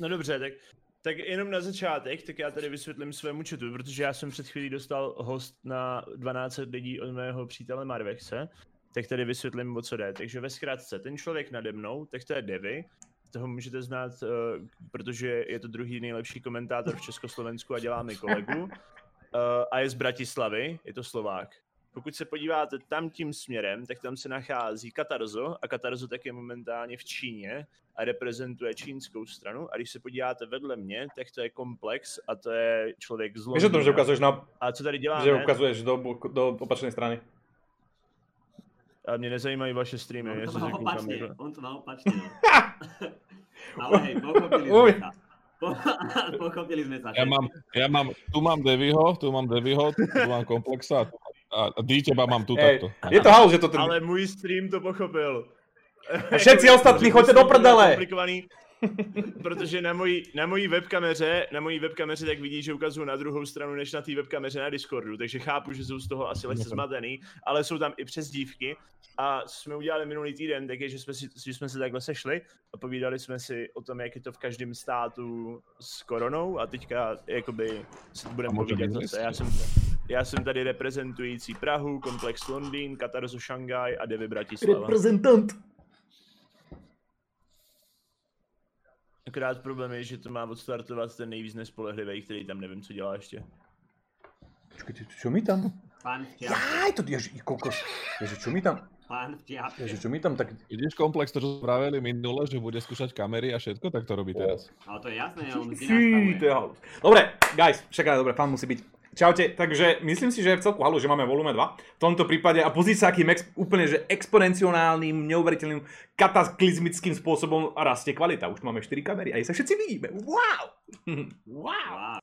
No dobře, tak, tak jenom na začátek, tak já tady vysvětlím svému četu, protože já jsem před chvílí dostal host na 12 lidí od mého přítele Marvexe, tak tady vysvětlím, o co jde. Takže ve zkrátce, ten člověk nade mnou, tak to je Devy, toho můžete znát, uh, protože je to druhý nejlepší komentátor v Československu a dělá mi kolegu. Uh, a je z Bratislavy, je to Slovák. Pokud se podíváte tam tím směrem, tak tam se nachází Katarzo a Katarzo tak je momentálně v Číně a reprezentuje čínskou stranu. A když se podíváte vedle mě, tak to je komplex a to je člověk z Víš o tom, že ukazuješ na... A co tady děláme? Že ukazuješ do, do opačné strany. A mě nezajímají vaše streamy. On to má řeknu, kam on to má opačne. no. Ale hej, pochopili Uj. sme sa. Po, pochopili sme sa. Ja mám, ja mám, tu mám Devyho, tu mám Devyho, tu mám Komplexa a, a D teba mám tu Hej, takto. je to haus, že to ten... Ale můj stream to pochopil. Všetci ostatní, choďte do prdele! Protože na mojí, na mojí webkameře, na mojí webkameře tak vidí, že ukazuju na druhou stranu, než na té webkameře na Discordu, takže chápu, že jsou z toho asi lehce zmatený, ale jsou tam i přezdívky a co jsme udělali minulý týden, tak je, že jsme, si, že jsme se takhle sešli a povídali jsme si o tom, jak je to v každém státu s koronou a teďka jakoby si budeme A povídat zase. Já jsem, já jsem tady reprezentující Prahu, Komplex Londýn, Katarzo Šangaj a Devy Bratislava. Reprezentant. Akorát problém je, že to má odstartovat ten nejvíc nespolehlivý, který tam nevím, co dělá ještě. Počkajte, čo mi tam? Pán Jaj, to ježi, kokos. Ježi, čo mi tam? pán. Ježi, čo mi tam tak... Vidíš komplex, to čo sme vraveli minule, že bude skúšať kamery a všetko, tak to robí teraz. Ale to je jasné, on je nastavuje. Dobre, guys, čaká, dobre, fan musí byť. Čaute, takže myslím si, že je v celku halu, že máme volume 2. V tomto prípade, a pozri sa, akým ex, úplne, že exponenciálnym, neuveriteľným, kataklizmickým spôsobom rastie kvalita. Už máme 4 kamery a aj sa všetci vidíme. Wow! Wow.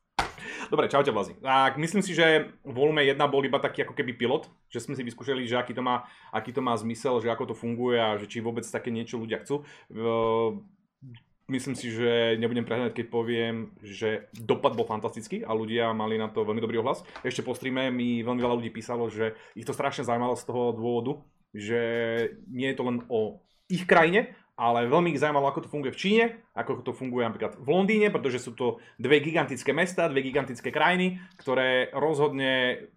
Dobre, čaute Vlazi. Tak myslím si, že volume 1 bol iba taký ako keby pilot, že sme si vyskúšali, že aký to má, aký to má zmysel, že ako to funguje a že či vôbec také niečo ľudia chcú. Myslím si, že nebudem prehnať, keď poviem, že dopad bol fantastický a ľudia mali na to veľmi dobrý ohlas. Ešte po streame mi veľmi veľa ľudí písalo, že ich to strašne zaujímalo z toho dôvodu, že nie je to len o ich krajine, ale veľmi ich zaujímalo, ako to funguje v Číne, ako to funguje napríklad v Londýne, pretože sú to dve gigantické mesta, dve gigantické krajiny, ktoré rozhodne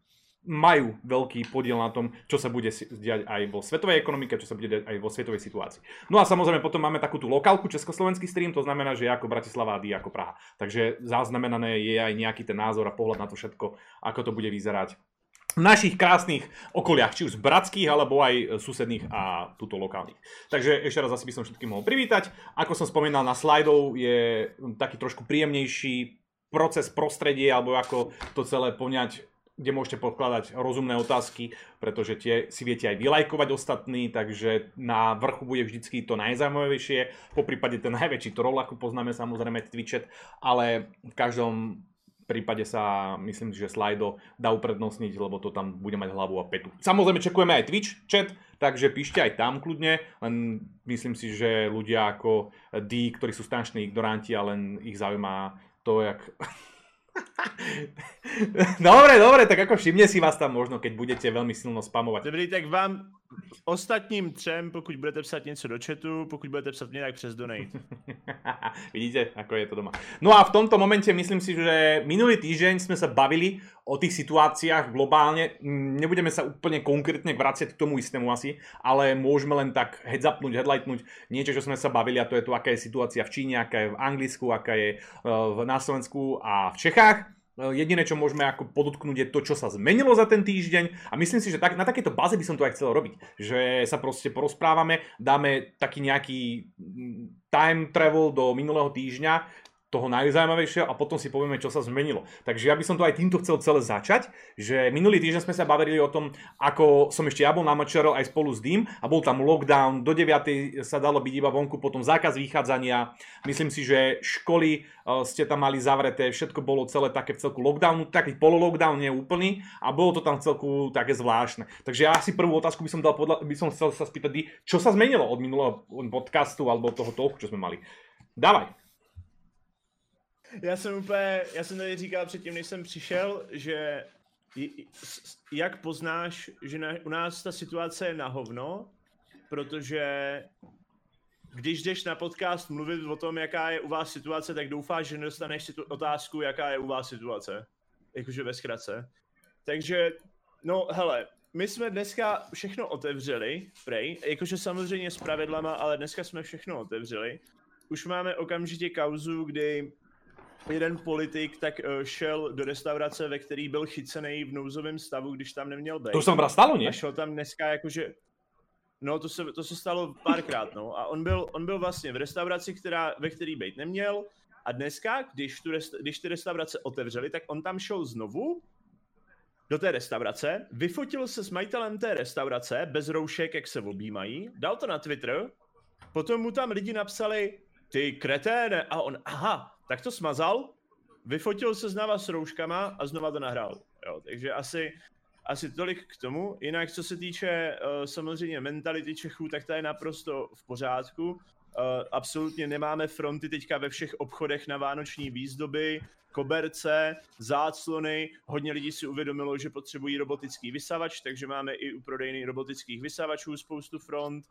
majú veľký podiel na tom, čo sa bude diať aj vo svetovej ekonomike, čo sa bude diať aj vo svetovej situácii. No a samozrejme potom máme takú tú lokálku československý stream, to znamená, že ako Bratislava a ako Praha. Takže zaznamenané je aj nejaký ten názor a pohľad na to všetko, ako to bude vyzerať v našich krásnych okoliach, či už z bratských, alebo aj susedných a tuto lokálnych. Takže ešte raz asi by som všetkým mohol privítať. Ako som spomínal, na slajdov je taký trošku príjemnejší proces, prostredie, alebo ako to celé poňať kde môžete podkladať rozumné otázky, pretože tie si viete aj vylajkovať ostatní, takže na vrchu bude vždycky to najzaujímavejšie, po prípade ten najväčší troll, ako poznáme samozrejme Twitchet, ale v každom prípade sa myslím, že slajdo dá uprednostniť, lebo to tam bude mať hlavu a petu. Samozrejme čekujeme aj Twitch chat, takže píšte aj tam kľudne, len myslím si, že ľudia ako D, ktorí sú strašní ignoranti a len ich zaujíma to, jak... dobre, dobre, tak ako všimne si vás tam možno, keď budete veľmi silno spamovať. Dobrý, tak vám ostatním třem, pokud budete psat něco do chatu, pokud budete psat mě, tak přes donate. Vidíte, ako je to doma. No a v tomto momente myslím si, že minulý týždeň sme sa bavili o tých situáciách globálne. Nebudeme sa úplne konkrétne vraciať k tomu istému asi, ale môžeme len tak heads upnúť, headlightnúť niečo, čo sme sa bavili a to je to, aká je situácia v Číne, aká je v Anglicku, aká je eh, na Slovensku a v Čechách. Eh, Jediné, čo môžeme ako podotknúť, je to, čo sa zmenilo za ten týždeň a myslím si, že tak, na takejto báze by som to aj chcel robiť. Že sa proste porozprávame, dáme taký nejaký mm, time travel do minulého týždňa, toho najzaujímavejšieho a potom si povieme, čo sa zmenilo. Takže ja by som to aj týmto chcel celé začať, že minulý týždeň sme sa bavili o tom, ako som ešte ja bol na Mačero aj spolu s Dým a bol tam lockdown, do 9. sa dalo byť iba vonku, potom zákaz vychádzania. Myslím si, že školy eh, ste tam mali zavreté, všetko bolo celé také v celku lockdownu, taký pololockdown, nie úplný a bolo to tam v celku také zvláštne. Takže ja si prvú otázku by som dal podľa, by som chcel sa spýtať, čo sa zmenilo od minulého podcastu alebo toho talku, čo sme mali. Dávaj. Já jsem úplně, já jsem tady říkal předtím, než jsem přišel, že jak poznáš, že na, u nás ta situace je na hovno, protože když jdeš na podcast mluvit o tom, jaká je u vás situace, tak doufáš, že nedostaneš si tu otázku, jaká je u vás situace. Jakože ve zkratce. Takže, no hele, my jsme dneska všechno otevřeli, prej, jakože samozřejmě s pravidlama, ale dneska jsme všechno otevřeli. Už máme okamžitě kauzu, kdy jeden politik tak uh, šel do restaurace, ve který byl chycený v nouzovém stavu, když tam neměl být. To už vám stalo, nie? A šel tam dneska jakože... No, to se, to se stalo párkrát, no. A on byl, on byl vlastně v restauraci, která, ve který být neměl. A dneska, když, tu resta, když ty restaurace otevřeli, tak on tam šel znovu do té restaurace, vyfotil se s majitelem té restaurace, bez roušek, jak se objímají, dal to na Twitter, potom mu tam lidi napsali, ty kreténe, a on, aha, tak to smazal, vyfotil se znova s rouškama a znova to nahrál. Jo, takže asi, asi tolik k tomu. Jinak, co se týče uh, samozřejmě mentality Čechů, tak ta je naprosto v pořádku. Uh, absolutně nemáme fronty teďka ve všech obchodech na vánoční výzdoby, koberce, záclony. Hodně lidí si uvědomilo, že potřebují robotický vysavač, takže máme i u prodejny robotických vysavačů spoustu front.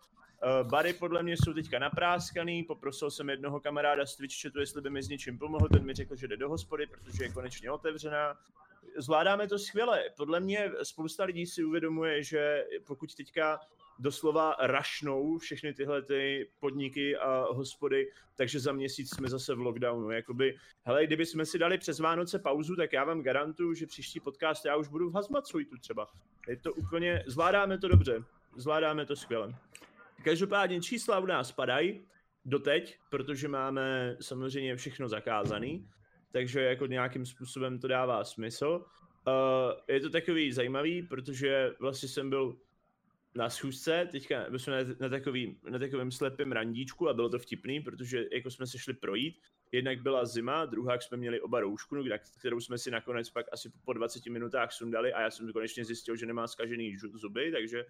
Uh, bary podle mě jsou teďka napráskaný, poprosil jsem jednoho kamaráda z Twitch chatu, jestli by mi s něčím pomohl, ten mi řekl, že jde do hospody, protože je konečně otevřená. Zvládáme to skvěle. Podle mě spousta lidí si uvědomuje, že pokud teďka doslova rašnou všechny tyhle ty podniky a hospody, takže za měsíc jsme zase v lockdownu. Jakoby, hele, kdyby jsme si dali přes Vánoce pauzu, tak já vám garantuju, že příští podcast já už budu v Hazmatsuitu třeba. Je to úplně, zvládáme to dobře, zvládáme to skvěle. Každopádně čísla u nás padají doteď, protože máme samozřejmě všechno zakázaný, takže jako nějakým způsobem to dává smysl. Uh, je to takový zajímavý, protože vlastně jsem byl na schůzce, teďka jsme na, na, takový, na takovém slepém randíčku a bylo to vtipný, protože jako jsme se šli projít, jednak byla zima, druhá jsme měli oba roušku, no, kterou jsme si nakonec pak asi po 20 minutách sundali a já jsem konečně zjistil, že nemá zkažený zuby, takže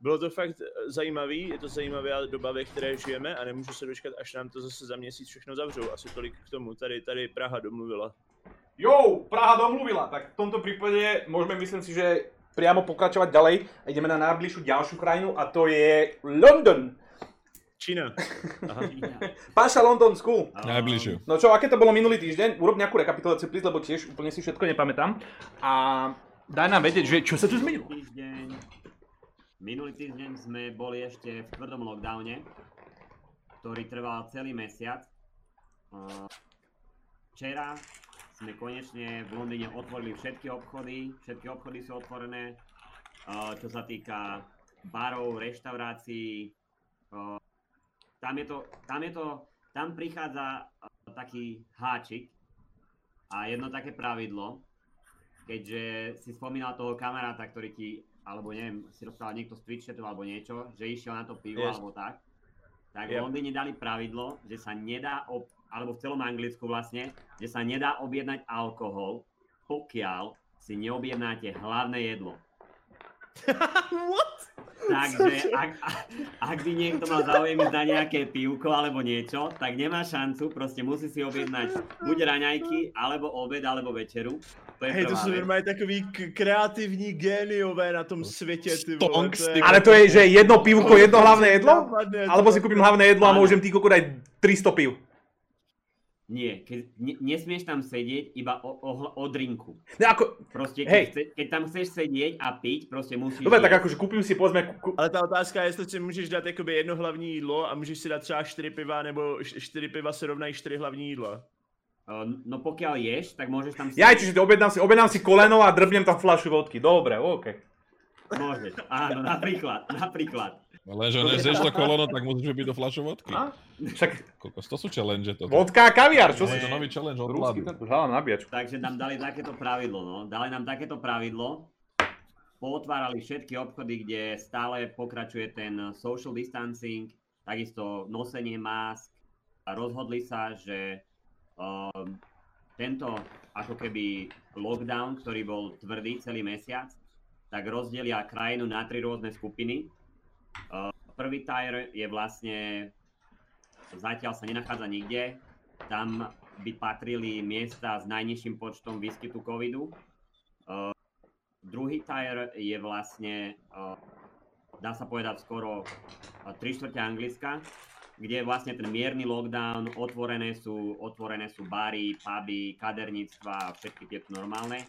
bylo to fakt eh, zajímavý, je to zajímavá doba, ve které žijeme a nemůžu se dočkat, až nám to zase za měsíc všechno zavřou. Asi tolik k tomu. Tady, tady Praha domluvila. Jo, Praha domluvila. Tak v tomto prípade môžeme, myslím si, že priamo pokračovať ďalej. Ideme na najbližšiu ďalšiu krajinu a to je London. Čína. Aha. Páša London School. Najbližšiu. No čo, aké to bolo minulý týždeň? Urob nejakú rekapituláciu, please, lebo tiež úplne si všetko nepamätám. A daj nám vedieť, že čo sa tu zmenilo. Týždeň, minulý týždeň sme boli ešte v tvrdom lockdowne, ktorý trval celý mesiac. Včera sme konečne v Londýne otvorili všetky obchody, všetky obchody sú otvorené, čo sa týka barov, reštaurácií. Tam je to, tam je to, tam prichádza taký háčik a jedno také pravidlo, keďže si spomínal toho kamaráta, ktorý ti, alebo neviem, si rozprával niekto z Twitch alebo niečo, že išiel na to pivo Yes. alebo tak, tak v Yep. Londýne dali pravidlo, že sa nedá, ob, alebo v celom Anglicku vlastne, že sa nedá objednať alkohol, pokiaľ si neobjednáte hlavné jedlo. What? Takže ak, ak by niekto mal záujem na nejaké pivko alebo niečo, tak nemá šancu, proste musí si objednať buď raňajky, alebo obed, alebo večeru. To je Hej, to vec. normálně takový k- kreativní géniové na tom světě, ty vole. To je- Ale to je, že jedno pivko, jedno hlavné jedlo? Alebo si kúpim hlavné jedlo a môžem ty kokot aj 300 piv. Nie, keď, ne, nesmieš tam sedieť iba o, o, o drinku. Ne, ako, Proste, keď, Hej. chce, keď tam chceš sedieť a piť, proste musíš dobre, tak akože kúpim si, povedzme, ku, Ale ta otázka je, jestli si můžeš dát jakoby jedno hlavní jídlo a můžeš si dát třeba čtyři piva, nebo š- čtyři piva se rovnají čtyři hlavní jídla. No pokiaľ ješ, tak môžeš tam Ja, čiže objednám si, objednám si koleno a drbnem tam fľašu vodky. Dobre, OK. Môžeš, áno, napríklad, napríklad. Lenže než zješ to kolono, tak musíš vypiť do fľašu vodky. A? Však Kokos, to sú challenge toto. vodka a kaviár, čo To si? to nový challenge od vlády. Takže nám dali takéto pravidlo, no. Dali nám takéto pravidlo. Pootvárali všetky obchody, kde stále pokračuje ten social distancing, takisto nosenie másk a rozhodli sa, že um, tento ako keby lockdown, ktorý bol tvrdý celý mesiac, tak rozdelia krajinu na tri rôzne skupiny. Uh, prvý tier je vlastne, zatiaľ sa nenachádza nikde, tam by patrili miesta s najnižším počtom výskytu covidu. Uh, druhý tier je vlastne, uh, dá sa povedať skoro 3 štvrte Anglicka kde je vlastne ten mierny lockdown, otvorené sú, otvorené sú bary, puby, kaderníctva všetky tieto normálne.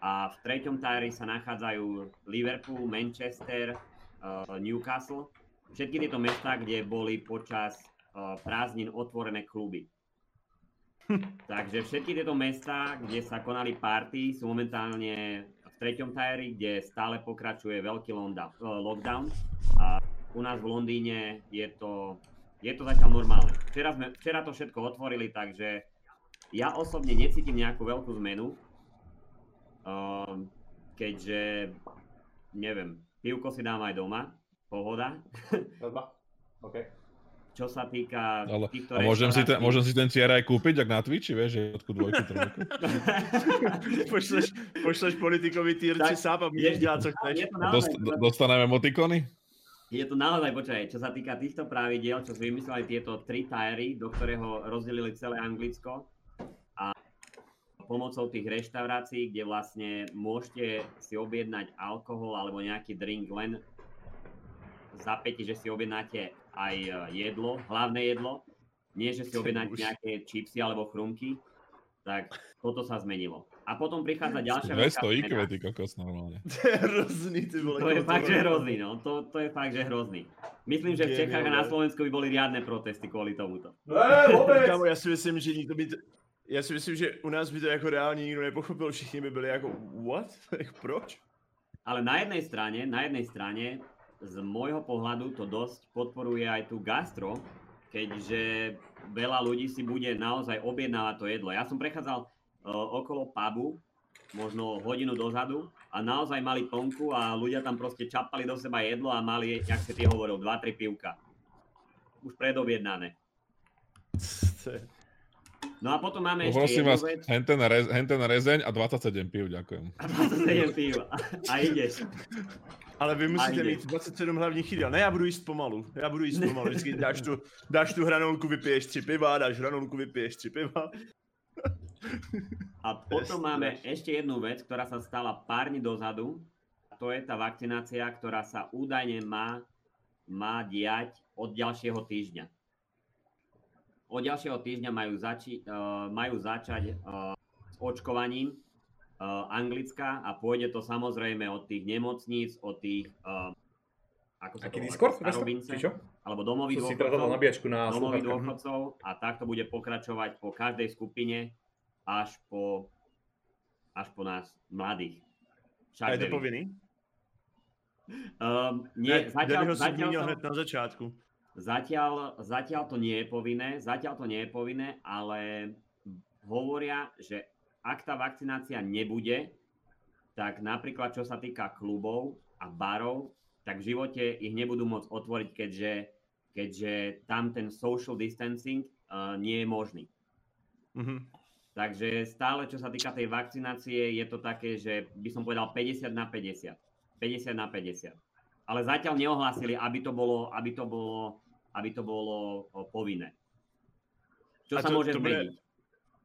A v treťom tieri sa nachádzajú Liverpool, Manchester, uh, Newcastle. Všetky tieto mesta, kde boli počas uh, prázdnin otvorené kluby. Takže všetky tieto mesta, kde sa konali party, sú momentálne v treťom tieri, kde stále pokračuje veľký eh, lockdown. A u nás v Londýne je to, je to zatiaľ normálne. Včera, sme, včera to všetko otvorili, takže ja osobne necítim nejakú veľkú zmenu. Um, keďže, neviem, pivko si dám aj doma, pohoda. OK. Čo sa týka Ale, týchto a môžem si, ten, môžem si ten tier aj kúpiť, ak na Twitchi, vieš, že jednotku, dvojku, trojku. pošleš, pošleš politikovi týrči Tak, sáp a budeš je- co chceš. Dost, dostaneme emotikony? Je to naozaj, počkaj, čo sa týka týchto pravidiel, čo si vymysleli tieto tri tiery, do ktorého rozdelili celé Anglicko a pomocou tých reštaurácií, kde vlastne môžete si objednať alkohol alebo nejaký drink len za päti, že si objednáte aj e, jedlo, hlavné jedlo, nie že si objednáte nejaké čipsy alebo chrumky, tak toto sa zmenilo. A potom prichádza ďalšia 200 zmena. IQ, ty kokos, normálne. To je hrozný, ty vole. To je fakt, že hrozný, no. To, to je fakt, že hrozný. Myslím, že v Čechách a na. Slovensku by boli riadne protesty kvôli tomuto. Ne, vôbec! Kámo, já si myslím, že nikdo by to, já si myslím, že u nás by to jako reálně nikdo nepochopil, všichni by byli jako, what? Proč? Ale na jednej strane, na jednej strane, z môjho pohľadu to dosť podporuje aj tú gastro, keďže veľa ľudí si bude naozaj objednávať to jedlo. Ja som prechádzal okolo pubu, možno hodinu dozadu a naozaj mali plnku a ľudia tam proste čapali do seba jedlo a mali, jak si ty hovoril, 2-3 pivka. Už predobjednané. No a potom máme ešte jednu vás, vec. rez, rezeň a 27 pív, ďakujem. A 27 piv. A, a ideš. Ale vy musíte mít 27 hlavních jídel. Ne, já budu jíst pomalu. Já budu jíst pomalu. Vždycky dáš tu, dáš tu hranolku, vypiješ tři piva, dáš hranolku, vypiješ tři piva. A potom máme ešte jednu vec, ktorá sa stala pár dní dozadu. A to je tá vakcinácia, ktorá sa údajne má, má diať od ďalšieho týždňa. Od ďalšieho týždňa majú, zači, uh, majú začať uh, s očkovaním uh, Anglická a pôjde to samozrejme od tých nemocníc, od tých uh, ako sa Aký to Discord? čo? alebo domových dôchodcov na domových dôchodcov a takto bude pokračovať po každej skupine až po, až po nás, mladých. Však je to povinný? Um, nie, zatiaľ, si zatiaľ, to, hned na začátku. zatiaľ, zatiaľ to nie je povinné, zatiaľ to nie je povinné, ale hovoria, že ak tá vakcinácia nebude, tak napríklad čo sa týka klubov a barov, tak v živote ich nebudú môcť otvoriť, keďže, keďže tam ten social distancing uh, nie je možný. Mhm. Takže stále, čo sa týka tej vakcinácie, je to také, že by som povedal 50 na 50. 50 na 50. Ale zatiaľ neohlásili, aby to bolo, aby to bolo, aby to bolo povinné. Čo A sa to- môže to bude- zmeniť?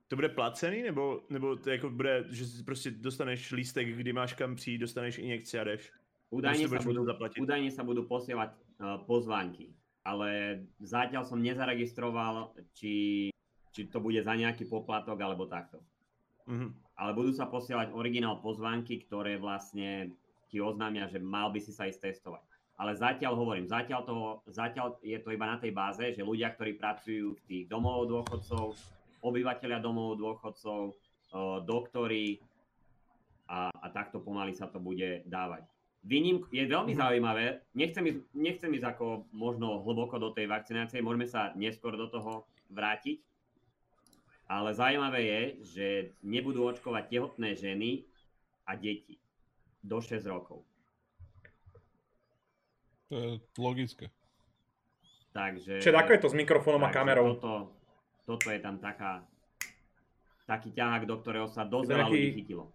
To bude placený, nebo, nebo to jako bude, že prostě dostaneš lístek, kdy máš kam přijít, dostaneš injekci a jdeš? Údajne sa, budú, údajne sa budú posielať uh, pozvánky, ale zatiaľ som nezaregistroval, či, či to bude za nejaký poplatok alebo takto. Mhm. ale budú sa posielať originál pozvánky, ktoré vlastne ti oznámia, že mal by si sa ísť testovať. Ale zatiaľ hovorím, zatiaľ, to, zatiaľ je to iba na tej báze, že ľudia, ktorí pracujú v tých domov dôchodcov, obyvateľia domov dôchodcov, doktori a, a takto pomaly sa to bude dávať. Výnim, je veľmi Mhm. zaujímavé, nechcem ísť, nechcem ísť ako možno hlboko do tej vakcinácie, môžeme sa neskôr do toho vrátiť, ale zaujímavé je, že nebudú očkovať tehotné ženy a deti do 6 rokov. To je logické. Takže... Čiže ako je to s mikrofónom a kamerou? Toto, toto je tam taká, taký ťahák, do ktorého sa dosť veľa ľudí chytilo.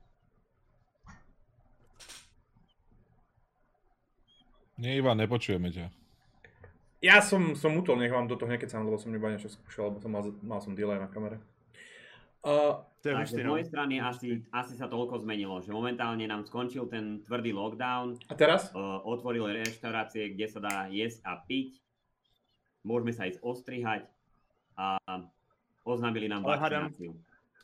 Nie, Ivan, nepočujeme ťa. Ja som, som utol, nech vám do toho nekecam, lebo som iba niečo skúšal, lebo som mal, mal som delay na kamere. Uh, Takže z mojej strany asi, asi sa toľko zmenilo, že momentálne nám skončil ten tvrdý lockdown, a teraz? uh, otvorili reštaurácie, kde sa dá jesť a piť môžeme sa ísť ostrihať a oznámili nám Ale hádam- vakcináciu.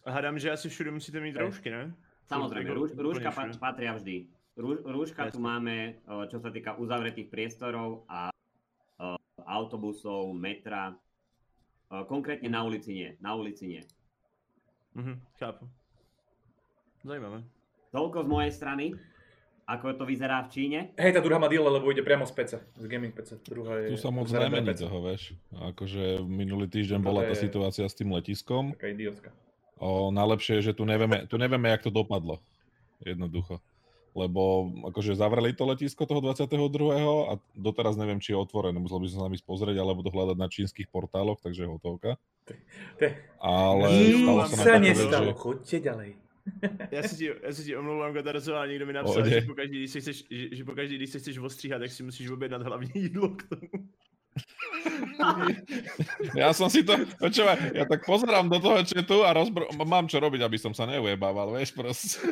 Hádám, že asi všude musíte mít roušky, ne? Samozrejme, rúš, rúška pat, patria vždy. Rú, rúška tu Jasne. máme, o, čo sa týka uzavretých priestorov a o, autobusov, metra. O, Konkrétne na ulici nie. Na ulici nie. Mhm, chápu. Zajímavé. Toľko z mojej strany. Ako to vyzerá v Číne? Hej, tá druhá má deal, lebo ide priamo z PC, z gaming PC. Druhá je... Tu sa moc nemení toho, vieš. Akože minulý týždeň To bola tá je- situácia s tým letiskom. Taká idiotka. O, najlepšie je, že tu nevieme, tu nevieme, jak to dopadlo. Jednoducho. Lebo akože zavreli to letisko toho 22. a doteraz neviem, či je otvorené. Musel by som sa tam ísť pozrieť, alebo to hľadať na čínskych portáloch, takže je hotovka. Ale stalo sa nestalo, že- choďte ďalej. Já si ti, já si ti omlouvám, Katarzová, někdo mi napsal, že pokaždý, když se chceš, že, že pokaždý, když se chceš ostříhat, tak si musíš objednat hlavní jídlo k tomu. Ja som si to, počúvaj, ja tak pozerám do toho chatu a rozbr- mám čo robiť, aby som sa neujebával, vieš, proste.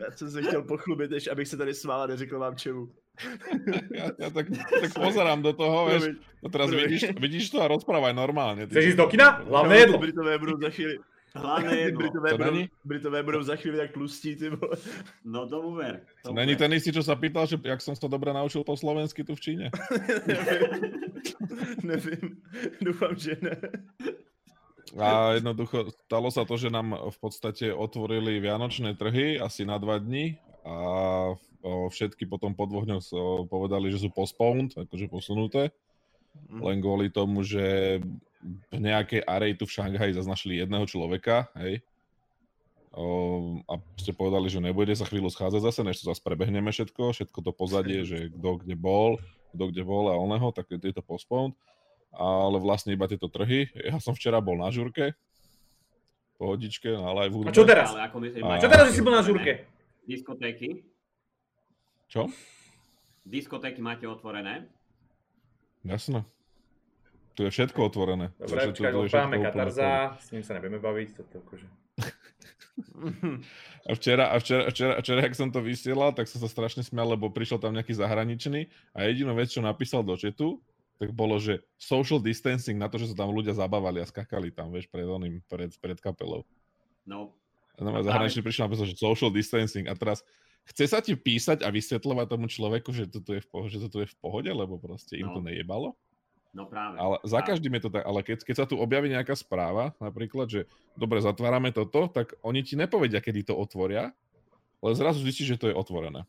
Já jsem se chtěl pochlubit, než abych se tady smál a neřekl vám čemu. Ja, ja tak, tak pozerám do toho, vieš, Promiň. no teraz vidíš, vidíš to a rozprávaj normálne. Chceš ísť do kina? Hlavné No, jedlo. Britové budou za chvíli, Jedlo. Britové, To? Britové budou za chvíli tak tlustí, ty vole. No tomu ver. To tomu Není ten istý, čo sa pýtal, že jak som sa dobre naučil po slovensky tu v Číne? nevím, nevím, doufám, že ne. A jednoducho stalo sa to, že nám v podstate otvorili vianočné trhy asi na dva dni a všetky potom po dvoch dňoch povedali, že sú postponed, akože posunuté. Len kvôli tomu, že v nejakej arej tu v Šanghaji zaznašili jedného človeka, hej. O, a ste povedali, že nebude sa chvíľu schádzať zase, než to zase prebehneme všetko, všetko to pozadie, že kto kde bol, kto kde bol a oného, tak je to postponed. Ale vlastne iba tieto trhy. Ja som včera bol na žurke, pohodičke, na live A hudbe. čo teraz? Ale ako myslíš, A- Čo teraz, že si bol na žurke? Diskotéky? Čo? Diskotéky máte otvorené? Jasné. Tu je všetko otvorené. Dobre, počkaj, pohode. Katarza, s ním sa nebudeme baviť, toto akože... A včera, a včera, včera, včera, ak som to vysielal, tak som sa strašne smial, lebo prišiel tam nejaký zahraničný a jedinú vec, čo napísal do chatu, tak bolo, že social distancing na to, že sa tam ľudia zabávali a skakali tam, vieš, pred oným, pred, pred kapelou. No, A tam No zahraničný prišiel a napísal, že social distancing a teraz chce sa ti písať a vysvetľovať tomu človeku, že toto je v pohode, že toto je v pohode, lebo proste im to No. nejebalo. no práve. Ale za každým je to tak, ale keď, keď sa tu objaví nejaká správa, napríklad, že dobre, zatvárame toto, tak oni ti nepovedia, kedy to otvoria, ale zrazu zistíš, že to je otvorené.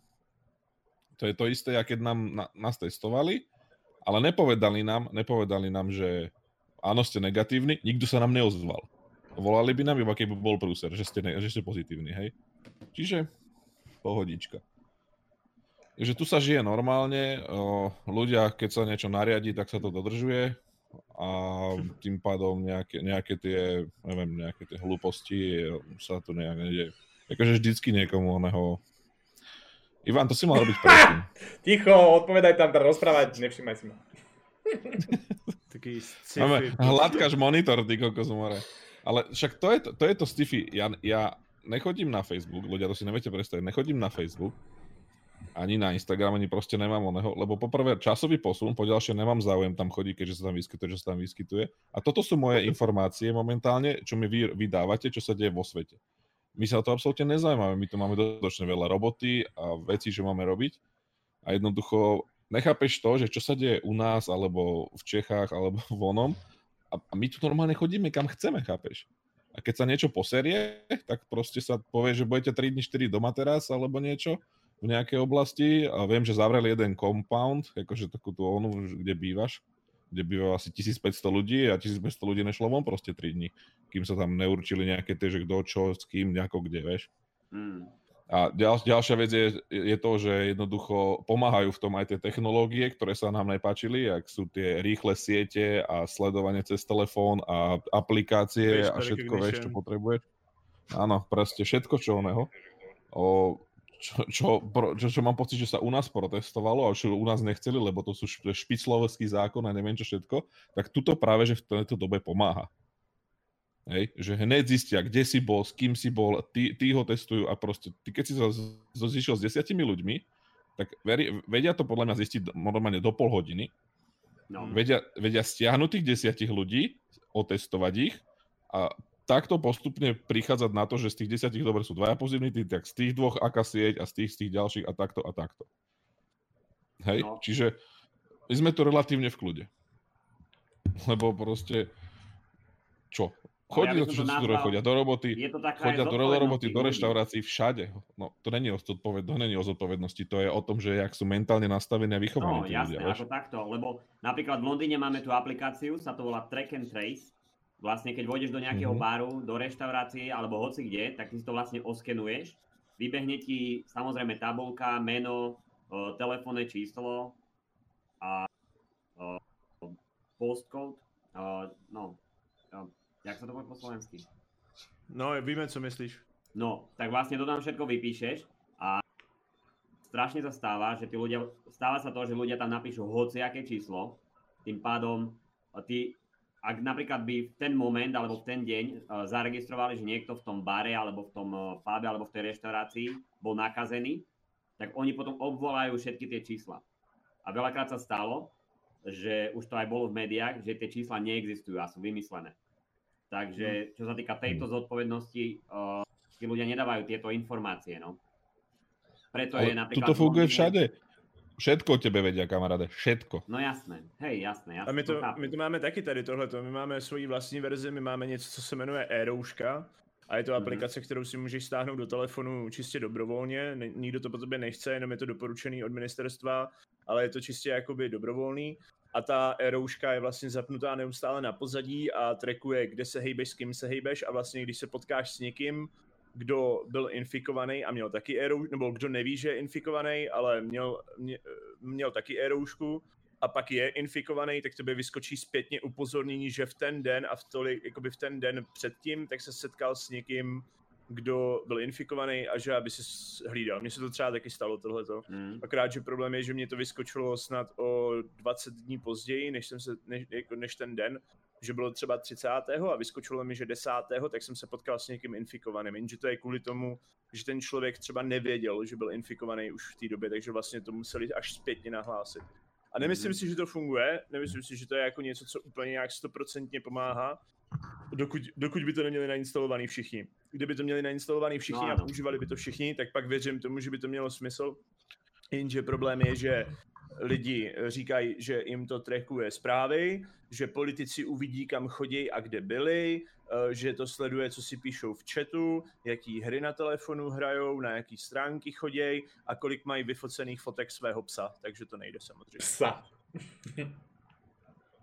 To je to isté, ako keď nám, na, nás testovali, ale nepovedali nám, nepovedali nám, že áno, ste negatívni, nikto sa nám neozval. Volali by nám iba, keby bol prúser, že ste, ne, že ste pozitívni, hej. Čiže pohodička. Takže tu sa žije normálne, ľudia, keď sa niečo nariadi, tak sa to dodržuje a tým pádom nejaké, nejaké tie, neviem, nejaké tie hlúposti e, sa tu nejak nedieje. Akože vždycky niekomu oného... Ivan, to si mal robiť predtým. Ticho, odpovedaj tam, teda rozprávať, nevšimaj si ma. Taký Máme, sci-fi. hladkáš monitor, ty kokos more. Ale však to je to, to, je to sci-fi. Ja, ja nechodím na Facebook, ľudia to si neviete predstaviť, nechodím na Facebook, ani na Instagram, ani proste nemám oného, lebo poprvé časový posun, po ďalšie nemám záujem tam chodiť, keďže sa tam vyskytuje, čo sa tam vyskytuje. A toto sú moje informácie momentálne, čo mi vy vydávate, čo sa deje vo svete. My sa o to absolútne nezaujímame, my tu máme dostatočne veľa roboty a veci, čo máme robiť. A jednoducho nechápeš to, že čo sa deje u nás, alebo v Čechách, alebo vonom, a, a my tu normálne chodíme kam chceme, chápeš? A keď sa niečo poserie, tak proste sa povie, že budete 3 dní, 4 doma teraz, alebo niečo v nejakej oblasti. A viem, že zavreli jeden compound, akože takú tú onu, kde bývaš, kde býva asi 1500 ľudí a 1500 ľudí nešlo von proste 3 dní, kým sa tam neurčili nejaké tie, že kto čo, s kým, nejako kde, vieš. Mm. A ďal, ďalšia vec je, je to, že jednoducho pomáhajú v tom aj tie technológie, ktoré sa nám nepáčili, ak sú tie rýchle siete a sledovanie cez telefón a aplikácie a všetko, vieš, čo potrebuješ. Áno, proste všetko, čo oného. O, čo, čo, čo, čo, mám pocit, že sa u nás protestovalo a čo u nás nechceli, lebo to sú šp- špiclovský zákon a neviem čo všetko, tak tuto práve, že v tejto dobe pomáha. Hej, že hneď zistia, kde si bol, s kým si bol, tí, tí ho testujú a proste, ty keď si sa zišiel s desiatimi ľuďmi, tak veri, vedia to podľa mňa zistiť normálne do pol hodiny No. Vedia, vedia stiahnuť tých desiatich ľudí, otestovať ich a takto postupne prichádzať na to, že z tých desiatich dobre sú dvaja pozitívni, tak z tých dvoch aká sieť a z tých, z tých ďalších a takto a takto. Hej, No. čiže my sme tu relatívne v kľude. Lebo proste, čo? Ale ja nazval- nazval... chodia do roboty, Je to taká chodia do roboty, do reštaurácií, všade. No, to není o, zodpoved... to není o zodpovednosti, to je o tom, že jak sú mentálne nastavení a No, vychovaní tí jasné, ľudia, ako takto, lebo napríklad v Londýne máme tú aplikáciu, sa to volá Track and Trace. Vlastne, keď vôjdeš do nejakého Mhm. baru, do reštaurácie alebo hoci kde, tak ty si to vlastne oskenuješ. Vybehne ti samozrejme tabulka, meno, e, telefónne číslo a e, postcode, e, no, jak sa to povie po slovensky? No, víme, co myslíš. No, tak vlastne to tam všetko vypíšeš a strašne sa stáva, že tí ľudia, stáva sa to, že ľudia tam napíšu hociaké číslo, tým pádom ty, ak napríklad by v ten moment alebo v ten deň uh, zaregistrovali, že niekto v tom bare alebo v tom uh, pube alebo v tej reštaurácii bol nakazený, tak oni potom obvolajú všetky tie čísla. A veľakrát sa stalo, že už to aj bolo v médiách, že tie čísla neexistujú a sú vymyslené. Takže čo sa týka tejto zodpovednosti, uh, tí ľudia nedávajú tieto informácie, no. Preto je Ale napríklad... toto funguje všade. Všetko o tebe vedia, kamaráde. Všetko. No jasné, hej, jasné, jasné. A my to, my to máme taky tady tohleto. My máme svoji vlastní verzi, my máme něco, co se jmenuje e-rouška. A je to Mhm. aplikace, kterou si můžeš stáhnout do telefonu čistě dobrovolně. Nikdo to po tobě nechce, jenom je to doporučený od ministerstva, ale je to čistě jakoby dobrovolný. A ta e-rouška je vlastně zapnutá neustále na pozadí a trackuje, kde se hejbeš, s kým se hejbeš a vlastně když se potkáš s někým, kdo byl infikovaný a měl taky e nebo kdo neví, že je infikovaný, ale měl, mě, měl taky e a pak je infikovaný, tak tobě vyskočí zpětně upozornění, že v ten den a v tolik, jakoby v ten den předtím, tak se setkal s někým, kdo byl infikovaný a že aby se hlídal. Mně se to třeba taky stalo tohleto. Mm. Akorát, že problém je, že mě to vyskočilo snad o 20 dní později, než, jsem se, než, než ten den, že bylo třeba 30. a vyskočilo mi, že 10. tak jsem se potkal s někým infikovaným. Jenže to je kvůli tomu, že ten člověk třeba nevěděl, že byl infikovaný už v té době, takže vlastně to museli až zpětně nahlásit. A nemyslím Mhm. si, že to funguje, nemyslím si, že to je jako něco, co úplně nějak stoprocentně pomáhá, dokud, dokud by to neměli nainstalovaný všichni. Kdyby to měli nainstalovaný všichni No a používali by to všichni, tak pak věřím tomu, že by to mělo smysl. Jenže problém je, že lidi říkají, že jim to trackuje zprávy, že politici uvidí, kam chodí a kde byli, eh, že to sleduje, co si píšou v chatu, jaký hry na telefonu hrajou, na jaký stránky chodí a kolik mají vyfocených fotek svého psa, takže to nejde samozřejmě. Psa.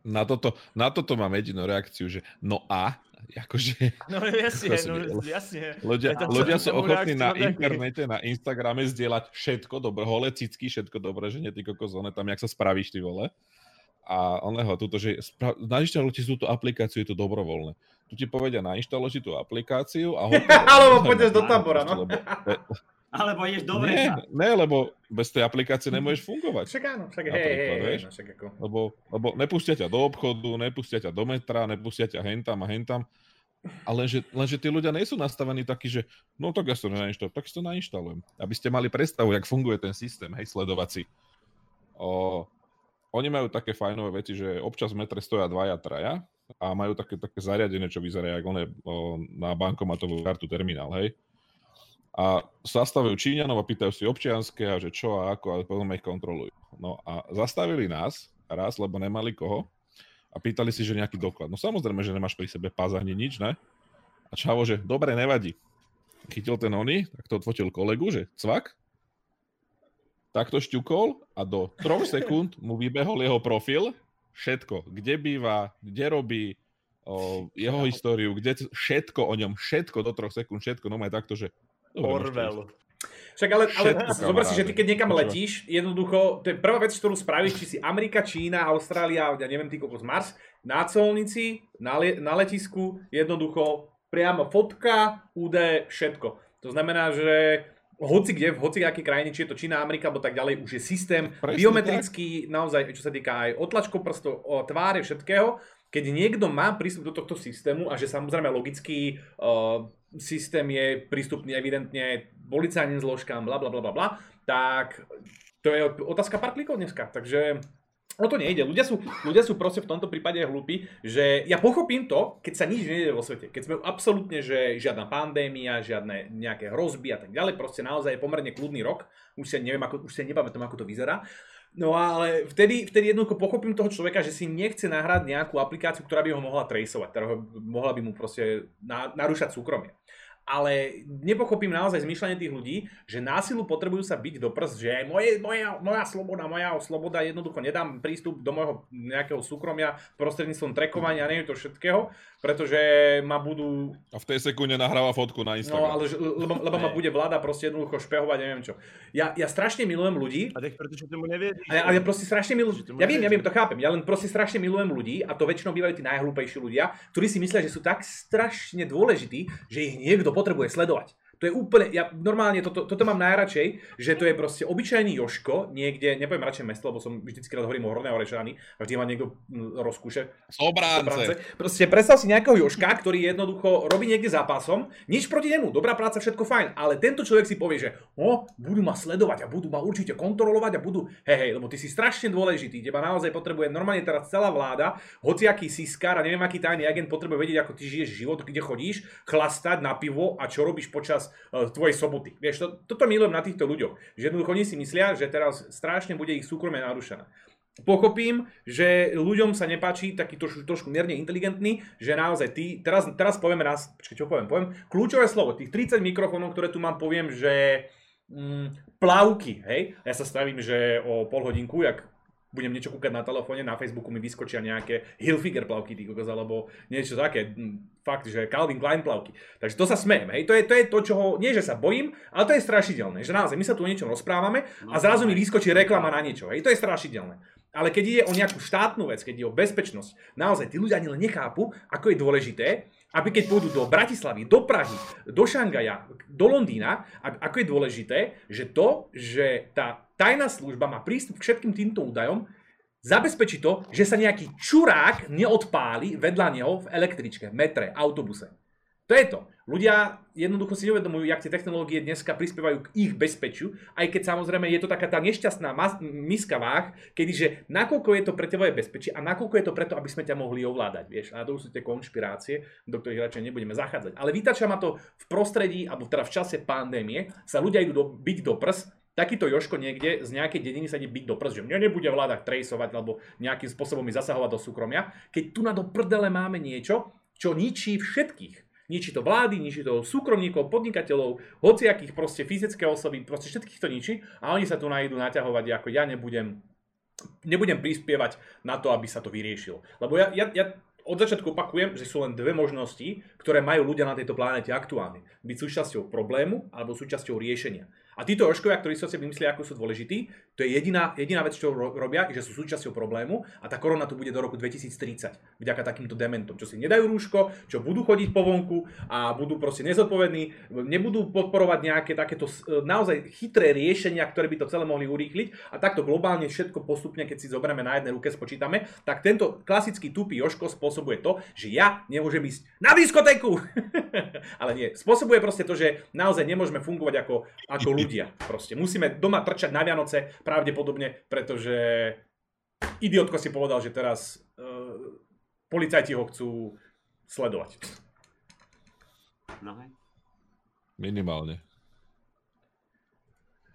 Na toto, na toto mám jedinú reakciu, že no a, akože No si no jasně. ľudia, to ľudia sú ochotní na internete, na Instagrame zdieľať všetko dobré, holé cicky, všetko dobré, že nie ty kokos, one tam, jak sa spravíš, ty vole. A oného, tuto, že spra- nainštaluj si túto aplikáciu, je to dobrovoľné. Tu ti povedia, nainštaluj si tú aplikáciu a hotovo. Alebo pôjdeš do tábora, no. lebo- Alebo ideš do Nie, vresa. ne, lebo bez tej aplikácie nemôžeš fungovať. Však áno, však hej, hej, hej, vieš? no, však ako... Lebo, lebo nepustia ťa do obchodu, nepustia ťa do metra, nepustia ťa hentam a hentam. A lenže, lenže tí ľudia nie sú nastavení takí, že no tak ja si to nainštalujem, tak si to nainštalujem. Aby ste mali predstavu, jak funguje ten systém, hej, sledovací. O, oni majú také fajnové veci, že občas v metre stoja dvaja, traja a majú také, také zariadenie, čo vyzerá ako one, na bankomatovú kartu terminál, hej. A zastavujú Číňanov a pýtajú si občianské a že čo a ako, a potom ich kontrolujú. No a zastavili nás raz, lebo nemali koho a pýtali si, že nejaký doklad. No samozrejme, že nemáš pri sebe pás ani nič, ne? A čavo, že dobre, nevadí. Chytil ten oni, tak to odfotil kolegu, že cvak, takto šťukol a do troch sekúnd mu vybehol jeho profil, všetko, kde býva, kde robí, o, jeho históriu, kde, všetko o ňom, všetko do troch sekúnd, všetko, no aj takto, že... Orwell. Však ale, ale zober si, že ty keď niekam letíš, jednoducho, to je prvá vec, ktorú spravíš, či si Amerika, Čína, Austrália, ja neviem, ty kokos Mars, na colnici, na, le, na letisku, jednoducho, priamo fotka, údaje, všetko. To znamená, že hoci kde, v hoci akej krajine, či je to Čína, Amerika, alebo tak ďalej, už je systém Presne biometrický, naozaj, čo sa týka aj otlačkov prstov, o tváre, všetkého. Keď niekto má prístup do tohto systému a že samozrejme logický uh, systém je prístupný evidentne policajným zložkám, bla bla bla bla bla, tak to je otázka pár klikov dneska. Takže O to nejde. Ľudia sú, ľudia sú proste v tomto prípade hlúpi, že ja pochopím to, keď sa nič nejde vo svete. Keď sme absolútne, že žiadna pandémia, žiadne nejaké hrozby a tak ďalej, proste naozaj je pomerne kľudný rok. Už sa neviem, ako, už sa nepamätám, ako to vyzerá. No ale vtedy, vtedy jednoducho pochopím toho človeka, že si nechce nahrať nejakú aplikáciu, ktorá by ho mohla traceovať, ktorá ho, mohla by mu proste na, narúšať súkromie ale nepochopím naozaj zmýšľanie tých ľudí, že násilu potrebujú sa byť do prst, že moje, moja, moja sloboda, moja sloboda, jednoducho nedám prístup do môjho nejakého súkromia prostredníctvom trekovania, neviem to všetkého, pretože ma budú... A v tej sekunde nahráva fotku na Instagram. No, ale lebo, lebo ma bude vláda proste jednoducho špehovať, neviem čo. Ja, ja strašne milujem ľudí. A tak pretože tomu nevieš. A ja, ja proste strašne milujem... Ja viem, ja viem, to chápem. Ja len proste strašne milujem ľudí a to väčšinou bývajú tí najhlúpejší ľudia, ktorí si myslia, že sú tak strašne dôležití, že ich niekto potrebuje sledovať. To je úplne, ja normálne toto, toto mám najradšej, že to je proste obyčajný Joško, niekde, nepoviem radšej mesto, lebo som vždycky rád hovorím o Hornej Orešani, a vždy ma niekto mm, rozkúše. Sobránce. Proste predstav si nejakého Joška, ktorý jednoducho robí niekde zápasom, nič proti nemu, dobrá práca, všetko fajn, ale tento človek si povie, že o, budú ma sledovať a budú ma určite kontrolovať a budú, hej, hej, lebo ty si strašne dôležitý, teba naozaj potrebuje normálne teraz celá vláda, hociaký siskár a neviem aký tajný agent potrebuje vedieť, ako ty žiješ život, kde chodíš, chlastať na pivo a čo robíš počas uh, tvojej soboty. Vieš, to, toto milujem na týchto ľuďoch. Že jednoducho oni si myslia, že teraz strašne bude ich súkromie narušené. Pochopím, že ľuďom sa nepáči taký trošku, trošku mierne inteligentný, že naozaj ty, teraz, teraz povieme raz, počkaj, čo poviem, poviem, kľúčové slovo, tých 30 mikrofónov, ktoré tu mám, poviem, že mm, plavky, hej, ja sa stavím, že o pol hodinku, jak budem niečo kúkať na telefóne, na Facebooku mi vyskočia nejaké Hilfiger plavky, ty kokos, alebo niečo také, hm, fakt, že Calvin Klein plavky. Takže to sa smejem, hej, to je, to je to, čoho, nie že sa bojím, ale to je strašidelné, že naozaj my sa tu o niečom rozprávame a zrazu mi vyskočí reklama na niečo, hej, to je strašidelné. Ale keď ide o nejakú štátnu vec, keď ide o bezpečnosť, naozaj tí ľudia ani len nechápu, ako je dôležité, aby keď pôjdu do Bratislavy, do Prahy, do Šangaja, do Londýna, ako je dôležité, že to, že tá tajná služba má prístup k všetkým týmto údajom, zabezpečí to, že sa nejaký čurák neodpáli vedľa neho v električke, metre, autobuse. To je to. Ľudia jednoducho si neuvedomujú, jak tie technológie dneska prispievajú k ich bezpečiu, aj keď samozrejme je to taká tá nešťastná mas- miska váh, kedyže nakoľko je to pre teba bezpečie a nakoľko je to preto, aby sme ťa mohli ovládať, vieš. A to sú tie konšpirácie, do ktorých radšej nebudeme zachádzať. Ale vytača ma to v prostredí, alebo teda v čase pandémie, sa ľudia idú do, byť do prs, takýto Joško niekde z nejakej dediny sa ide byť do prst, že mňa nebude vláda traceovať alebo nejakým spôsobom mi zasahovať do súkromia, keď tu na do prdele máme niečo, čo ničí všetkých. Ničí to vlády, ničí to súkromníkov, podnikateľov, hociakých proste fyzické osoby, proste všetkých to ničí a oni sa tu nájdú naťahovať, ako ja nebudem, nebudem prispievať na to, aby sa to vyriešilo. Lebo ja, ja, ja od začiatku opakujem, že sú len dve možnosti, ktoré majú ľudia na tejto planete aktuálne. Byť súčasťou problému alebo súčasťou riešenia. A títo oškovia, ktorí si o sebe myslia, ako sú dôležití, to je jediná, jediná vec, čo robia, že sú súčasťou problému a tá korona tu bude do roku 2030 vďaka takýmto dementom, čo si nedajú rúško, čo budú chodiť po vonku a budú proste nezodpovední, nebudú podporovať nejaké takéto naozaj chytré riešenia, ktoré by to celé mohli urýchliť a takto globálne všetko postupne, keď si zoberieme na jednej ruke, spočítame, tak tento klasický tupý Joško spôsobuje to, že ja nemôžem ísť na diskotéku. Ale nie, spôsobuje proste to, že naozaj nemôžeme fungovať ako, ako ľudia ľudia. Proste musíme doma trčať na Vianoce pravdepodobne, pretože idiotko si povedal, že teraz uh, policajti ho chcú sledovať. No hej. Minimálně.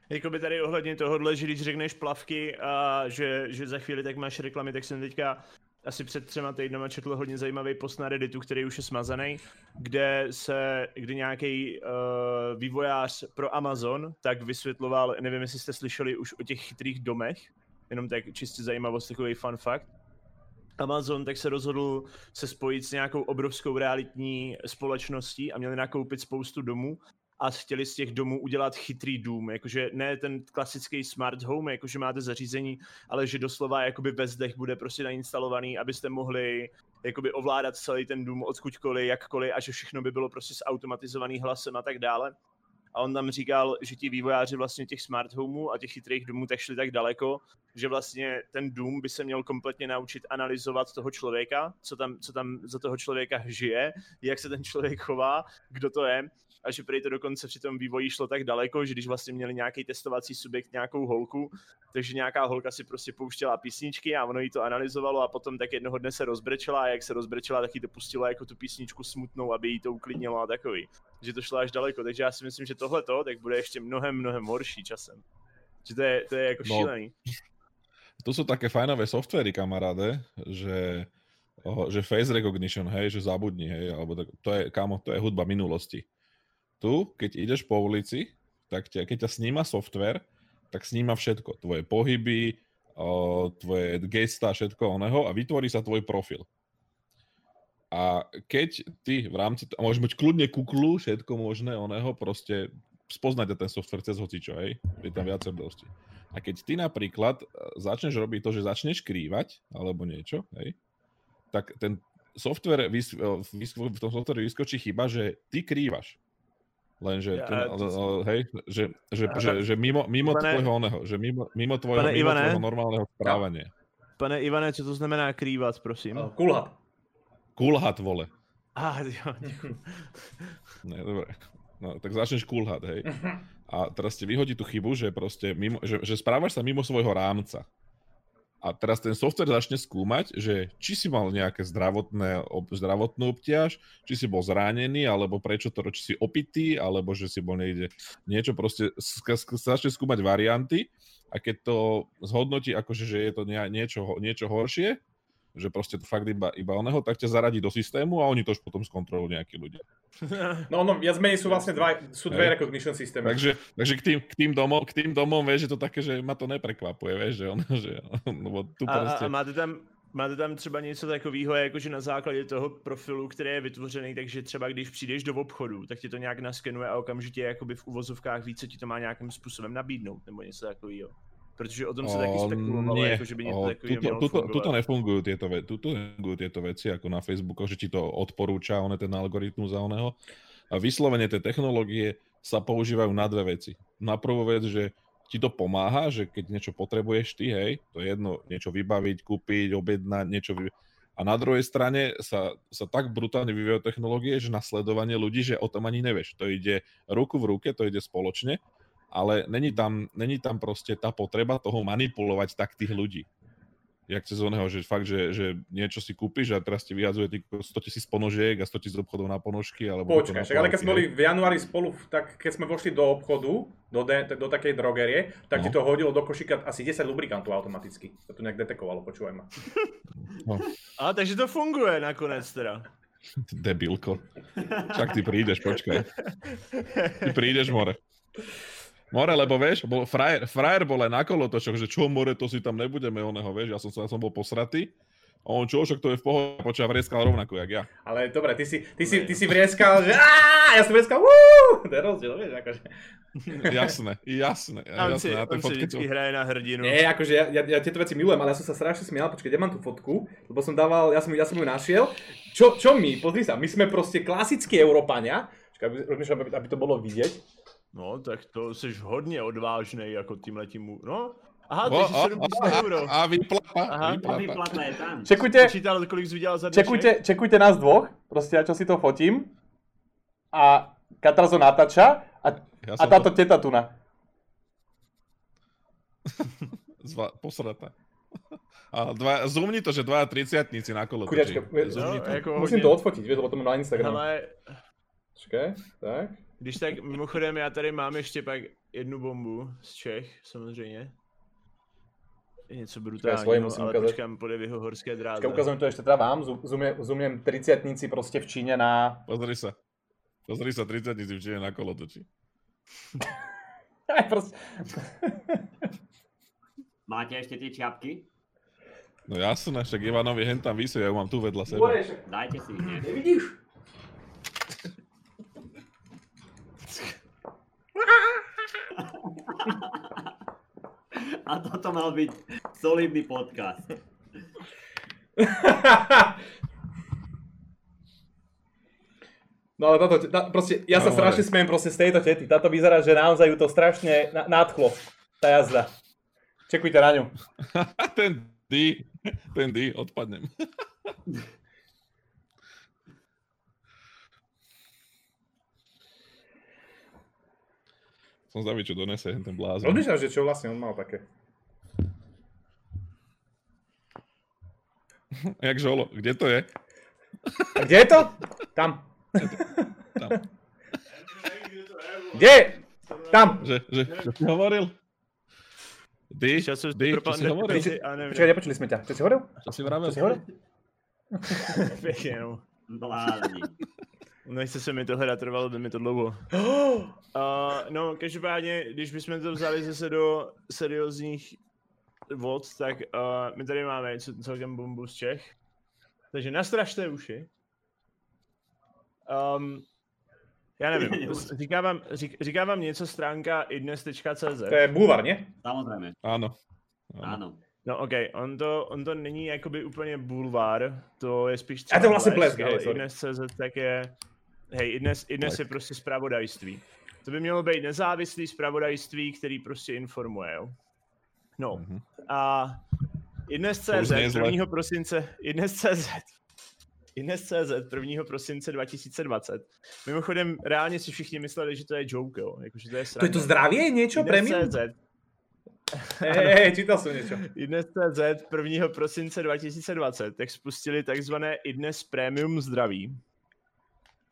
Jakoby tady ohledně tohohle, že když řekneš plavky a že, že za chvíli tak máš reklamy, tak jsem teďka asi před třema týdnama četl hodně zajímavý post na Redditu, který už je smazaný, kde se, kdy nějaký uh, vývojář pro Amazon tak vysvětloval, nevím, jestli jste slyšeli už o těch chytrých domech, jenom tak čistě zajímavost, takový fun fact. Amazon tak se rozhodl se spojit s nějakou obrovskou realitní společností a měli nakoupit spoustu domů a chtěli z těch domů udělat chytrý dům, jakože ne ten klasický smart home, jakože máte zařízení, ale že doslova jakoby ve zdech bude prostě nainstalovaný, abyste mohli jakoby ovládat celý ten dům odkudkoliv, jakkoliv a že všechno by bylo prostě zautomatizovaný hlasem a tak dále. a on tam říkal, že ti vývojáři vlastně těch smart homeů a těch chytrých domů tak šli tak daleko, že vlastně ten dům by se měl kompletně naučit analyzovat toho člověka, co tam, co tam za toho člověka žije, jak se ten člověk chová, kdo to je a že prý to dokonce při tom vývoji šlo tak daleko, že když vlastně měli nějaký testovací subjekt, nějakou holku, takže nějaká holka si prostě pouštěla písničky a ono jí to analyzovalo a potom tak jednoho dne se rozbrečela a jak se rozbrečela, tak jí to pustilo jako tu písničku smutnou, aby jí to uklidnilo a takový. Že to šlo až daleko, takže já si myslím, že tohle to tak bude ještě mnohem, mnohem horší časem. Že to je, to je jako no, šílený. To sú také fajnové softvery, kamaráde, že, že face recognition, hej, že zabudni, hej, alebo tak, to je, kamo, to je hudba minulosti tu, keď ideš po ulici, tak ťa, keď ťa sníma software, tak sníma všetko. Tvoje pohyby, tvoje gesta, všetko oného a vytvorí sa tvoj profil. A keď ty v rámci, a môžeš mať kľudne kuklu, všetko možné oného, proste spoznať ten software cez hocičo, hej? Je tam viac dosti. A keď ty napríklad e, začneš robiť to, že začneš krývať, alebo niečo, hej, tak ten software, vys, v tom software vyskočí chyba, že ty krývaš. Lenže, ja, ten, to... hej, že, že, že, že mimo, mimo pane, tvojho oného, že mimo, mimo tvojho, pane mimo Ivane, tvojho normálneho správania. Pane Ivane, co to znamená krývat, prosím? Uh, kulhat. Kulhat, vole. Ah, jo, ne, dobre. No, tak začneš kulhat, hej. A teraz ti vyhodí tú chybu, že proste mimo, že, že správaš sa mimo svojho rámca. A teraz ten software začne skúmať, že či si mal nejaké zdravotné, zdravotnú obťaž, či si bol zranený, alebo prečo to, či si opitý, alebo že si bol niekde niečo, proste začne skúmať varianty a keď to zhodnotí akože, že je to niečo, niečo horšie, že proste to fakt iba, iba oného, tak ťa zaradí do systému a oni to už potom skontrolujú nejakí ľudia. No, no, viac menej sú vlastne dva, sú dve recognition systémy. Takže, takže k, tým, k, tým domom, k tým domom, vieš, že to také, že ma to neprekvapuje, vieš, že ono, že no, tu a, proste... a, a máte tam, Máte tam třeba něco takového, jakože na základě toho profilu, který je vytvořený, takže třeba když přijdeš do obchodu, tak ti to nějak naskenuje a okamžitě jakoby v uvozovkách více ti to má nějakým způsobem nabídnout, nebo něco takového. Protože o tom sa taky spekulovalo, nie. Ako, že by niečo takového tuto, tuto, tuto nefungujú tieto, ve, tuto nefungujú tieto veci, ako na Facebooku, že ti to odporúča, on ten algoritmus za oného. A vyslovene tie technológie sa používajú na dve veci. Na prvú vec, že ti to pomáha, že keď niečo potrebuješ ty, hej, to je jedno, niečo vybaviť, kúpiť, objednať, niečo vy... A na druhej strane sa, sa tak brutálne vyvíjajú technológie, že na sledovanie ľudí, že o tom ani nevieš. To ide ruku v ruke, to ide spoločne ale není tam, není tam proste tá potreba toho manipulovať tak tých ľudí. Jak cez oného, že fakt, že, že niečo si kúpiš a teraz ti vyjadzuje 100 tisíc ponožiek a 100 tisíc obchodov na ponožky. Alebo Počkaj, však, ale keď sme boli v januári spolu, tak keď sme vošli do obchodu, do, de, do takej drogerie, tak no. ti to hodilo do košíka asi 10 lubrikantov automaticky. To tu nejak detekovalo, počúvaj ma. No. A takže to funguje nakonec teda. Debilko. Však ty prídeš, počkaj. Ty prídeš, more. More, lebo vieš, bol frajer, frajer bol aj na kolotočoch, že čo more, to si tam nebudeme oného, vieš, ja som, ja som bol posratý. A on čo, však to je v pohode, počúva, vrieskal rovnako, jak ja. Ale dobre, ty si, ty si, ty si vrieskal, že aaa, ja som vrieskal, wuuu, to je rozdiel, vieš, akože. jasné, jasné. On si, on si vždycky hraje na hrdinu. Nie, akože ja, ja, ja, tieto veci milujem, ale ja som sa strašne smial, počkaj, ja mám tú fotku, lebo som dával, ja som, ja som ju našiel. Čo, čo my, pozri sa, my sme proste klasickí Európania, aby, aby, aby to bolo vidieť. No, tak to jsi hodně odvážný jako tímhletím... No, Aha, takže 70 oh, euro. A výplata. Aha, výplata. výplata je tam. Čekujte, Počítal, kolik jsi za čekujte, čekujte nás dvoch, prostě ja čo si to fotím. A Katrazo natáča a, ja a táto to... teta tu na. Zva, posrata. A dva, zoomni to, že dvaja triciatníci na kolo. Kuďačka, no, to. musím hodne. to odfotiť, vieš, lebo to mám na Instagram. Ale... Čakaj, tak. Když tak, mimochodem, já tady mám ještě pak jednu bombu z Čech, samozřejmě. Je něco brutálního, ale ukázať. počkám po jeho horské dráze. Počkaj, ukazujem to ešte teda vám, zoomiem 30 proste v Číne na... Pozri sa. Pozri sa, 30 v Číne na kolotoči. proste... Máte ešte tie čiapky? No jasné, však Ivanovi hen tam vysuje, ja ju mám tu vedľa seba. Dajte si ich, Nevidíš? A toto mal byť solidný podcast. No ale táto, tá, proste, ja sa No, strašne smejem proste z tejto tety. Táto vyzerá, že naozaj ju to strašne na- nadchlo, tá jazda. Čekujte na ňu. ten D, ten D, odpadnem. Som zvedavý, čo donese ten blázon. Rozmýšľam, že čo vlastne on mal také. Jak žolo, kde to je? A kde je to? Tam. Tam. Kde? Tam. Že, že, čo si hovoril? D, Šel jsem D, čo si hovoril? Ty-. Počkaj, nepočuli sme ťa. Čo si hovoril? Čo si vravel? Čo si hovoril? Pěkně, no. Blázni. Nechce se mi to hledat, trvalo by mi to dlouho. Uh, no, každopádně, když bychom to vzali zase do seriózních vod, tak uh, my tady máme celkem bombu z Čech. Takže nastražte uši. Um, já nevím, říká vám, řík, říká vám něco stránka idnes.cz. To je bulvar, nie? Samozrejme, Áno. Áno. áno. No ok, on to, on to není jakoby úplně bulvár, to je spíš A to vlastně blesk, blesk, hej, iDnes.cz tak je, hej, iDnes, iDnes je prostě zpravodajství. To by mělo být nezávislý zpravodajství, který prostě informuje, jo. No, Mhm. a iDnes.cz už nie je zle. 1. prosince, iDnes.cz iDnes.cz 1. prosince 2020. Mimochodem, reálně si všichni mysleli, že to je joke, jo, jakože to je To je sranda. to zdravie niečo? Hej, hej, čítal som niečo. iDnes.cz 1. prosince 2020 tak spustili takzvané iDnes Premium zdraví.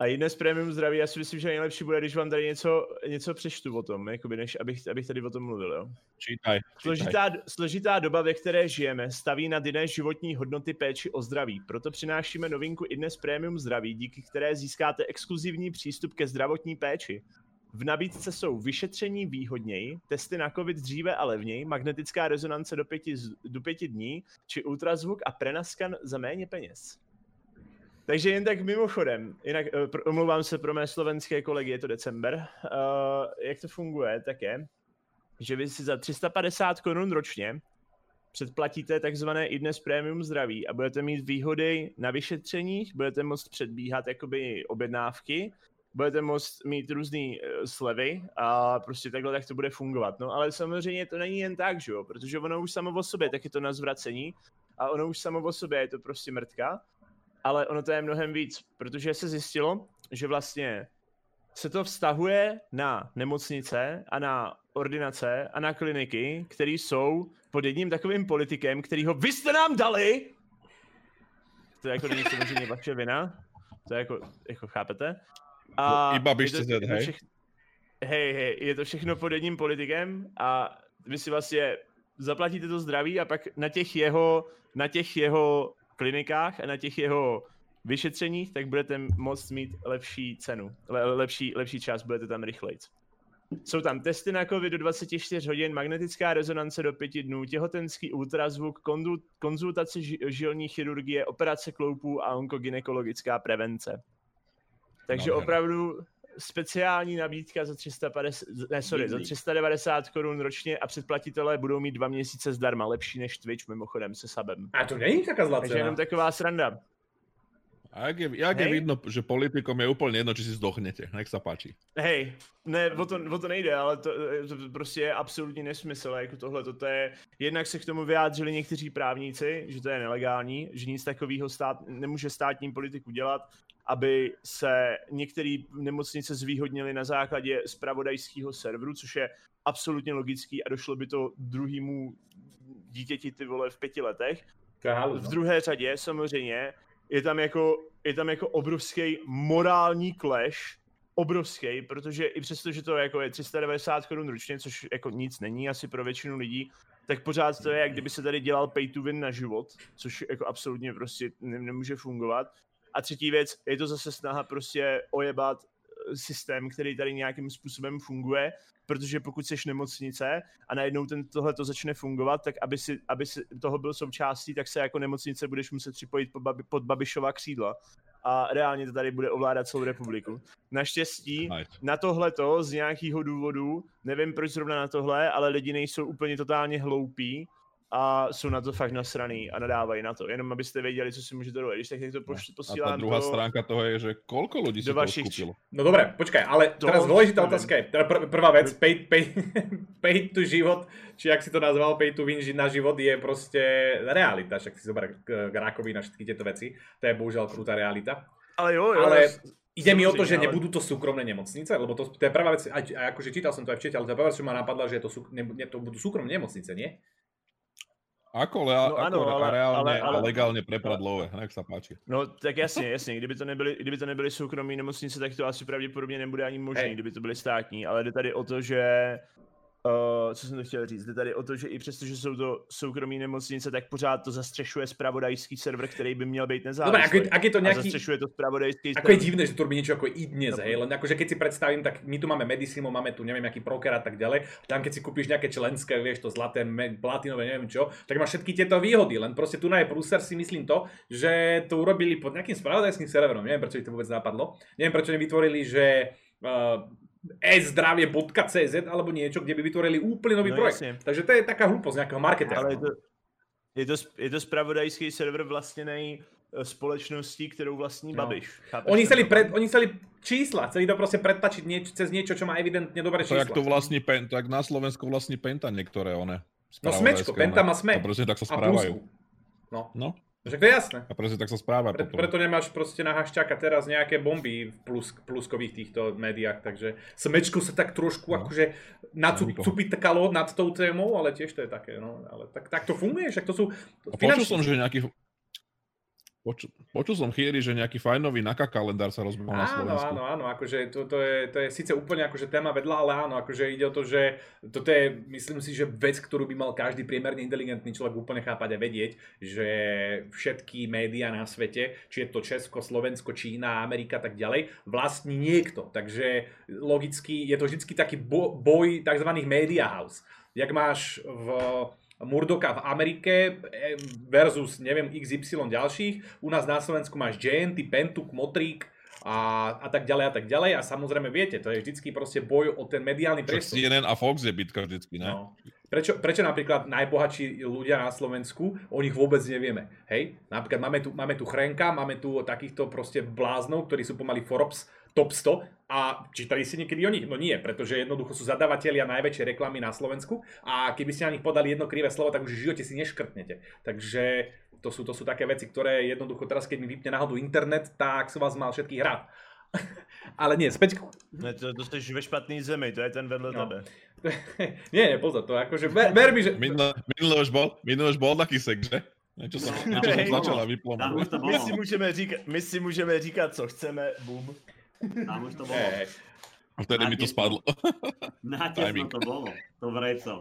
A iDnes Premium zdraví, já si myslím, že nejlepší bude, když vám tady něco, něco přečtu o tom, jakoby než abych, abych tady o tom mluvil. Jo. Čítaj. Složitá, složitá doba, ve které žijeme, staví na jiné životní hodnoty péči o zdraví. Proto přinášíme novinku iDnes Premium zdraví, díky které získáte exkluzivní přístup ke zdravotní péči. V nabídce jsou vyšetření výhodněji, testy na COVID dříve a levněji, magnetická rezonance do pěti, z- do pěti dní, či ultrazvuk a prenaskan za méně peněz. Takže jen tak mimochodem, jinak eh, omlouvám se pro mé slovenské kolegy, je to december. Uh, jak to funguje, tak je, že vy si za 350 korun ročně předplatíte takzvané iDnes Premium zdraví a budete mít výhody na vyšetřeních, budete moct předbíhat jakoby objednávky, budete moct mít různé uh, slevy a prostě takhle tak to bude fungovat. No ale samozřejmě to není jen tak, že jo, protože ono už samo o sobě, tak je to na zvracení a ono už samo o sobě je to prostě mrtka, ale ono to je mnohem víc, protože se zjistilo, že vlastně se to vztahuje na nemocnice a na ordinace a na kliniky, které jsou pod jedním takovým politikem, kterýho vy jste nám dali. To jako není samozřejmě vaše vina. To je jako, jako chápete? No, iba je Babiš to- je to hej? všech- Hej, hej, je to všechno pod jedním politikem a vy si vlastně zaplatíte to zdraví a pak na těch jeho, na těch jeho klinikách a na těch jeho vyšetřeních, tak budete moct mít lepší cenu, le, lepší, lepší čas, budete tam rychlejc. Jsou tam testy na COVID do 24 hodin, magnetická rezonance do 5 dnů, těhotenský ultrazvuk, konzultace ži- žilní chirurgie, operace kloupů a onkogynekologická prevence. Takže Nádhera. opravdu speciální nabídka za 350, ne, sorry, za Easy. 390 korun ročně a předplatitelé budou mít dva měsíce zdarma, lepší než Twitch mimochodem se sabem. A to není taká zlá Takže jenom taková sranda. A jak je, jak je vidno, že politikom je úplne jedno, či si zdochnete. Nech sa páči. Hej, ne, o to, o to nejde, ale to, to prostě je absolutní nesmysl, jako tohle, to je, jednak se k tomu vyjádřili někteří právníci, že to je nelegální, že nic takového stát, nemůže státní politik udělat, aby se některé nemocnice zvýhodnily na základě spravodajského serveru, což je absolutně logický a došlo by to druhému dítěti ty vole v pěti letech. Je halus, V no. druhé řadě samozřejmě je tam jako, je tam jako obrovský morální clash, obrovský, protože i přesto, že to jako je 390 korun ročně, což jako nic není asi pro většinu lidí, tak pořád to je, jak kdyby se tady dělal pay to win na život, což jako absolutně prostě ne- nemůže fungovat. A třetí věc, je to zase snaha prostě ojebat eh, systém, který tady nějakým způsobem funguje, protože pokud jsi nemocnice a najednou ten, tohle to začne fungovat, tak aby si, aby si toho byl součástí, tak se jako nemocnice budeš muset připojit pod, babi, pod Babišova křídla. A reálně to tady bude ovládat celou republiku. Naštěstí na tohleto z nějakého důvodu, nevím proč zrovna na tohle, ale lidi nejsou úplně totálně hloupí a jsou na to fakt nasraný a nadávají na to, jenom abyste věděli, co si můžete dovolit. Když tak to poš- A tá druhá to... stránka toho je, že koľko ľudí si do to vašich skúpilo. No dobre, počkaj, ale To teraz dôležitá otázka je, teda pr- prvá vec, pay, pay, pay to život, či ak si to nazval, pay to win na život je proste realita, však si zober k- k rakovina, všetky tieto veci, to je bohužiaľ krutá realita. Ale jo, jo, Ale ide mi o to, že nebudú to súkromné nemocnice, lebo to, to je prvá vec, aj, aj akože čítal som to aj v čete, ale to je prvá vec, čo ma napadla, že to, sú, ne, to budú súkromné nemocnice, nie? Ako, le, No ako áno, ale- reálne ale- a ale- legálne prepradlové, nech sa páči. No tak jasně, jasně, kdyby to nebyly, kdyby to nebyly soukromí nemocnice, tak to asi pravděpodobně nebude ani možné, Hej. kdyby to byly státní, ale jde tady o to, že Uh, co jsem to chtěl říct, jde tady o to, že i přesto, že jsou to soukromí nemocnice, tak pořád to zastřešuje spravodajský server, který by měl být Dobre, nezávislý. ak, je- ak je to A nejaký... zastřešuje to spravodajský Ako je divné, že to robí niečo ako i dnes, No. hej, len akože keď si predstavím, tak my tu máme Medisimo, máme tu neviem, aký proker a tak ďalej, tam keď si kúpiš nejaké členské, vieš, to zlaté, platinové, neviem čo, tak máš všetky tieto výhody, len proste tu na je prúser si myslím to, že to urobili pod nejakým spravodajským serverom, neviem prečo ich to vôbec napadlo, neviem prečo nevytvorili, že uh, e-zdravie.cz alebo niečo, kde by vytvorili úplne nový No projekt. jasne. Takže to je taká hlúposť nejakého marketera. Ale je to, je to, je to spravodajský server vlastněnej eh, společností, kterou vlastní No. Babiš. Chápeš Oni chceli, pred, oni chceli čísla, chceli to proste predtačiť nieč, cez niečo, čo má evidentne dobré čísla. jak to vlastní pen, tak na Slovensku vlastní Penta niektoré one. No smečko, Penta one. má sme. A presne tak sa správajú. No, No, však to je jasné. a presne tak sa správa Pre, potom. preto nemáš proste na hašťáka teraz nejaké bomby v plus, pluskových týchto médiách, takže smečko sa tak trošku No. akože nacupitkalo nad tou témou, ale tiež to je také, no, ale tak, tak to funguje, však to sú A počul som, že nejaký... Počul, počul som chýry, že nejaký fajnový naka kalendár sa rozbehol na Áno, Slovensku. áno, áno, akože to, to, je, to je síce úplne akože téma vedľa, ale áno, akože ide o to, že toto je, myslím si, že vec, ktorú by mal každý priemerne inteligentný človek úplne chápať a vedieť, že všetky médiá na svete, či je to Česko, Slovensko, Čína, Amerika tak ďalej, vlastní niekto. Takže logicky je to vždycky taký bo- boj tzv. media house. Jak máš v Murdoka v Amerike eh, versus neviem XY ďalších. U nás na Slovensku máš JNT, Pentuk, Motrík a, a tak ďalej a tak ďalej. A samozrejme viete, to je vždycky proste boj o ten mediálny priestor. CNN a Fox je bitka vždycky, ne? No. Prečo, prečo napríklad najbohatší ľudia na Slovensku, o nich vôbec nevieme, hej? Napríklad máme tu, máme tu Chrenka, máme tu takýchto proste bláznov, ktorí sú pomaly Forbes top 100 a čítali ste niekedy o nich? No nie, pretože jednoducho sú zadavatelia najväčšej reklamy na Slovensku a keby ste na nich podali jedno krivé slovo, tak už v živote si neškrtnete. Takže to sú, to sú také veci, ktoré jednoducho teraz, keď mi vypne náhodou internet, tak som vás mal všetkých rád. Ale nie, späť Ne, to, to jsi ve špatný zemi, to je ten vedle No. tebe. nie, nie, pozor, to akože, ver, ver mi, že... Minule, minule, už bol, minule už bol taký sek, že? Niečo som, niečo som začala to My si, můžeme říkat, my si můžeme říkat, co chceme, boom. Tam už to bolo. Hej, A vtedy mi to spadlo. Natesno to bolo. To vreco.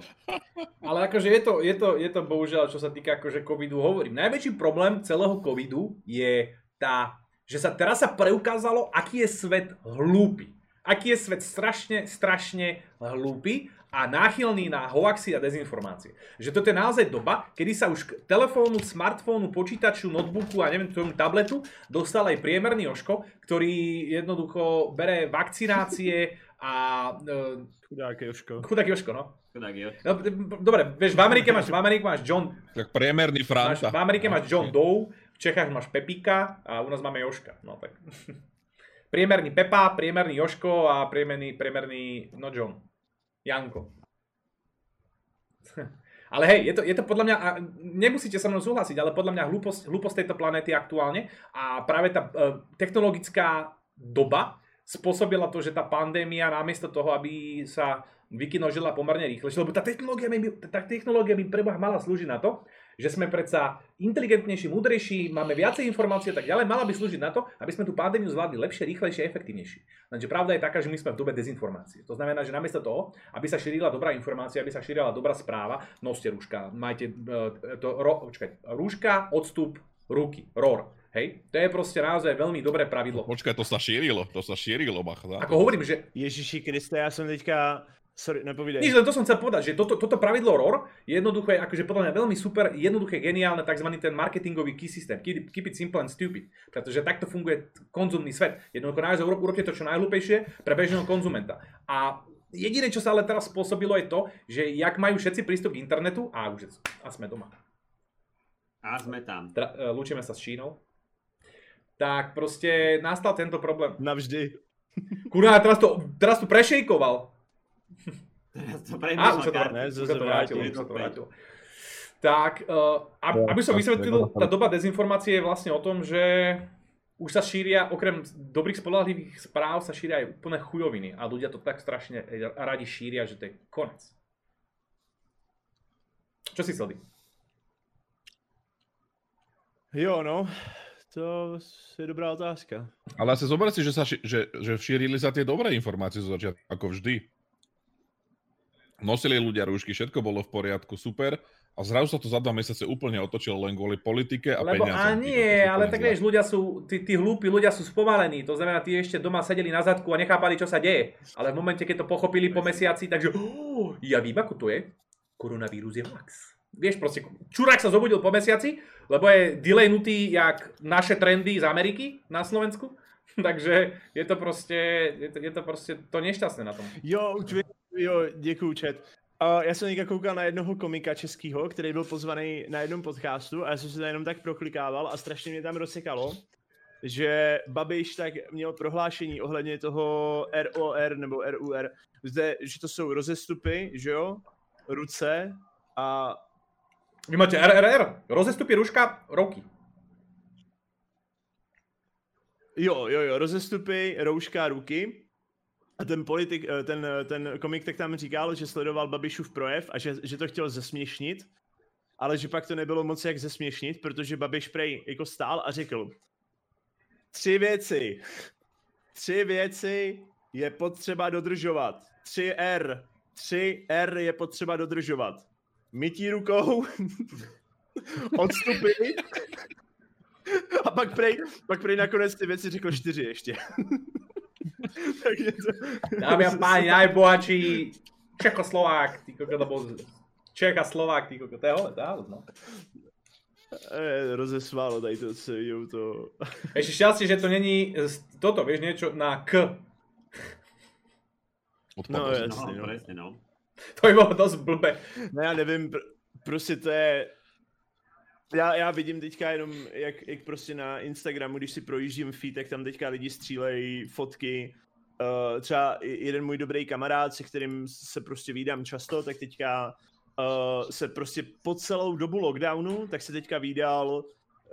Ale akože je to, je, to, je to bohužiaľ, čo sa týka akože covidu, hovorím. Najväčší problém celého covidu je tá, že sa teraz sa preukázalo, aký je svet hlúpy. Aký je svet strašne, strašne hlúpy a náchylný na hoaxy a dezinformácie. Že toto je naozaj doba, kedy sa už k telefónu, smartfónu, počítaču, notebooku a neviem, tomu tabletu dostal aj priemerný oško, ktorý jednoducho bere vakcinácie a e, Chudák Joško. chudák Joško, no. Chudák. No, dobre, vieš, v Amerike máš, v Amerike máš John, Tak priemerný máš, Franta. v Amerike máš John Doe, v Čechách máš Pepika a u nás máme Joška. No tak. priemerný Pepa, priemerný Joško a priemerný, priemerný, no John. Janko. Ale hej, je to, je to podľa mňa, nemusíte sa mnou súhlasiť, ale podľa mňa hlúposť, hlúposť tejto planéty aktuálne a práve tá e, technologická doba spôsobila to, že tá pandémia namiesto toho, aby sa vykinožila pomerne rýchlejšie, lebo tá technológia, by, tá technológia by preboha mala slúžiť na to, že sme predsa inteligentnejší, múdrejší, máme viacej informácií a tak ďalej, mala by slúžiť na to, aby sme tú pandémiu zvládli lepšie, rýchlejšie a efektívnejšie. Lenže pravda je taká, že my sme v dobe dezinformácie. To znamená, že namiesto toho, aby sa šírila dobrá informácia, aby sa šírila dobrá správa, noste rúška, majte e, to, ro, počkaj, rúška, odstup, ruky, ROR. Hej, to je proste naozaj veľmi dobré pravidlo. Počkaj, to sa šírilo, to sa šírilo, bacha. Ako hovorím, že Ježíši Kriste, já jsem teďka... Sorry, nepovídej. Nič, len to som chcel povedať, že toto, toto pravidlo ROR je jednoduché, akože podľa mňa veľmi super, jednoduché, geniálne, tzv. ten marketingový key systém. Keep, keep it simple and stupid. Pretože takto funguje konzumný svet. Jednoducho naozaj urob- urobte to čo najhlúpejšie pre bežného konzumenta. A Jediné, čo sa ale teraz spôsobilo je to, že jak majú všetci prístup k internetu, a už a sme doma. A sme tam. Tra, uh, lúčime sa s Čínou. Tak proste nastal tento problém. Navždy. Kurá, teraz to, teraz to prešejkoval. Teraz to Á, premiešal už sa to, karty. Ne, už zase sa to vrátilo. vrátil. už sa to vrátilo. Tak, uh, ab- aby som vysvetlil, tá doba dezinformácie je vlastne o tom, že už sa šíria, okrem dobrých spolahlivých správ, sa šíria aj úplne chujoviny a ľudia to tak strašne radi šíria, že to je konec. Čo si sleduj? Jo, no. To je dobrá otázka. Ale asi zober si, že, sa, ši- že, že šírili sa tie dobré informácie zo začiatku, ako vždy. Nosili ľudia rúšky, všetko bolo v poriadku, super. A zrazu sa to za dva mesiace úplne otočilo len kvôli politike a Lebo peniazom. a nie, ale tak vieš, ľudia sú, tí, tí hlúpi ľudia sú spomalení, to znamená, tí ešte doma sedeli na zadku a nechápali, čo sa deje. Ale v momente, keď to pochopili po mesiaci, takže oh, ja vím, ako to je. Koronavírus je max. Vieš, proste, čurák sa zobudil po mesiaci, lebo je delaynutý jak naše trendy z Ameriky na Slovensku. Takže je to proste, je to, je to proste to nešťastné na tom. Jo, už vím, jo, děkuju, chat. Uh, já jsem teďka koukal na jednoho komika českého, který byl pozvaný na jednom podcastu a já jsem se tam jenom tak proklikával a strašně mě tam rozsekalo, že Babiš tak měl prohlášení ohledně toho ROR nebo RUR, zde, že to jsou rozestupy, že jo, ruce a Vy máte RRR, rozestupy ruška, roky. Jo, jo, jo, rozestupy, rouška, ruky. A ten politik, eh, ten, ten komik tak tam říkal, že sledoval Babišův projev a že, že to chtěl zesměšnit, ale že pak to nebylo moc jak zesměšnit, protože Babiš prej jako stál a řekl tři věci. Tři věci je potřeba dodržovat. 3R. 3R je potřeba dodržovat. Mytí rukou, odstupy, a pak prej, pak prej nakonec ty věci řekl čtyři ještě. Dámy a páni, najbohatší Čechoslovák, ty kokos, lebo Čech a Slovák, ty kokos, to je hole, hale, no. Eh, rozesválo tady to celý to. Ešte šťastie, že to není toto, vieš, niečo na K. Odpadlo No, jasne, No, no. presne, no. To by bolo dosť blbé. No já nevím, pr- prostě to je... Já, já vidím teďka jenom, jak, jak prostě na Instagramu, když si projíždím feed, tak tam teďka lidi střílejí fotky. Uh, třeba jeden můj dobrý kamarád, se kterým se prostě vídám často, tak teďka uh, se prostě po celou dobu lockdownu, tak se teďka vídal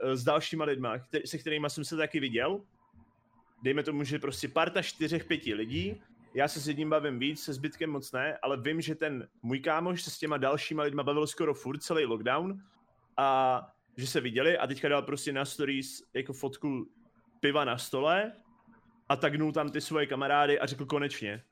uh, s dalšíma lidma, se kterými jsem se taky viděl. Dejme tomu, že prostě parta čtyřech, pěti lidí, já se s jedním bavím víc, se zbytkem moc ne, ale vím, že ten můj kámoš se s těma dalšíma lidma bavil skoro furt celý lockdown a že se viděli a teďka dal prostě na stories jako fotku piva na stole a tagnul tam ty svoje kamarády a řekl konečně.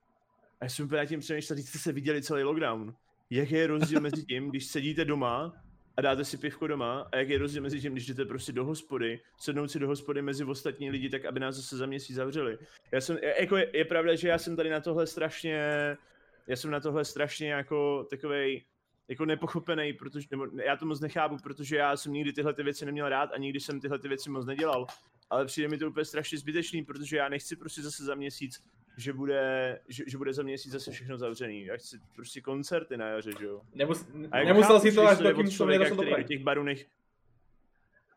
A já jsem úplně tím přemýšlel, když jste se viděli celý lockdown. Jaký je rozdíl mezi tím, když sedíte doma a dáte si pivko doma a jaký je rozdíl mezi tím, když jdete prostě do hospody, sednout si do hospody mezi ostatní lidi, tak aby nás zase za měsíc zavřeli. Já jsem, jako je, je, pravda, že já jsem tady na tohle strašně, já jsem na tohle strašně jako takovej, jako nepochopený, protože, nebo já to moc nechápu, protože já jsem nikdy tyhle ty věci neměl rád a nikdy jsem tyhle ty věci moc nedělal. Ale přijde mi to úplně strašně zbytečný, protože já nechci prostě zase za měsíc, že bude, že, že bude za měsíc zase všechno zavřený. Já chci prostě koncerty na jaře, že jo. Nemus, A jako nemusel chápu, si to až do som člověka, do který do těch barů nech...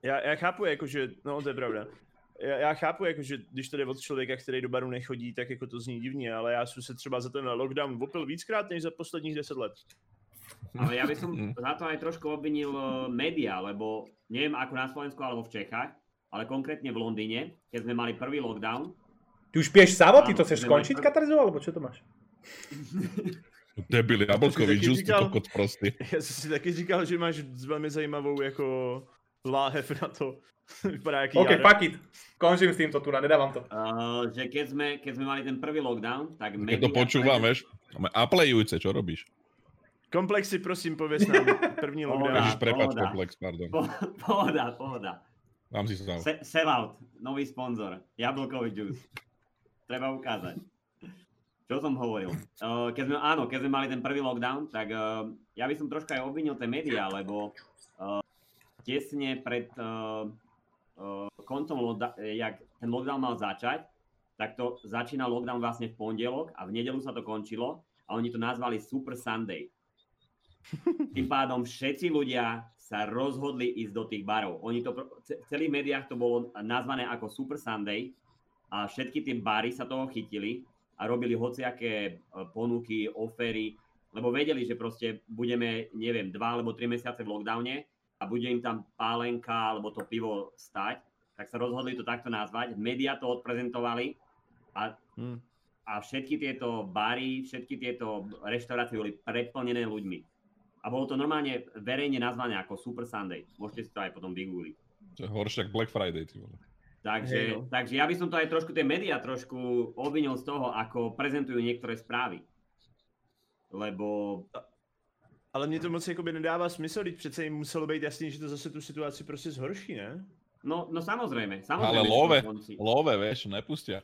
Já, já chápu, jako, že, no to je pravda. Já, já chápu, jako, že když to jde od člověka, který do baru nechodí, tak jako to zní divně, ale já jsem se třeba za ten lockdown opil víckrát než za posledních 10 let. Ale ja by som za to aj trošku obvinil eh, média, lebo neviem ako na Slovensku alebo v Čechách, ale konkrétne v Londýne, keď sme mali prvý lockdown, Ty už piješ savo, ty to chceš skončiť aj- katarzu, alebo čo to máš? Debil, jablkový džus, ty kokot prostý. Já jsem si taky říkal, že máš velmi zajímavou jako láhev na to. Vypadá jaký OK, jar. fuck it. Končím s týmto tu, nedávam to. uh, že keď sme, keď sme mali ten prvý lockdown, tak Keď to počúvam, vieš. Aplejujúce, čo robíš? Komplexy, prosím, pověz nám první lockdown. Ježiš, prepač, pohoda. komplex, pardon. Po, pohoda, pohoda. Dám si sa. Se, sellout, nový sponzor, jablkový juice. Treba ukázať. Čo som hovoril? Uh, keď sme, áno, keď sme mali ten prvý lockdown, tak uh, ja by som troška aj obvinil tie médiá, lebo uh, tesne pred uh, uh, koncom, lockda- jak ten lockdown mal začať, tak to začína lockdown vlastne v pondelok a v nedelu sa to končilo a oni to nazvali Super Sunday. Tým pádom všetci ľudia sa rozhodli ísť do tých barov. Oni to, v celých médiách to bolo nazvané ako Super Sunday a všetky tie bary sa toho chytili a robili hociaké e, ponuky, ofery, lebo vedeli, že proste budeme, neviem, dva alebo tri mesiace v lockdowne a bude im tam pálenka alebo to pivo stať, tak sa rozhodli to takto nazvať. Media to odprezentovali a, hmm. a všetky tieto bary, všetky tieto reštaurácie boli preplnené ľuďmi. A bolo to normálne verejne nazvané ako Super Sunday. Môžete si to aj potom vygoogliť. To je horšie ako Black Friday, ty vole. Takže, hey, no. takže ja by som to aj trošku, tie médiá trošku obvinil z toho, ako prezentujú niektoré správy. Lebo... Ale mně to moc jakoby nedává smysl, když přece jim muselo být jasný, že to zase tu situaci prostě zhorší, ne? No, no samozrejme. samozrejme Ale love, love, vieš, nepustia.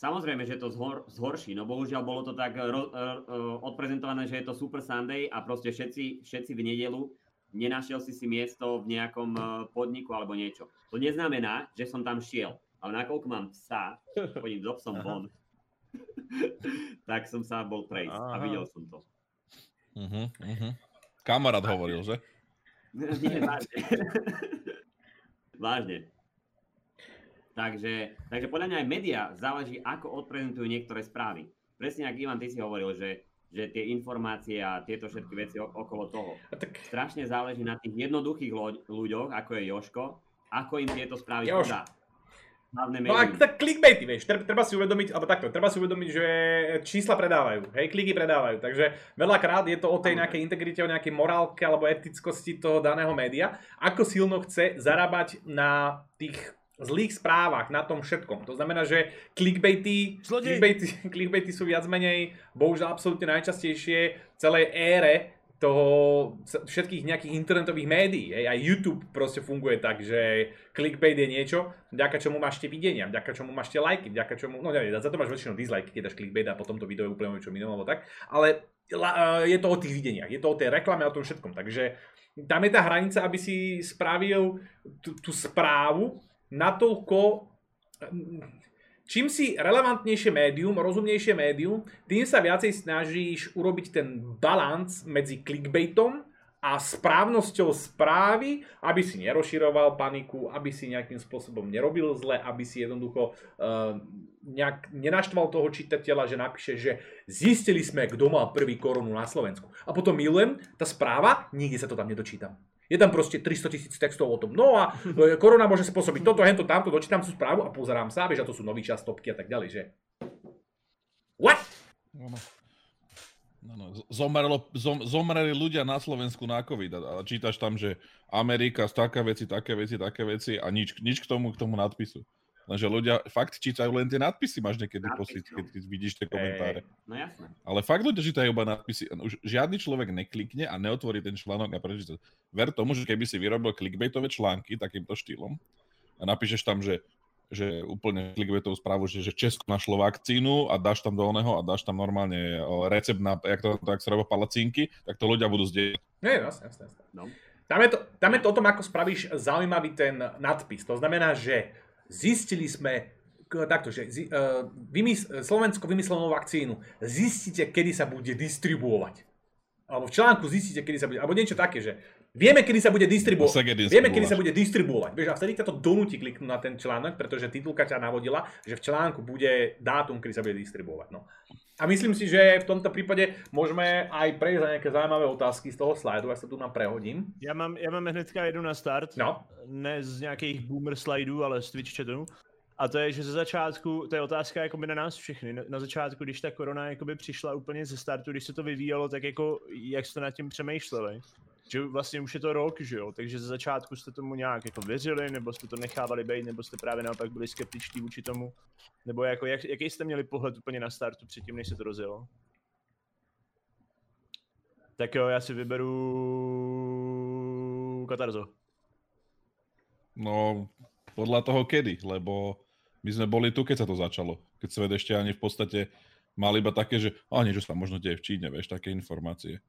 Samozrejme, že to zhor, zhorší, no bohužiaľ bolo to tak ro, uh, uh, odprezentované, že je to Super Sunday a proste všetci, všetci v nedelu nenašiel si si miesto v nejakom podniku alebo niečo. To neznamená, že som tam šiel, ale nakoľko mám psa, chodím so psom von, tak som sa bol prejsť Aha. a videl som to. Uh-huh, uh-huh. Kamarát hovoril, že? Nie, vážne. vážne. Takže, takže podľa mňa aj média záleží, ako odprezentujú niektoré správy. Presne ako Ivan, ty si hovoril, že, že tie informácie a tieto všetky veci okolo toho. Tak... Strašne záleží na tých jednoduchých ľuďoch, ako je Joško, ako im tieto správy Jož... podá. No a tak clickbaity, vieš, treba si uvedomiť, alebo takto, treba si uvedomiť, že čísla predávajú, hej, kliky predávajú, takže veľakrát je to o tej nejakej integrite, o nejakej morálke alebo etickosti toho daného média, ako silno chce zarábať na tých zlých správach, na tom všetkom. To znamená, že clickbaity, clickbaity, clickbaity sú viac menej, bohužiaľ absolútne najčastejšie v celej ére toho všetkých nejakých internetových médií. Hej. Aj YouTube proste funguje tak, že clickbait je niečo, vďaka čomu máš tie videnia, vďaka čomu máš tie lajky, vďaka čomu, no neviem, za to máš väčšinou dislike, keď dáš clickbait a potom to video je úplne čo inom, alebo tak, ale je to o tých videniach, je to o tej reklame, o tom všetkom, takže tam je tá hranica, aby si spravil tú, tú správu natoľko, čím si relevantnejšie médium, rozumnejšie médium, tým sa viacej snažíš urobiť ten balans medzi clickbaitom a správnosťou správy, aby si nerozširoval paniku, aby si nejakým spôsobom nerobil zle, aby si jednoducho uh, nejak nenaštval toho čitateľa, že napíše, že zistili sme, kto mal prvý korunu na Slovensku. A potom milujem, tá správa, nikde sa to tam nedočítam. Je tam proste 300 tisíc textov o tom. No a e, korona môže spôsobiť toto, hento, tamto, dočítam tú správu a pozerám sa, vieš, a to sú nový čas, topky a tak ďalej, že? What? No, no. No, no. Zomrelo, zom, zomreli ľudia na Slovensku na COVID a, čítaš tam, že Amerika, také veci, také veci, také veci a nič, nič k tomu, k tomu nadpisu. Lenže ľudia fakt čítajú len tie nadpisy, máš niekedy pocit, no. keď, keď vidíš tie komentáre. no jasné. Ale fakt ľudia čítajú iba nadpisy. Už žiadny človek neklikne a neotvorí ten článok a prečíta. Ver tomu, že keby si vyrobil clickbaitové články takýmto štýlom a napíšeš tam, že že úplne clickbaitovú správu, že, že Česko našlo vakcínu a dáš tam do oného a dáš tam normálne recept na, jak, to, jak sa robia palacinky, tak to ľudia budú zdieľať. Nie, jasne, jasne. jasne. No. Tam, je to, tam je to o tom, ako spravíš zaujímavý ten nadpis. To znamená, že zistili sme, takto, že uh, vymys- Slovensko vymyslelo vakcínu, zistite, kedy sa bude distribuovať. Alebo v článku zistíte, kedy sa bude, alebo niečo také, že vieme, kedy sa bude distribuovať. Vieme, kedy sa bude distribuovať. Vieš, a vtedy ťa to donúti kliknúť na ten článok, pretože titulka ťa navodila, že v článku bude dátum, kedy sa bude distribuovať. No. A myslím si, že v tomto prípade môžeme aj prejsť na nejaké zaujímavé otázky z toho slajdu, ja sa tu nám prehodím. Ja mám, ja mám hnedka jednu na start. No. Ne z nějakých boomer slajdů, ale z Twitch chatu. A to je, že ze začátku, to je otázka jakoby na nás všechny, na začátku, když ta korona jakoby přišla úplně ze startu, když se to vyvíjelo, tak jako, jak jste nad tím přemýšleli? Že vlastně už je to rok, že jo, takže ze začátku jste tomu nějak jako věřili, nebo jste to nechávali být, nebo jste právě naopak byli skeptičtí vůči tomu, nebo jako, jak, jaký jste měli pohled úplně na startu předtím, než se to rozjelo? Tak jo, já si vyberu Katarzo. No, podľa toho kedy, lebo my sme boli tu, keď sa to začalo. Keď svet ešte ani v podstate mal iba také, že a niečo sa možno deje v Číne, vieš, také informácie.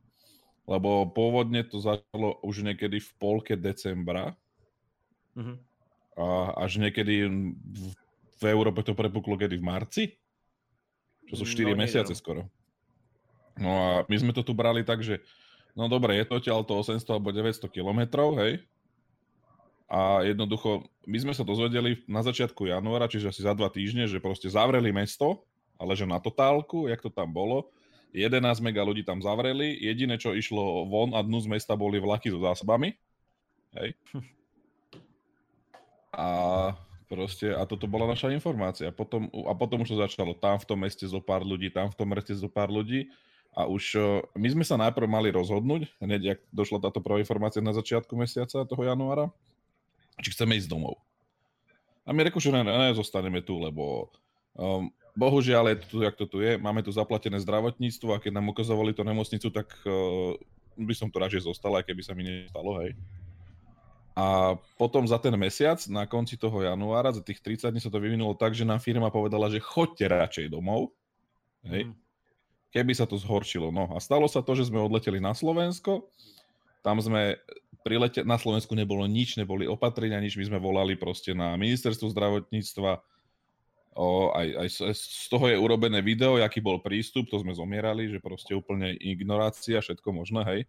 Lebo pôvodne to začalo už niekedy v polke decembra mm-hmm. a až niekedy v, v Európe to prepuklo kedy v marci? Čo sú 4 no, mesiace no. skoro. No a my sme to tu brali tak, že no dobre, je to odtiaľ to 800 alebo 900 kilometrov, hej? A jednoducho, my sme sa dozvedeli na začiatku januára, čiže asi za dva týždne, že proste zavreli mesto, ale že na totálku, jak to tam bolo, 11 mega ľudí tam zavreli, jediné, čo išlo von a dnu z mesta boli vlaky so zásobami. Hej. A proste, a toto bola naša informácia. Potom, a potom už to začalo tam v tom meste zo pár ľudí, tam v tom meste zo pár ľudí. A už my sme sa najprv mali rozhodnúť, hneď ak došla táto prvá informácia na začiatku mesiaca toho januára, či chceme ísť domov. A my reku, že ne, ne, zostaneme tu, lebo um, bohužiaľ je to jak to tu je, máme tu zaplatené zdravotníctvo a keď nám ukazovali tú nemocnicu, tak uh, by som to radšej zostal, aj keby sa mi nestalo, hej. A potom za ten mesiac, na konci toho januára, za tých 30 dní sa to vyvinulo tak, že nám firma povedala, že chodte radšej domov. Hej. Mm. Keby sa to zhoršilo. No a stalo sa to, že sme odleteli na Slovensko. Tam sme prilete- na Slovensku nebolo nič, neboli opatrenia, nič. My sme volali proste na ministerstvo zdravotníctva. O, aj, aj z toho je urobené video, aký bol prístup, to sme zomierali, že proste úplne ignorácia, všetko možné, hej.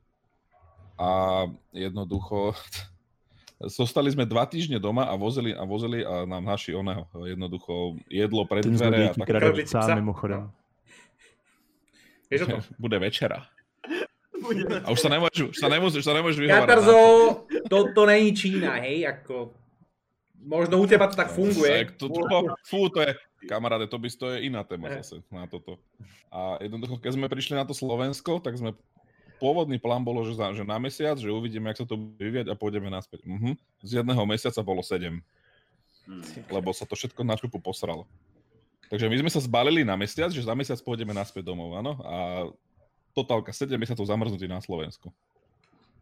A jednoducho Zostali sme dva týždne doma a vozili a vozili a nám naši oného jednoducho jedlo pred Ten dvere. A tak... sám mimochodem. to? Bude večera. A už sa nemôžu, už sa nemôžu, už sa nemôžu vyhovárať. Katarzo, to, to není Čína, hej, ako... Možno u teba to tak funguje. To, to, fú, to je, kamaráde, to by to je iná téma zase na toto. A jednoducho, keď sme prišli na to Slovensko, tak sme pôvodný plán bolo, že, za, že na mesiac, že uvidíme, jak sa to bude vyvieť a pôjdeme naspäť. Uh-huh. Z jedného mesiaca bolo 7. Hmm. Lebo sa to všetko na čupu posralo. Takže my sme sa zbalili na mesiac, že za mesiac pôjdeme naspäť domov, áno? A totálka 7 mesiacov zamrznutý na Slovensku.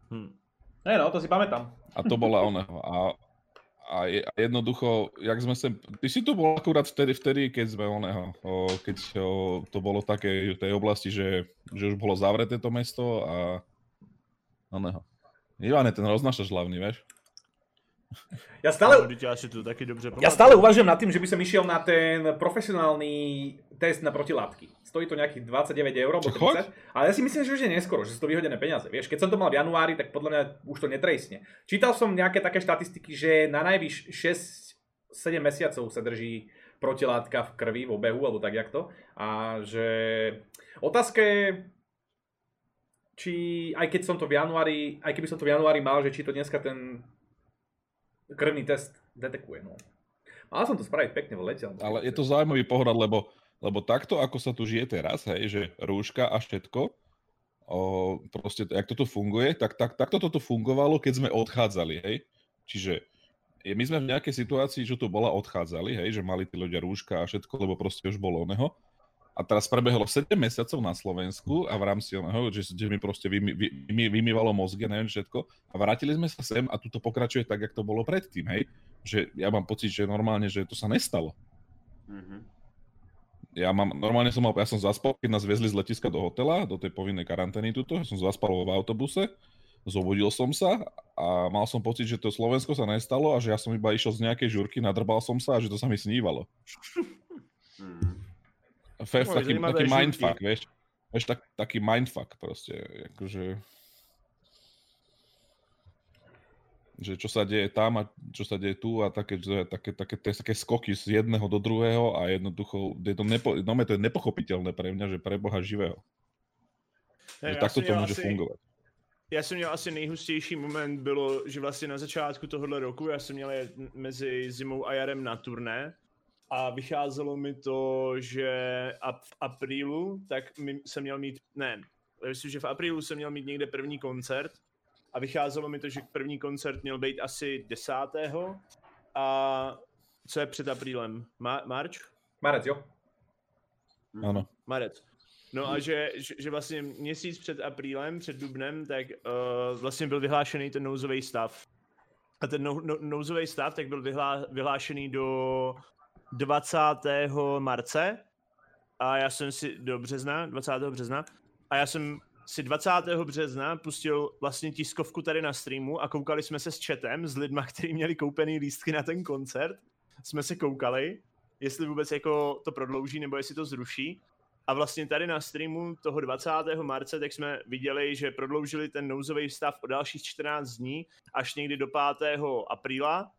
Hmm. Ne, no, to si pamätám. A to bola oného. A a, je, a jednoducho, jak sme sem, ty si tu bol akurát vtedy, vtedy keď sme oného, keď to bolo také v tej oblasti, že, že už bolo zavreté to mesto a oného. Ivane, ten roznášaš hlavný, vieš? Ja stále, ja, dobře stále uvažujem nad tým, že by som išiel na ten profesionálny test na protilátky. Stojí to nejakých 29 eur, alebo 30, ale ja si myslím, že už je neskoro, že sú to vyhodené peniaze. Vieš, keď som to mal v januári, tak podľa mňa už to netrejsne. Čítal som nejaké také štatistiky, že na najvyš 6-7 mesiacov sa drží protilátka v krvi, v obehu, alebo tak jak to. A že otázka je, či aj keď som to v januári, aj keby som to v januári mal, že či to dneska ten krvný test detekuje. No. Mal som to spraviť pekne v lete. Ale je to zaujímavý pohľad, lebo, lebo takto, ako sa tu žije teraz, hej, že rúška a všetko, o, proste, jak toto funguje, tak, tak, takto toto fungovalo, keď sme odchádzali, hej. Čiže my sme v nejakej situácii, že tu bola odchádzali, hej, že mali tí ľudia rúška a všetko, lebo proste už bolo oného. A teraz prebehlo 7 mesiacov na Slovensku a v rámci oného, že, že mi proste vymy, vy, vymývalo mozgy, neviem všetko. A vrátili sme sa sem a tu to pokračuje tak, jak to bolo predtým, hej. Že ja mám pocit, že normálne, že to sa nestalo. Mm-hmm. Ja mám, normálne som mal, ja som zaspal, keď nás viezli z letiska do hotela, do tej povinnej karantény tuto, ja som zaspal v autobuse, zobudil som sa a mal som pocit, že to Slovensko sa nestalo a že ja som iba išiel z nejakej žurky, nadrbal som sa a že to sa mi snívalo. Mm. Fe, no, taký, taký mindfuck, vieš. Vieš, tak, taký mindfuck proste, akože... že čo sa deje tam a čo sa deje tu a také, také, také, také, také skoky z jedného do druhého a jednoducho, je to, nepo, no, to je nepochopiteľné pre mňa, že pre Boha živého. Hey, že takto to môže asi, fungovať. Já jsem měl asi nejhustější moment bylo, že vlastně na začátku tohohle roku já jsem měl mezi zimou a jarem na turné a vycházelo mi to, že v aprílu, tak jsem měl mít, ne, myslím, že v aprílu jsem měl mít někde první koncert a vycházelo mi to, že první koncert měl být asi 10. A co je před aprílem? Ma- Marč? Marec, jo. Mhm. Ano. Marec. No a že, že, že vlastně měsíc před aprílem, před dubnem, tak uh, vlastně byl vyhlášený ten nouzový stav. A ten nou, no, nouzový stav tak byl vyhlá, vyhlášený do 20. marce a já jsem si do března, 20. března a já jsem si 20. března pustil vlastně tiskovku tady na streamu a koukali jsme se s chatem, s lidma, kteří měli koupený lístky na ten koncert. Jsme se koukali, jestli vůbec jako to prodlouží nebo jestli to zruší. A vlastně tady na streamu toho 20. marce, tak jsme viděli, že prodloužili ten nouzový stav o dalších 14 dní, až někdy do 5. apríla.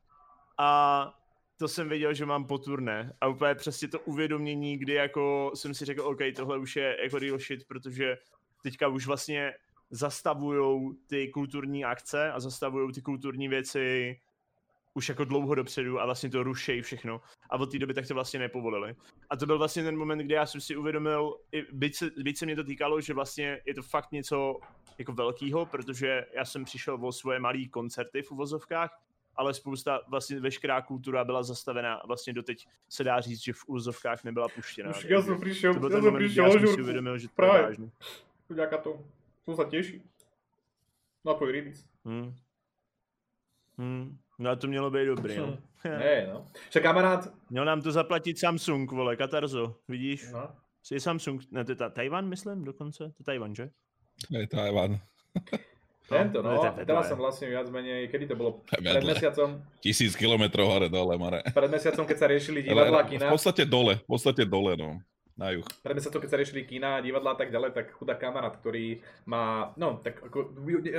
A to jsem věděl, že mám poturné. A úplně přesně to uvědomění, kdy jako jsem si řekl, OK, tohle už je jako real shit, protože teďka už vlastně zastavují ty kulturní akce a zastavují ty kulturní věci už jako dlouho dopředu a vlastně to rušejí všechno. A od té doby tak to vlastně nepovolili. A to byl vlastně ten moment, kdy já jsem si uvědomil, byť se, byť se mě to týkalo, že vlastně je to fakt něco jako velkýho, protože já jsem přišel o svoje malé koncerty v uvozovkách, ale spousta, vlastně veškerá kultura byla zastavená a vlastně doteď se dá říct, že v úzovkách nebyla puštěná. Už ja som prišiel, to moment, kdy prišiel já jsem si uvědomil, že to je vážné. Vďaka tomu. Som sa teší. Na tvoj release. Hmm. Hmm. No a to mělo být dobrý, no. Ne, no. Však kamarát, Měl nám to zaplatit Samsung, vole, Katarzo, vidíš? no. Je Samsung, ne, to je ta, Tajvan, myslím, dokonce? To je Tajvan, že? Hej, Tajvan. Tento, no, no. Teraz som vlastne viac menej, kedy to bolo? Pred mesiacom, Tisíc kilometrov hore dole, Mare. pred mesiacom, keď sa riešili Ale divadlá, v kina. podstate dole, v podstate dole, no. Na juh. Pred mesiacom, keď sa riešili kina, divadlá a tak ďalej, tak chudá kamarát, ktorý má, no, tak ako,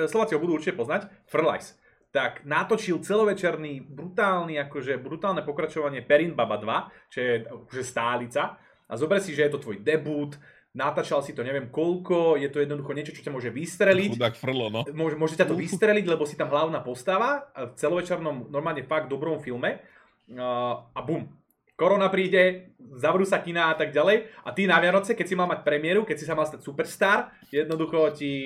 Slováci ho budú určite poznať, Frlajs. Tak natočil celovečerný, brutálny, akože brutálne pokračovanie Perin Baba 2, čo je akože stálica. A zober si, že je to tvoj debut, natáčal si to neviem koľko, je to jednoducho niečo, čo ťa môže vystreliť. Chudák frlo, no. Môže, môže ťa to vystreliť, lebo si tam hlavná postava a v celovečernom, normálne fakt dobrom filme. A, a bum. Korona príde, zavrú sa kina a tak ďalej. A ty na Vianoce, keď si mal mať premiéru, keď si sa mal stať superstar, jednoducho ti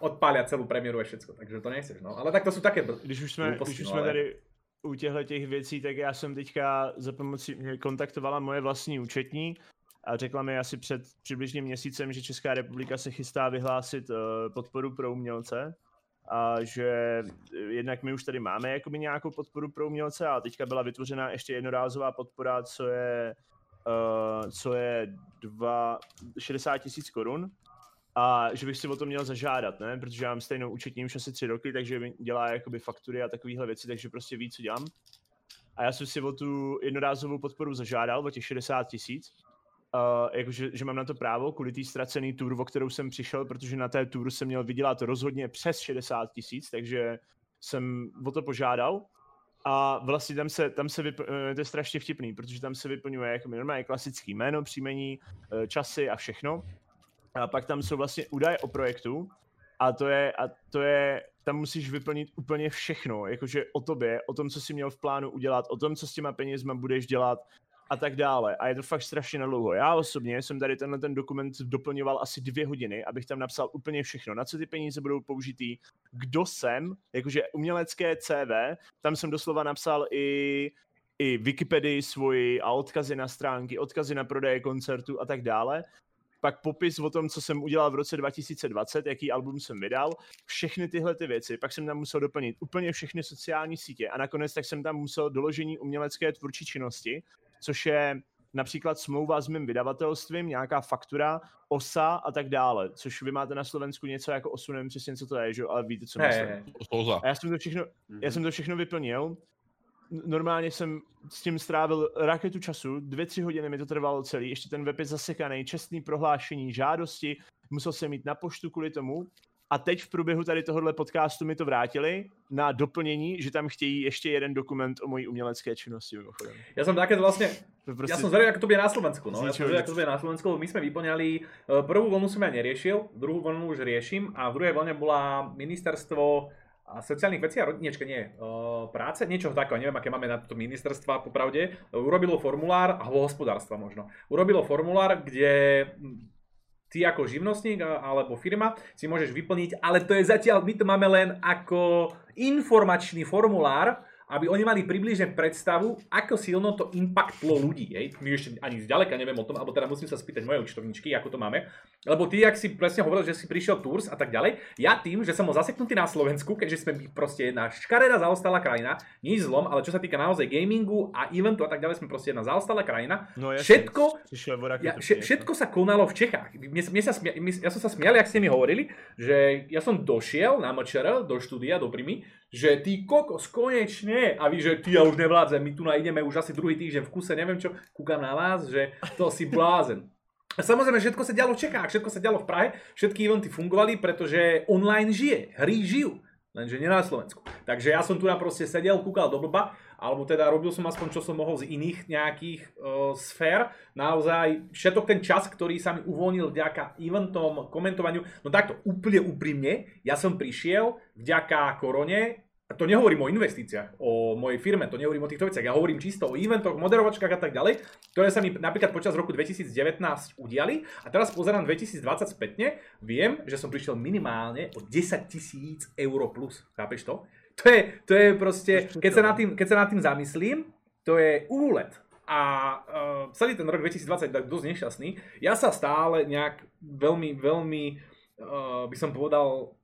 odpália celú premiéru a všetko. Takže to nechceš, no. Ale tak to sú také... br- Když už jsme, Hlouposti, když už no, jsme ale- tady u těchto těch věcí, tak já jsem teďka za pomocí, mě kontaktovala moje vlastní účetní a řekla mi asi před přibližně měsícem, že Česká republika se chystá vyhlásit uh, podporu pro umělce a že eh, jednak my už tady máme jakoby nějakou podporu pro umělce a teďka byla vytvořena ještě jednorázová podpora, co je, uh, co je dva, 60 tisíc korun a že bych si o to měl zažádat, ne? Protože já mám stejnou účetní už asi tři roky, takže mi dělá jakoby faktury a takovéhle věci, takže prostě ví, co dělám. A já jsem si o tu jednorázovou podporu zažádal, o těch 60 tisíc. Uh, jakože, že mám na to právo kvůli té ztracený tour, o kterou jsem přišel, protože na té tour jsem měl vydělat rozhodně přes 60 tisíc, takže jsem o to požádal. A vlastně tam se, tam se vyp- eh, to je strašně vtipný, protože tam se vyplňuje jako normálně klasický jméno, příjmení, eh, časy a všechno. A pak tam jsou vlastně údaje o projektu a to je, a to je, tam musíš vyplnit úplně všechno, jakože o tobě, o tom, co jsi měl v plánu udělat, o tom, co s těma penězma budeš dělat a tak dále. A je to fakt strašně dlouho. Já osobně jsem tady tenhle ten dokument doplňoval asi dvě hodiny, abych tam napsal úplně všechno, na co ty peníze budou použitý, kdo jsem, jakože umělecké CV, tam jsem doslova napsal i i Wikipedii svoji a odkazy na stránky, odkazy na prodeje koncertu a tak dále. Pak popis o tom, co jsem udělal v roce 2020, jaký album jsem vydal, všechny tyhle ty věci, pak jsem tam musel doplnit úplně všechny sociální sítě a nakonec tak jsem tam musel doložení umělecké tvůrčí činnosti, což je například smlouva s mým vydavatelstvím, nějaká faktura, osa a tak dále, což vy máte na Slovensku něco jako osu, nevím přesně, co to je, že? ale víte, co Hej, myslím. Slza. A já jsem to všechno, Mhm. já jsem to všechno vyplnil. Normálně jsem s tím strávil raketu času, dvě, tři hodiny mi to trvalo celý, ještě ten web je zasekaný, čestný prohlášení, žádosti, musel jsem jít na poštu kvůli tomu. A teď v průběhu tady tohohle podcastu mi to vrátili na doplnění, že tam chtějí ještě jeden dokument o mojí umělecké činnosti. Mimochodem. Ja som také vlastne To Ja som zvedavý, ako to bude na Slovensku. No. Ja som zvedavý, ako to bude na Slovensku, my sme vyplňali, e, prvú vlnu som ja neriešil, druhú vlnu už riešim a v druhej vlne bola ministerstvo a sociálnych vecí a rodinečka, nie, uh, práce, niečo takého, neviem, aké máme na to ministerstva, popravde, urobilo formulár, alebo hospodárstva možno, urobilo formulár, kde hm, ty ako živnostník alebo firma si môžeš vyplniť, ale to je zatiaľ, my to máme len ako informačný formulár, aby oni mali približne predstavu, ako silno to impactlo ľudí. Hej. My ešte ani zďaleka neviem o tom, alebo teda musím sa spýtať mojej účtovničky, ako to máme. Lebo ty, ak si presne hovoril, že si prišiel Tours a tak ďalej, ja tým, že som bol zaseknutý na Slovensku, keďže sme proste jedna škaredá zaostalá krajina, nič zlom, ale čo sa týka naozaj gamingu a eventu a tak ďalej, sme proste jedna zaostalá krajina. No, jasne, Všetko ja, všetko sa konalo v Čechách. Mne, mne sa smia, mne, ja som sa smial, jak ste mi hovorili, že ja som došiel na MČR, do štúdia, do Primy, že ty kokos, konečne, a vy, že ty ja už nevládzem, my tu ideme už asi druhý týždeň v kuse, neviem čo, kúkam na vás, že to si blázen. Samozrejme, všetko sa dialo v Čechách, všetko sa dialo v Prahe, všetky eventy fungovali, pretože online žije, hry žijú, lenže nie na Slovensku. Takže ja som tu na proste sedel, kúkal do blba, alebo teda robil som aspoň, čo som mohol z iných nejakých uh, sfér. Naozaj všetok ten čas, ktorý sa mi uvoľnil vďaka eventom, komentovaniu, no takto úplne úprimne, ja som prišiel vďaka korone to nehovorím o investíciách, o mojej firme, to nehovorím o týchto veciach, ja hovorím čisto o eventoch, moderovačkách a tak ďalej, ktoré sa mi napríklad počas roku 2019 udiali a teraz pozerám 2020 spätne, viem, že som prišiel minimálne o 10 tisíc eur plus, chápeš to? To je, to je proste, keď sa, nad tým, keď sa nad tým zamyslím, to je úlet. A uh, celý ten rok 2020 je tak dosť nešťastný. Ja sa stále nejak veľmi, veľmi, uh, by som povedal,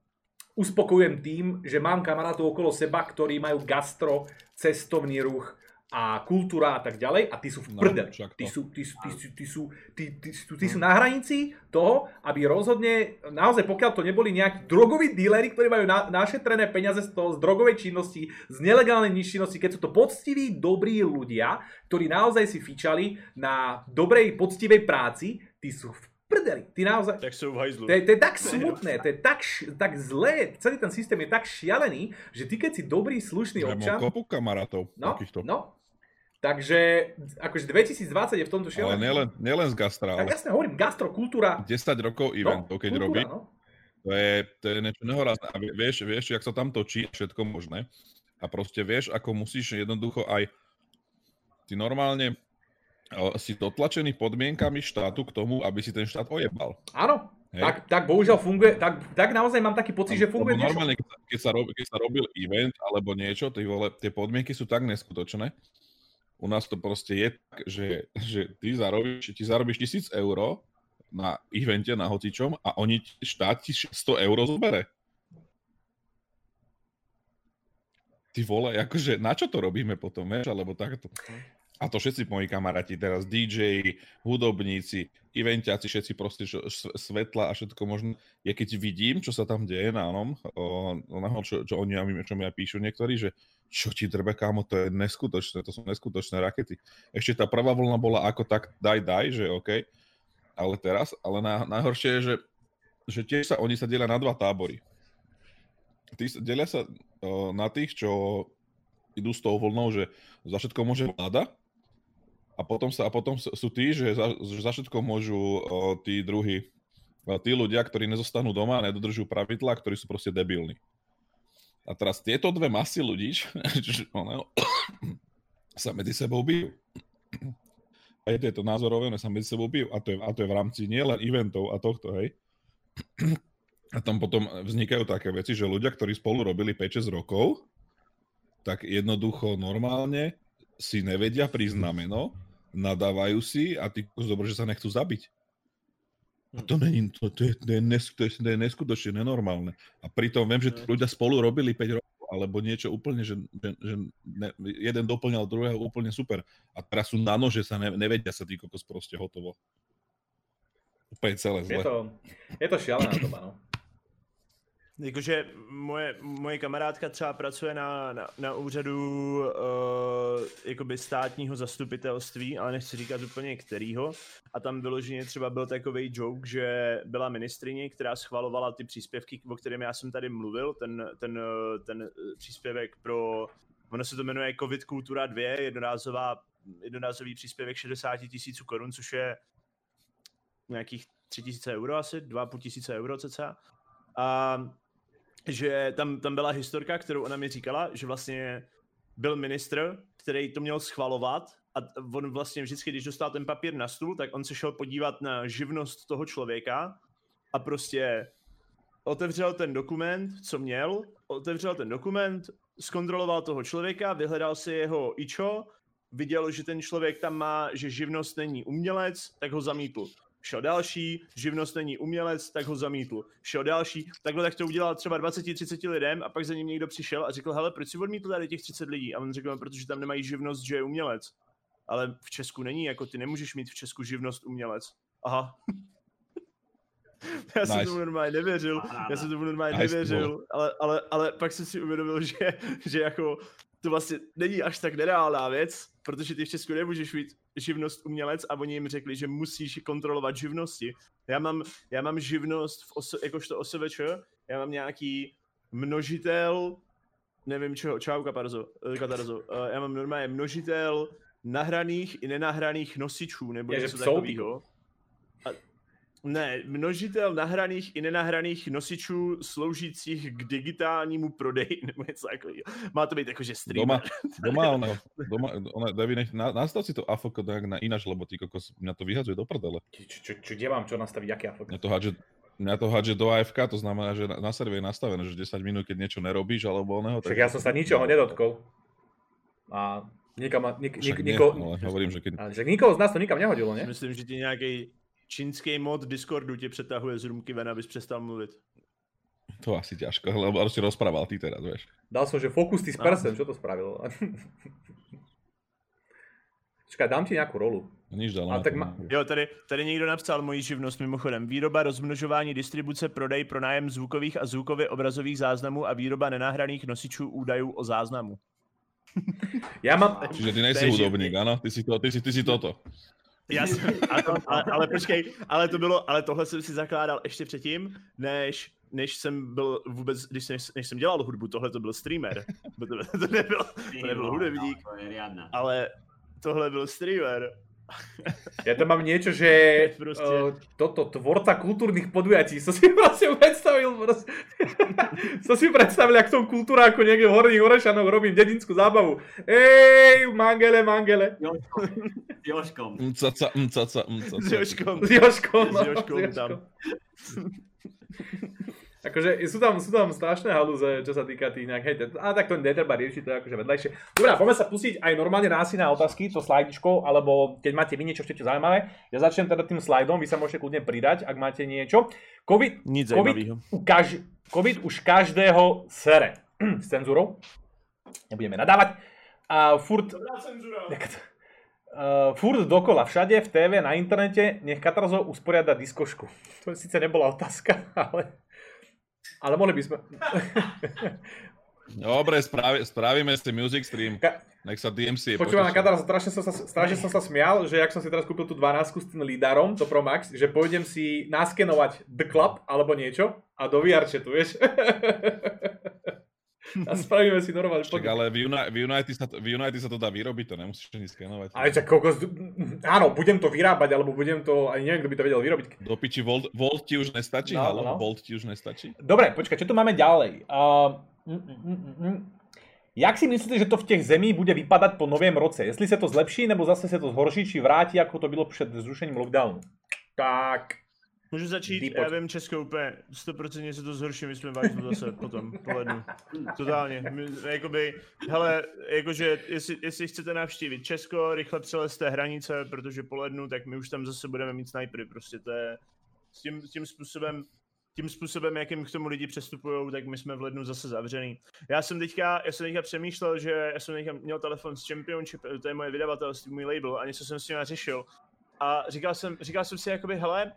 uspokojujem tým, že mám kamarátov okolo seba, ktorí majú gastro, cestovný ruch a kultúra a tak ďalej a tí sú v prdeli. No, tí, sú, tí, tí, tí, tí, sú, tí, tí, tí, tí sú na hranici toho, aby rozhodne, naozaj pokiaľ to neboli nejakí drogoví díleri, ktorí majú na, našetrené peniaze z, toho, z drogovej činnosti, z nelegálnej činnosti, keď sú to poctiví, dobrí ľudia, ktorí naozaj si fičali na dobrej, poctivej práci, tí sú v prdeli. Ty naozaj... Tak sú v hajzlu. To je, to je tak smutné, to je tak, tak zlé, celý ten systém je tak šialený, že ty keď si dobrý, slušný ja občan... kopu kamarátov no, takýchto. No, takže akože 2020 je v tomto šialený. Ale nielen, nielen z gastra, ale... Tak jasne, hovorím, gastrokultúra. 10 rokov eventov, no, keď kultúra, robí. No. To je, to je niečo nehorázne. A vieš, vieš, jak sa tam točí, všetko možné. A proste vieš, ako musíš jednoducho aj... Ty normálne si dotlačený podmienkami štátu k tomu, aby si ten štát ojebal. Áno, tak, tak bohužiaľ funguje, tak, tak naozaj mám taký pocit, že funguje Normálne, keď, keď, sa rob, keď sa robil event alebo niečo, tie, vole, tie podmienky sú tak neskutočné. U nás to proste je tak, že, že ty, zarobíš, ty zarobíš tisíc eur na evente, na hocičom a oni štát ti 100 eur zobere. Ty vole, akože na čo to robíme potom, vieš, alebo takto a to všetci moji kamaráti teraz, DJ, hudobníci, eventiaci, všetci proste čo, svetla a všetko možno. Ja keď vidím, čo sa tam deje na onom, čo, čo oni čo mi píšu niektorí, že čo ti drbe, kámo, to je neskutočné, to sú neskutočné rakety. Ešte tá prvá vlna bola ako tak daj, daj, že OK, ale teraz, ale na, najhoršie je, že, že tiež sa, oni sa delia na dva tábory. Tí, delia sa o, na tých, čo idú s tou vlnou, že za všetko môže vláda, a potom, sa, a potom sú tí, že za, že za všetko môžu o, tí druhí, o, tí ľudia, ktorí nezostanú doma a nedodržujú pravidlá, ktorí sú proste debilní. A teraz tieto dve masy ľudí sa medzi sebou bijú. A je to názorové, sa medzi sebou bijú. A to je, a to je v rámci nielen eventov a tohto, hej. A tam potom vznikajú také veci, že ľudia, ktorí spolu robili 5-6 rokov, tak jednoducho normálne si nevedia prísť na meno nadávajú si a ty dobre, že sa nechcú zabiť. A to, není, to, to, je, to, je nes, to, je, to je neskutočne nenormálne. A pritom viem, že ľudia spolu robili 5 rokov, alebo niečo úplne, že, že, že ne, jeden doplňal druhého úplne super. A teraz sú na nože, sa ne, nevedia sa tí kokos proste hotovo. Úplne celé zle. Je to, je to šialená doba, no. Jakože moje, moje kamarádka třeba pracuje na, na, na úřadu uh, jakoby státního zastupitelství, ale nechci říkat úplně kterýho. A tam vyloženě třeba byl takový joke, že byla ministrině, která schvalovala ty příspěvky, o kterém já jsem tady mluvil, ten, ten, ten příspěvek pro, ono se to jmenuje COVID Kultura 2, jednorázová, jednorázový příspěvek 60 tisíců korun, což je nějakých 3 tisíce euro asi, 2,5 tisíce euro cca. A že tam, tam byla historka, kterou ona mi říkala, že vlastně byl ministr, který to měl schvalovat a on vlastně vždycky, když dostal ten papír na stůl, tak on se šel podívat na živnost toho člověka a prostě otevřel ten dokument, co měl, otevřel ten dokument, zkontroloval toho člověka, vyhledal si jeho ičo, viděl, že ten člověk tam má, že živnost není umělec, tak ho zamítl šel další, živnost není umělec, tak ho zamítl. Šel další, takhle tak to udělal třeba 20-30 lidem a pak za ním někdo přišel a řekl, hele, proč si odmítl tady těch 30 lidí? A on řekl, no, protože tam nemají živnost, že je umělec. Ale v Česku není, jako ty nemůžeš mít v Česku živnost umělec. Aha. já jsem Nice. tomu normálně nevěřil, já jsem tomu normálně Nice, nevěřil, ale, ale, ale pak jsem si uvědomil, že, že jako to vlastně není až tak nereálná věc, protože ty v Česku nemůžeš mít živnost umělec a oni jim řekli, že musíš kontrolovat živnosti. Já mám, já mám živnost v oso, jakožto OSVČ, já mám nějaký množitel, nevím čeho, čau Katarzo, eh, Katarzo, Eh, já mám normálně množitel nahraných i nenahraných nosičů, nebo něco takového. A, ne, množitel nahraných i nenahraných nosičů sloužících k digitálnímu prodeji, nebo něco takového. Má to být jakože streamer. Doma, doma, ono, doma, ona, Devi, nech, na, nastav si to AFK nejak na ináč, lebo ty kokos, mňa to vyhadzuje do prdele. Čo, čo, čo, kde mám čo nastaviť, aký afok? Mňa to hádže, mňa to hádže do AFK, to znamená, že na, na serve je nastavené, že 10 minút, keď niečo nerobíš, alebo oného. Však ja som sa ničoho nedotkol. A nikam, ma- nik, nik, Však nie, niko, ale hovorím, že keď... že nikoho z nás to nikam nehodilo, ne? Myslím, že ti nějaký čínský mod Discordu tě přetahuje z růmky ven, abys přestal mluvit. To asi ťažko, lebo si rozprával ty teraz, vieš. Dal som, že focus ty s prsem, čo to spravilo? Čakaj, dám ti nejakú rolu. No Nič dal. A na tak ma- no. Jo, tady, tady někdo napsal moji živnost mimochodem. Výroba, rozmnožování, distribuce, prodej, pronájem zvukových a zvukově obrazových záznamů a výroba nenahraných nosičů údajů o záznamu. Ja mám... Čiže ty nejsi hudobník, áno? Ty si, to, ty, si, ty si toto. Já jsem, ale, to, ale, ale, počkej, ale to bylo, ale tohle jsem si zakládal ještě předtím, než, než jsem byl vůbec, když jsem, než jsem dělal hudbu, tohle to byl streamer. To, to, to, nebyl, to nebyl hudebník, riadna. ale tohle byl streamer. Ja to mám niečo, že Proste. uh, toto, tvorca kultúrnych podujatí, som si proste predstavil, proste. som si predstavil, jak som kultúráku niekde v Horných Orešanoch robím dedinskú zábavu. Ej, mangele, mangele. Joškom. S Joškom. Mcaca, mcaca, mcaca. S Jožkom. S Jožkom, no, S Jožkom tam. Akože sú tam, sú tam strašné halúze, čo sa týka tých nejak, hej, a tak to netreba riešiť, to je akože vedľajšie. Dobre, poďme sa pustiť aj normálne na asi na otázky, to slajdičko, alebo keď máte vy niečo ešte zaujímavé. Ja začnem teda tým slajdom, vy sa môžete kľudne pridať, ak máte niečo. COVID, Nic COVID, kaž, COVID už každého sere. S cenzúrou. Nebudeme nadávať. A furt, Uh, furt dokola, všade, v TV, na internete, nech Katarzo usporiada diskošku. To síce nebola otázka, ale... Ale mohli by sme... Dobre, spravi, spravíme si music stream. Ka- Nech sa DMC Počúvam na. Katarzo, strašne som, sa, strašne som sa smial, že jak som si teraz kúpil tú 12 s tým Lidarom, to Pro Max, že pôjdem si naskenovať The Club alebo niečo a do VR chatu, vieš. a spravíme si normálne. Však ale v, Uni- v, United sa to, v United sa to dá vyrobiť, to nemusíš ani skenovať. Ale čak, kokos, áno, budem to vyrábať, alebo budem to, ani neviem, kto by to vedel vyrobiť. Do piči, Volt, Volt ti už nestačí? No, Halo? no. Volt ti už nestačí? Dobre, počkaj, čo tu máme ďalej? Uh, mm, mm, mm, mm. Jak si myslíte, že to v těch zemí bude vypadat po novém roce? Jestli se to zlepší, nebo zase se to zhorší, či vrátí, jako to bylo před zrušením lockdownu? Tak, Můžu začít, Ty já vím Česko úplně, 100% se to zhorší, my jsme vážně zase potom, po lednu. Totálně, my, jakoby, hele, jakože, jestli, jestli chcete navštívit Česko, rychle přelezte hranice, protože po lednu, tak my už tam zase budeme mít snajpery, prostě to je, s tím, s tím způsobem, tím způsobem, jakým k tomu lidi přestupují, tak my jsme v lednu zase zavřený. Já jsem teďka, já jsem teďka přemýšlel, že já jsem teďka měl telefon s Championship, to je moje vydavatelství, můj label, a něco jsem s nimi řešil. A říkal jsem, říkal jsem si jakoby, hele,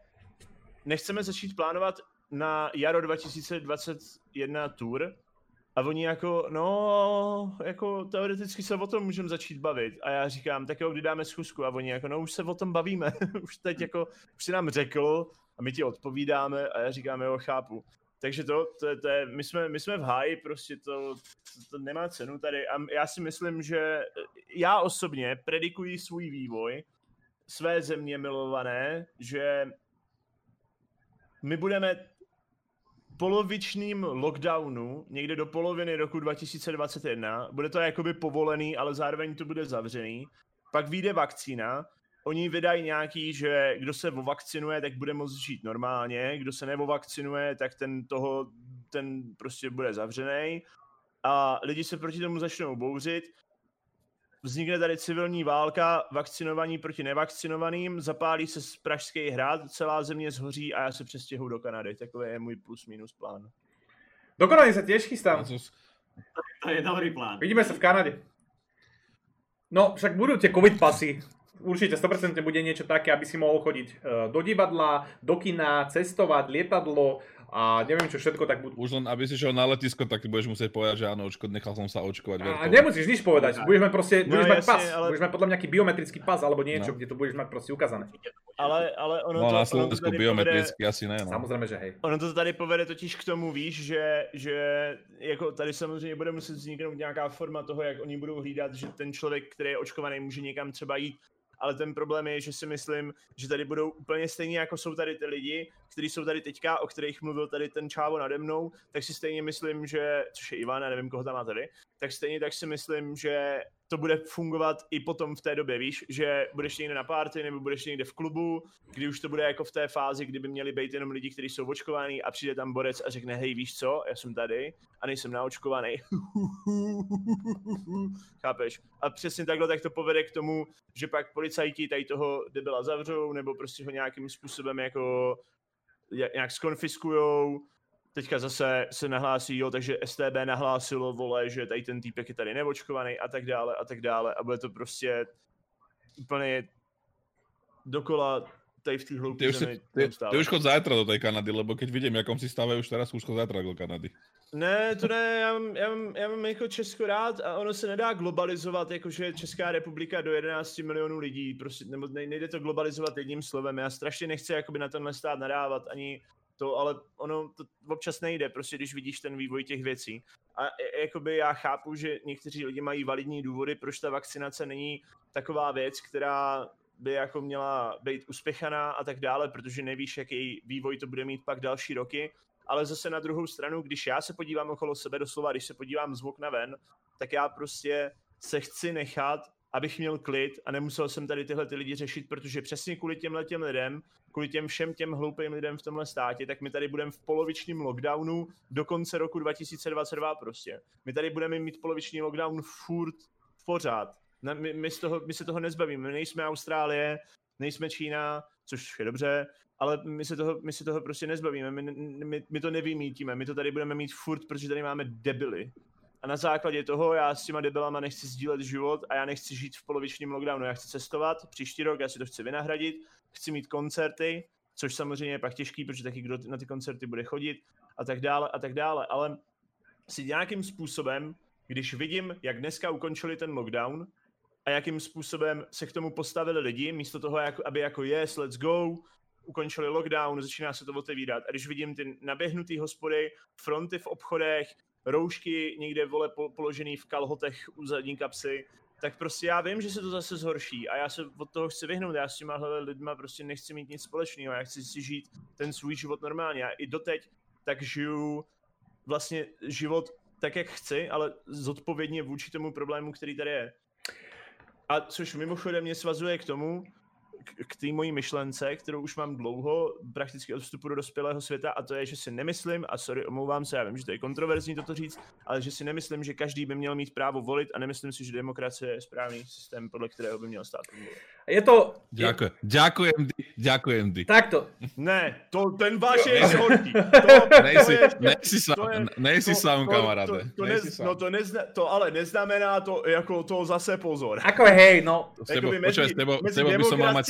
nechceme začít plánovat na jaro 2021 tour a oni jako, no, jako teoreticky se o tom můžeme začít bavit. A já říkám, tak jo, kdy dáme schůzku? A oni jako, no už se o tom bavíme, už teď jako, už si nám řekl a my ti odpovídáme a já říkám, jo, chápu. Takže to, to, to je, my jsme, my jsme v háji, prostě to, to, to nemá cenu tady a já si myslím, že já osobně predikuji svůj vývoj své země milované, že my budeme polovičním lockdownu, někde do poloviny roku 2021, bude to jakoby povolený, ale zároveň to bude zavřený, pak vyjde vakcína, oni vydají nějaký, že kdo se ovakcinuje, tak bude moct žít normálně, kdo se nevovakcinuje, tak ten toho, ten prostě bude zavřený a lidi se proti tomu začnou bouřit, vznikne tady civilní válka, vakcinovaní proti nevakcinovaným, zapálí se z Pražský hrad, celá země zhoří a já se přestěhuju do Kanady. Takový je můj plus minus plán. do Kanady sa tiež chystám. To je dobrý plán. Vidíme sa v Kanade. No, však budú tie covid pasy. určite 100% bude niečo také, aby si mohol chodiť e, do divadla, do kina, cestovať, lietadlo a neviem čo všetko, tak budú. Už len, aby si šiel na letisko, tak budeš musieť povedať, že áno, očko, nechal som sa očkovať. A verkou. nemusíš nič povedať, budeš mať proste, No budeš mať jasne, pas, ale- budeš mať podľa mňa nejaký biometrický pas alebo niečo, No. kde to budeš mať proste ukázané. Ale, ale ono No to, na Slovensku tady povede, biometricky asi ne, no. Samozrejme, že hej. ono to tady povede totiž k tomu, víš, že, že jako tady samozřejmě bude muset vzniknout nějaká forma toho, jak oni budou hlídat, že ten člověk, který je očkovaný, může někam třeba jít ale ten problém je, že si myslím, že tady budou úplně stejně jako jsou tady ty lidi, kteří jsou tady teďka, o kterých mluvil tady ten čávo nade mnou, tak si stejně myslím, že, což je Ivan, já nevím, koho tam má tady, tak stejně tak si myslím, že to bude fungovat i potom v té době, víš, že budeš někde na party nebo budeš někde v klubu, kdy už to bude jako v té fázi, kdyby měli být jenom lidi, kteří jsou očkovaní a přijde tam borec a řekne, hej, víš co, já jsem tady a nejsem naočkovaný. Chápeš? A přesně takhle tak to povede k tomu, že pak policajti tady toho debila zavřou, nebo prostě ho nějakým způsobem jako ja- nějak skonfiskujou. Teďka zase se nahlásí, jo, takže STB nahlásilo, vole, že tady ten týpek je tady neočkovaný a tak dále a tak dále. A bude to prostě úplně dokola tady v té hloupé Ty zemi ty, ty už chod zajtra do tej Kanady, lebo keď vidím, jakom si stave už teraz, už chod zajtra do Kanady. Ne, to ne, já mám, já, mám, já mám jako Česko rád a ono se nedá globalizovat, jakože Česká republika do 11 milionů lidí, prostě, nebo ne- nejde to globalizovat jedním slovem, já strašně nechci jakoby na tenhle stát nadávat ani to, ale ono to občas nejde, prostě když vidíš ten vývoj těch věcí. A e- jakoby já chápu, že někteří lidi mají validní důvody, proč ta vakcinace není taková věc, která by jako měla být uspěchaná a tak dále, protože nevíš, jaký vývoj to bude mít pak další roky, ale zase na druhou stranu, když já se podívám okolo sebe doslova, když se podívám z okna ven, tak já prostě se chci nechat, abych měl klid a nemusel jsem tady tyhle ty lidi řešit, protože přesně kvůli těmhle těm lidem, kvůli těm všem těm hloupým lidem v tomhle státě, tak my tady budeme v polovičním lockdownu do konce roku 2022 prostě. My tady budeme mít poloviční lockdown furt, pořád. My, my, z toho, my se toho nezbavíme, my nejsme Austrálie, nejsme Čína, což je dobře, ale my se toho, my se toho prostě nezbavíme, my, my, my to nevymítíme, my to tady budeme mít furt, protože tady máme debily. A na základě toho já s těma debilama nechci sdílet život a já nechci žít v polovičním lockdownu. Já chci cestovat příští rok, já si to chci vynahradit, chci mít koncerty, což samozřejmě je pak těžký, protože taky kdo na ty koncerty bude chodit a tak dále a tak dále. Ale si nějakým způsobem, když vidím, jak dneska ukončili ten lockdown a jakým způsobem se k tomu postavili lidi, místo toho, aby jako yes, let's go, ukončili lockdown, začíná se to otevírat. A když vidím ty naběhnutý hospody, fronty v obchodech, roušky někde vole po- položený v kalhotech u zadní kapsy, tak prostě já vím, že se to zase zhorší a já se od toho chci vyhnout. Já s těma lidma prostě nechci mít nic společného. Já chci si žít ten svůj život normálně. Já i doteď tak žiju vlastně život tak, jak chci, ale zodpovědně vůči tomu problému, který tady je. A což mimochodem mě svazuje k tomu, k- té mojí myšlence, kterou už mám dlouho, prakticky od vstupu do dospělého světa, a to je, že si nemyslím, a sorry, omlouvám se, já vím, že to je kontroverzní toto říct, ale že si nemyslím, že každý by měl mít právo volit a nemyslím si, že demokracie je správný systém, podle kterého by měl stát fungovat. Je to... Ďakujem. Ďakujem, Di. Ďakujem. Takto. Ne, to, ten váš je horký. To, Nejsi, to je, nejsi to sám, je- nejsi sám, kamaráde. To, to, Nejsi nez, sám. no to, nezna, to ale neznamená to, jako to zase pozor. Ako hej, no. S tebou, Jakoby počúvaj, s tebou, s tebou by som mal mať...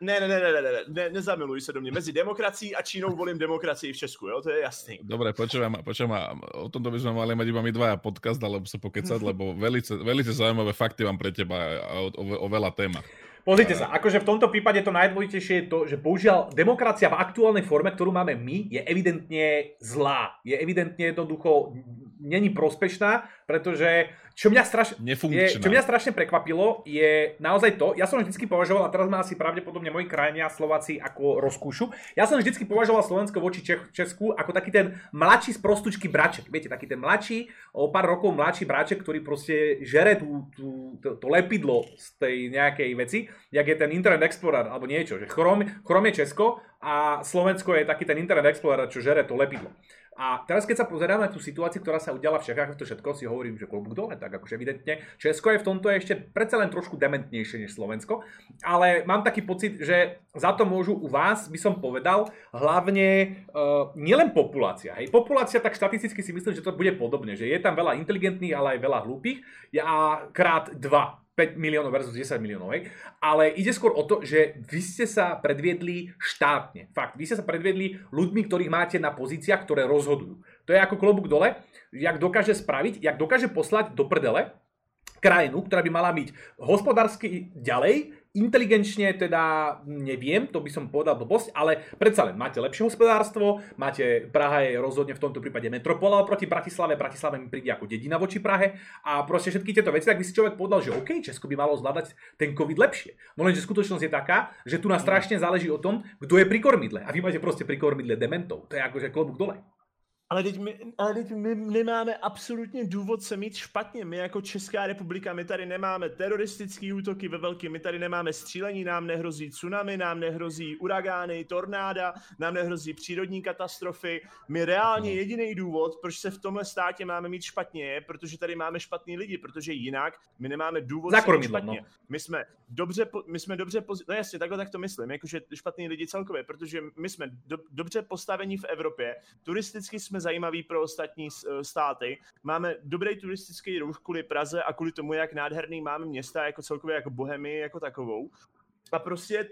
Ne, ne, ne, ne, ne, ne, ne, nezamiluj se do mě. Mezi demokracií a Čínou volím demokracii v Česku, jo, to je jasný. Dobre, počúvaj ma, o tomto by sme mali mať iba my dvaja podcast, alebo sa pokecať, lebo velice, velice zaujímavé fakty mám pre teba o, o, o veľa témach. Pozrite sa, akože v tomto prípade to najdôležitejšie je to, že bohužiaľ demokracia v aktuálnej forme, ktorú máme my, je evidentne zlá. Je evidentne jednoducho není prospešná, pretože čo mňa strašne... Je, čo mňa strašne prekvapilo, je naozaj to, ja som vždycky považoval, a teraz ma asi pravdepodobne moji krajania Slováci ako rozkúšu, ja som vždycky považoval Slovensko voči Čech, Česku ako taký ten mladší z prostučky braček. Viete, taký ten mladší, o pár rokov mladší braček, ktorý proste žere tú, tú, to, to lepidlo z tej nejakej veci, jak je ten Internet Explorer alebo niečo. Že Chrome, Chrome je Česko a Slovensko je taký ten Internet Explorer, čo žere to lepidlo. A teraz keď sa pozerám na tú situáciu, ktorá sa udiala v Čechách, to všetko si hovorím, že klobúk dole, tak akože evidentne Česko je v tomto ešte predsa len trošku dementnejšie než Slovensko, ale mám taký pocit, že za to môžu u vás, by som povedal, hlavne uh, nielen populácia. Hej, populácia tak štatisticky si myslím, že to bude podobne, že je tam veľa inteligentných, ale aj veľa hlúpych. Ja krát dva 5 miliónov versus 10 miliónov, hej. Ale ide skôr o to, že vy ste sa predviedli štátne. Fakt, vy ste sa predviedli ľuďmi, ktorých máte na pozíciách, ktoré rozhodujú. To je ako klobúk dole, jak dokáže spraviť, jak dokáže poslať do prdele krajinu, ktorá by mala byť hospodársky ďalej, inteligenčne teda neviem, to by som povedal blbosť, ale predsa len máte lepšie hospodárstvo, máte, Praha je rozhodne v tomto prípade metropola oproti Bratislave, Bratislave mi príde ako dedina voči Prahe a proste všetky tieto veci, tak by si človek povedal, že OK, Česko by malo zvládať ten COVID lepšie. No lenže skutočnosť je taká, že tu nás strašne záleží o tom, kto je pri kormidle a vy máte proste pri kormidle dementov. To je akože klobúk dole. Ale teď, my, ale teď my nemáme absolutně důvod se mít špatně. My jako Česká republika, my tady nemáme teroristické útoky ve velkým, my tady nemáme střílení, nám nehrozí tsunami, nám nehrozí uragány, tornáda, nám nehrozí přírodní katastrofy. My reálně jediný důvod, proč se v tomhle státě máme mít špatně, je, protože tady máme špatný lidi, protože jinak my nemáme důvod se mít špatně. No. My jsme dobře, my jsme dobře, pozi- no jasně, takhle tak to myslím, jakože špatný lidi celkově, protože my jsme do, dobře postavení v Evropě, turisticky jsme zajímavý pro ostatní eh, státy. Máme dobrý turistický ruch kvůli Praze a kvůli tomu, jak nádherný máme města jako celkově jako Bohemii jako takovou. A prostě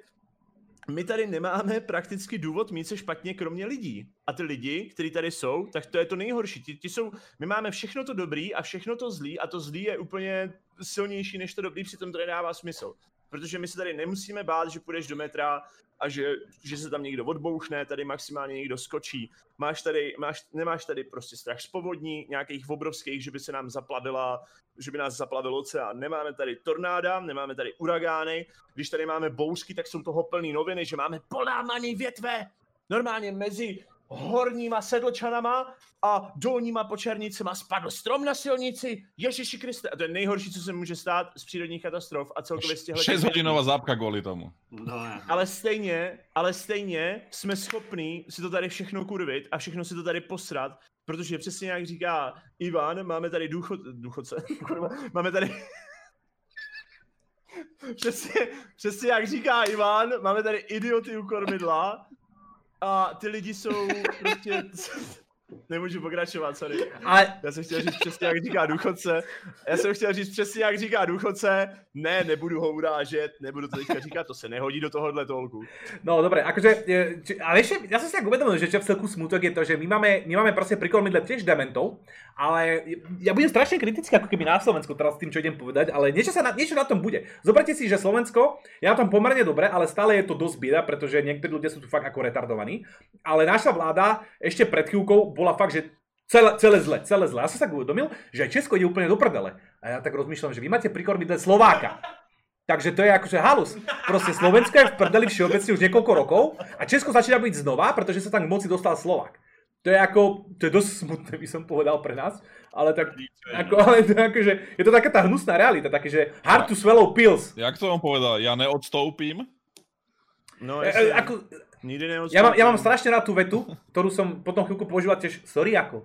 my tady nemáme prakticky důvod mít se špatně, kromě lidí. A ty lidi, kteří tady jsou, tak to je to nejhorší. Ti, ti jsou, my máme všechno to dobrý a všechno to zlý a to zlý je úplně silnější než to dobrý, přitom to nedává smysl. Protože my se tady nemusíme bát, že půjdeš do metra a že, že se tam někdo odbouchne, tady maximálně někdo skočí. Máš tady, máš, nemáš tady prostě strach z povodní, nějakých obrovských, že by se nám zaplavila, že by nás zaplavil oceán. Nemáme tady tornáda, nemáme tady uragány. Když tady máme bouřky, tak jsou toho plný noviny, že máme polámaný větve. Normálně mezi horníma sedlčanama a dolníma počernicema spadl strom na silnici. Ježiši Kriste. A to je nejhorší, co se může stát z přírodních katastrof a celkově z těchto... 6 hodinová zápka kvůli tomu. No. Ale stejně, ale stejně jsme schopní si to tady všechno kurvit a všechno si to tady posrat, protože přesně jak říká Ivan, máme tady důchod, důchodce, kurva, máme tady přesně, přesně jak říká Ivan, máme tady idioty u kormidla a ty lidi jsou prostě... Nemůžu pokračovat, sorry. Ale Já jsem chtěl říct přesně, jak říká důchodce. Já jsem chtěl říct přesně, jak říká důchodce. Ne, nebudu ho urážet, nebudu to teďka říkat, to se nehodí do tohohle tolku. No dobre, akože, či, ale ešte, ja som si tak uvedomil, že čo v celku smutok je to, že my máme, my máme proste pri kormidle tiež dementov, ale ja budem strašne kritický ako keby na Slovensku teraz s tým, čo idem povedať, ale niečo, sa na, niečo na tom bude. Zoberte si, že Slovensko je na tom pomerne dobre, ale stále je to dosť bieda, pretože niektorí ľudia sú tu fakt ako retardovaní, ale naša vláda ešte pred chvíľkou bola fakt, že celé, celé zle, celé zle. Ja som sa tak uvedomil, že aj Česko ide úplne do prdele. A ja tak rozmýšľam, že vy máte pri kormidle Slováka. Takže to je akože halus. Proste Slovensko je v prdeli všeobecne už niekoľko rokov a Česko začína byť znova, pretože sa tam k moci dostal Slovák. To je ako, to je dosť smutné, by som povedal pre nás, ale tak, ako, ale to je akože, je to taká tá hnusná realita, také, že hard to swallow pills. Jak to on povedal? Ja neodstoupím? No, E, jestli, e, ako. Ja, mám, ja mám strašne rád tú vetu, ktorú som potom chvíľku používal tiež, sorry ako.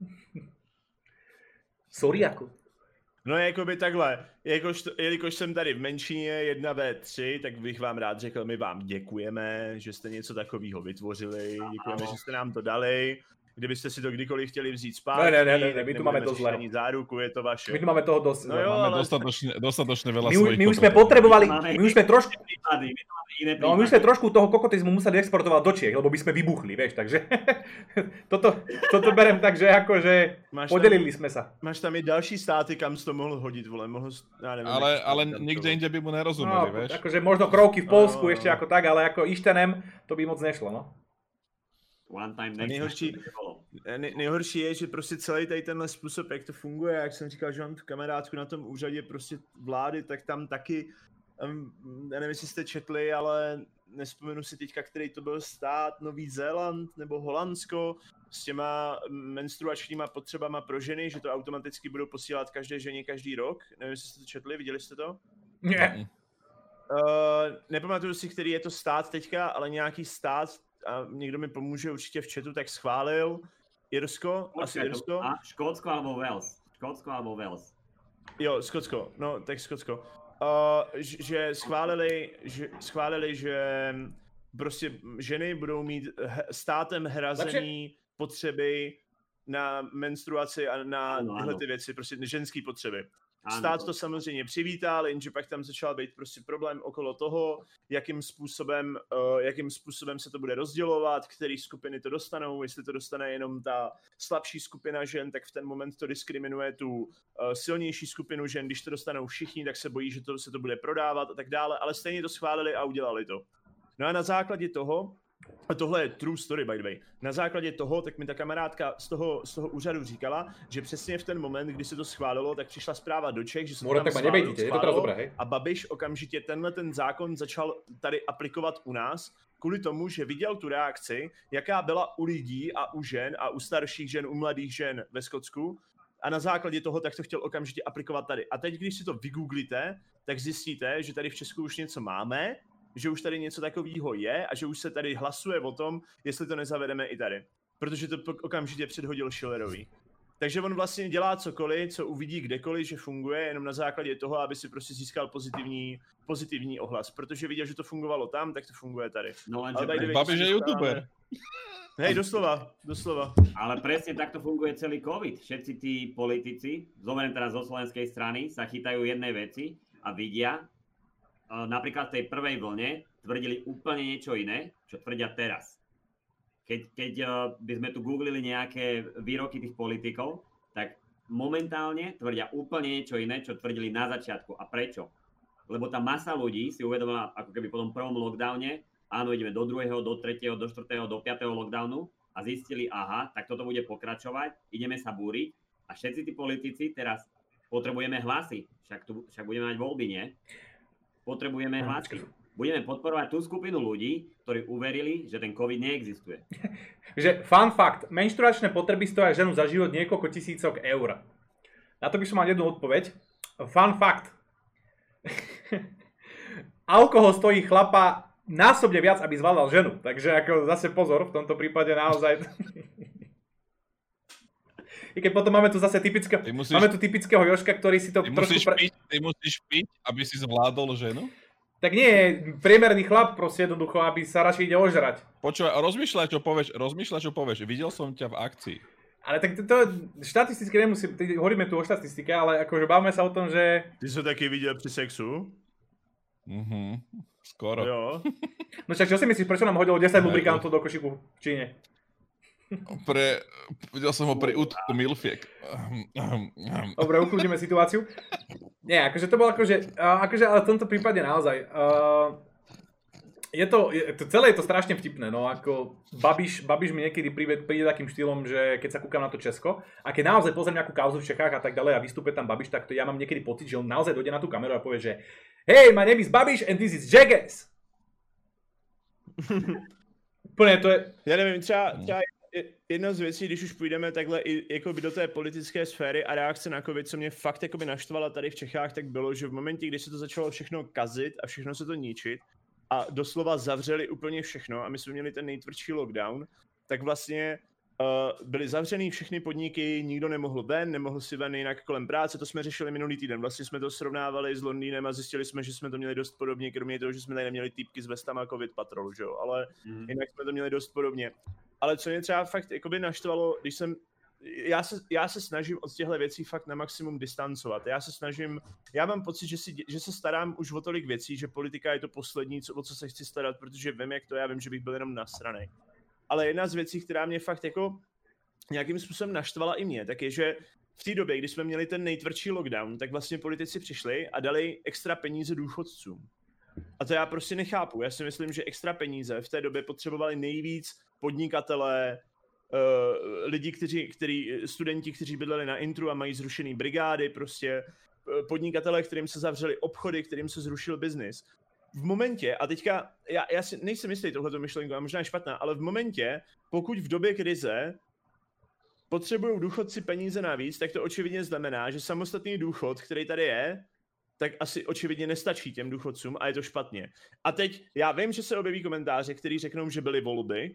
Sorry ako. No jakoby takhle, jakož jelikož jsem tady v menšině 1v3, tak bych vám rád řekl, my vám děkujeme, že jste něco takového vytvořili, děkujeme, že jste nám to dali. Kdybyste si to kdykoliv chtěli vzít zpátky, Ne, ne, ne, ne, my tu máme to zle. záruku, je to vaše. My tu máme toho dosť. No jo, Máme ale- dostatočne, dostatočne veľa my, svojich my už sme potrebovali, my už sme trošku, prípady, my No, my už sme trošku toho kokotizmu museli exportovať do Čiech, lebo by sme vybuchli, vieš, takže toto, toto berem tak, že akože Máš podelili sme sa. Máš tam i další státy, kam jsi to mohl hodit, vole, mohl, jsi- já nevím. Ale, ale nikde inde by mu No, nerozumeli, vieš. akože možno krovky v Polsku No, no, ešte no. ako tak, ale ako Ištenem to by moc nešlo, no. One time A next nejhorší, nej, nejhorší je, že prostě celý tady tenhle způsob, jak to funguje, jak jsem říkal, že mám tu kamarádku na tom úřadě prostě vlády, tak tam taky, um, já nevím, jestli jste četli, ale nespomenu si teďka, který to byl stát, Nový Zéland nebo Holandsko, s těma menstruačníma potřebama pro ženy, že to automaticky budou posílat každé ženě každý rok. Nevím, jestli jste to četli, viděli jste to? Nie. Uh, nepamatuju si, který je to stát teďka, ale nějaký stát, a někdo mi pomůže určitě v chatu, tak schválil Irsko, asi Počkaj, to- Irsko. a, Škótsko alebo Wales. Škótsko alebo Wales. Jo, Skotsko, no, tak Skotsko. Uh, že schválili, že, schválili, že prostě ženy budou mít státem hrazený potřeby na menstruaci a na Ano, tyhle ano. ty věci, prostě ženské potřeby. Stát to samozřejmě přivítal, jenže pak tam začal být prostě problém okolo toho, jakým způsobem, uh, jakým způsobem se to bude rozdělovat, které skupiny to dostanou, jestli to dostane jenom ta slabší skupina žen, tak v ten moment to diskriminuje tu uh, silnější skupinu žen, když to dostanou všichni, tak se bojí, že to, se to bude prodávat a tak dále, ale stejně to schválili a udělali to. No a na základě toho a tohle je true story, by the way. Na základě toho, tak mi ta kamarádka z toho, z toho úřadu říkala, že přesně v ten moment, kdy se to schválilo, tak přišla zpráva do Čech, že se to tam tak ma schválilo, je to schválilo dobré, hej? a Babiš okamžitě tenhle ten zákon začal tady aplikovat u nás, kvůli tomu, že viděl tu reakci, jaká byla u lidí a u žen a u starších žen, u mladých žen ve Skotsku a na základě toho tak to chtěl okamžitě aplikovat tady. A teď, když si to vygooglíte, tak zjistíte, že tady v Česku už něco máme, že už tady něco takového je a že už se tady hlasuje o tom, jestli to nezavedeme i tady. Protože to okamžitě předhodil Schillerový. Takže on vlastně dělá cokoliv, co uvidí kdekoliv, že funguje, jenom na základě toho, aby si prostě získal pozitivní, pozitivní ohlas. Protože viděl, že to fungovalo tam, tak to funguje tady. No lenže, Ale Babiš je youtuber. Hej, doslova, doslova. ale presne takto funguje celý COVID. Všetci tí politici, zoberiem teraz zo slovenskej strany, sa chytajú jednej veci a vidia, napríklad v tej prvej vlne tvrdili úplne niečo iné, čo tvrdia teraz. Keď, keď uh, by sme tu googlili nejaké výroky tých politikov, tak momentálne tvrdia úplne niečo iné, čo tvrdili na začiatku. A prečo? Lebo tá masa ľudí si uvedomila, ako keby po tom prvom lockdowne, áno, ideme do druhého, do tretieho, do štvrtého, do piatého lockdownu a zistili, aha, tak toto bude pokračovať, ideme sa búriť a všetci tí politici teraz potrebujeme hlasy, však, tu, však budeme mať voľby, nie? Potrebujeme hlasy. Budeme podporovať tú skupinu ľudí, ktorí uverili, že ten COVID neexistuje. Že fun fact, menštruačné potreby stoja ženu za život niekoľko tisícok eur. Na to by som mal jednu odpoveď. Fun fact. Alkohol stojí chlapa násobne viac, aby zvládal ženu. Takže ako zase pozor, v tomto prípade naozaj... I keď potom máme tu zase typického, Ty musíš- máme tu typického Joška, ktorý si to trošku... musíš, Pre... piť, ty musíš piť, aby si zvládol ženu? Tak nie, priemerný chlap proste jednoducho, aby sa radšej ide ožrať. Počúvaj, rozmýšľaj, čo povieš, rozmýšľaj, čo povieš. Videl som ťa v akcii. Ale tak to, to štatisticky nemusí, ty- hovoríme tu o štatistike, ale akože bavíme sa o tom, že Ty jsi to taky viděl při sexu? Mhm, skoro. Jo. No však čo si myslíš, prečo nám hodilo 10 Hej, lubrikantov do košiku v Číne? Pre, videl som ho pri útku Milfiek. Dobre, ukludíme situáciu. Nie, akože to bolo akože, akože ale v tomto prípade naozaj. Uh, je to, je, to, celé je to strašne vtipné, no ako Babiš, Babiš mi niekedy príde, príde takým štýlom, že keď sa kúkam na to Česko a keď naozaj pozriem nejakú kauzu v Čechách a tak ďalej a vystúpe tam Babiš, tak to ja mám niekedy pocit, že on naozaj dojde na tú kameru a povie, že Hey, my name is Babiš and this is Jackass. Úplne to je, Já nevím, třeba, jedna z věcí, když už půjdeme takhle i jakoby do té politické sféry a reakce na covid, co mě fakt jakoby naštvala tady v Čechách, tak bylo, že v momentě, kdy se to začalo všechno kazit a všechno se to ničit a doslova zavřeli úplně všechno a my jsme měli ten nejtvrdší lockdown, tak vlastně uh, byly zavřený všechny podniky, nikdo nemohl ven, nemohl si ven jinak kolem práce, to jsme řešili minulý týden. Vlastně jsme to srovnávali s Londýnem a zjistili jsme, že jsme to měli dost podobně, kromě toho, že jsme tady neměli týpky s vestama covid patrol, že jo, ale Mhm. jinak jsme to měli dost podobně. Ale co mě třeba fakt jakoby naštvalo, když jsem já se, já se snažím od těchto věcí fakt na maximum distancovat. Já se snažím, já mám pocit, že, si, že se starám už o tolik věcí, že politika je to poslední, co, o co se chci starat, protože vím, jak to je, já vím, že bych byl jenom nasranej. Ale jedna z věcí, která mě fakt jako nějakým způsobem naštvala i mě, tak je, že v té době, kdy jsme měli ten nejtvrdší lockdown, tak vlastně politici přišli a dali extra peníze důchodcům. A to já prostě nechápu. Já si myslím, že extra peníze v té době potřebovali nejvíc podnikatelé, uh, lidi, kteří, který, studenti, kteří bydleli na intru a mají zrušený brigády, prostě eh, podnikatelé, kterým se zavřeli obchody, kterým se zrušil biznis. V momentě, a teďka, já, já si nejsem jistý tohleto myšlenku, a možná je špatná, ale v momentě, pokud v době krize potřebují důchodci peníze navíc, tak to očividně znamená, že samostatný důchod, který tady je, tak asi očividně nestačí těm důchodcům a je to špatně. A teď já vím, že se objeví komentáře, který řeknou, že byly volby,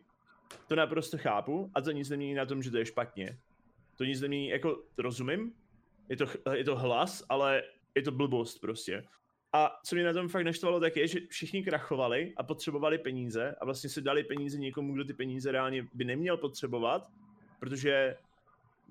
to naprosto chápu a to nic nemění na tom, že to je špatně. To nic nemění, jako rozumím, je to, je to hlas, ale je to blbost prostě. A co mě na tom fakt naštvalo, tak je, že všichni krachovali a potřebovali peníze a vlastně se dali peníze někomu, kdo ty peníze reálně by neměl potřebovat, protože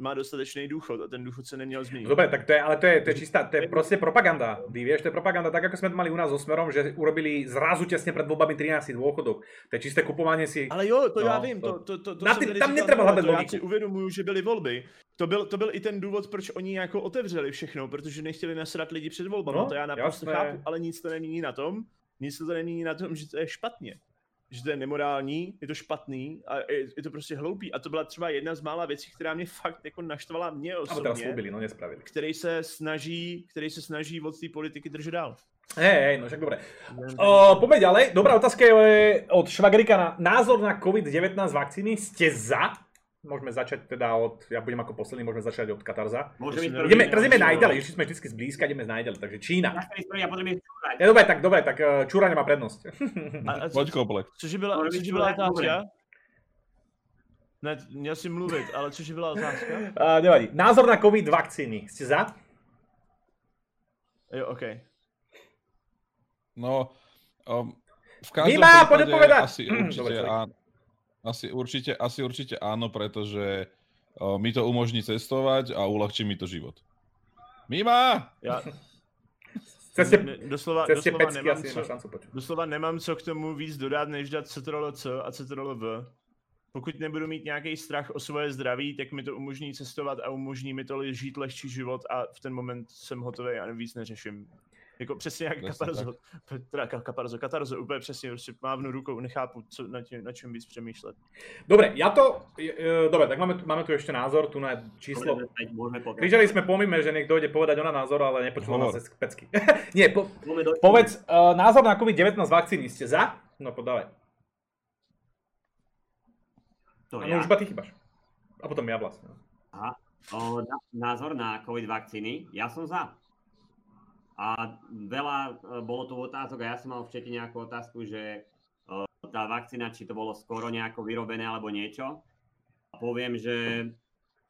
má dostatečný důchod a ten důchod se neměl změnit. Dobre, tak to je, ale to je, to je čistá, to je proste propaganda. Vy vieš, to je propaganda tak, ako sme to mali u nás so Smerom, že urobili zrazu tesne pred voľbami 13 dôchodok. To je čisté kupovanie si... Ale jo, to No, já vím, to- to, to, to, Na ty- tam netreba to já logiku. si uvědomuju, že byly volby. To byl, to byl i ten důvod, proč oni jako otevřeli všechno, protože nechtěli nasrat lidi před volbami. No, No, to já naprosto jasné. chápu, ale nic to nemění na tom, nic to nemění na tom, že to je špatně. Že to je nemorální, je to špatný a je, je to prostě hloupý. A to byla třeba jedna z mála věcí, která mě fakt jako naštvala mě teraz osobně, slúbili, no nespravili. který se snaží, který se snaží od té politiky držet dál. Hej, hej, no však dobre. Poďme ďalej. Dobrá otázka je od Švagrika na názor na COVID-19 vakcíny. Ste za? Môžeme začať teda od, ja budem ako posledný, môžeme začať od Katarza. Môže byť Ideme- prvý. Ideme, teraz ideme najďalej, išli sme vždy zblízka, ideme z najďalej, takže Čína. Ja ísť čúrať. Je, dobre, tak dobre, tak eh, Čúra nemá prednosť. Poď komplet. cože byla, Ale cože byla otázka? Ne, si mluvit, ale cože byla otázka? Uh, nevadí. Názor na COVID vakcíny. Ste za? Jo, OK. No, um, v každom Mima, prípade asi Mm, určite, dobre, áno, asi, určite, asi určite áno, pretože uh, mi to umožní cestovať a uľahčí mi to život. Mima! Já Ceste, ne, doslova, ceste doslova, pecky nemám asi co, šancu doslova nemám co k tomu víc dodat, než dát CTRL-C a CTRL-V. Pokud nebudu mít nějaký strach o svoje zdraví, tak mi to umožní cestovat a umožní mi to žít lehčí život a v ten moment jsem hotový a víc neřeším. Jako přesně jak Katarzo, teda Ka- Katarzo, Katarzo, úplně přesně, prostě mávnu rukou, nechápu, co, na, tě, na čem víc přemýšlet. Dobre, ja to... Uh, dobre, tak máme, tu- máme tu ešte názor, tu na číslo... Môžeme, späť, môžeme pokračovať. Kričali sme pomime, že niekto ide povedať ona názor, ale nepočul nás cez pecky. Nie, po, povedz, uh, názor na COVID-19 vakcíny. Ste za? No podávaj. To No ja. už iba ty chýbaš. A potom ja vlastne. O, na, názor na COVID vakcíny, ja som za. A veľa e, bolo tu otázok a ja som mal v čete nejakú otázku, že e, tá vakcína, či to bolo skoro nejako vyrobené alebo niečo. A poviem, že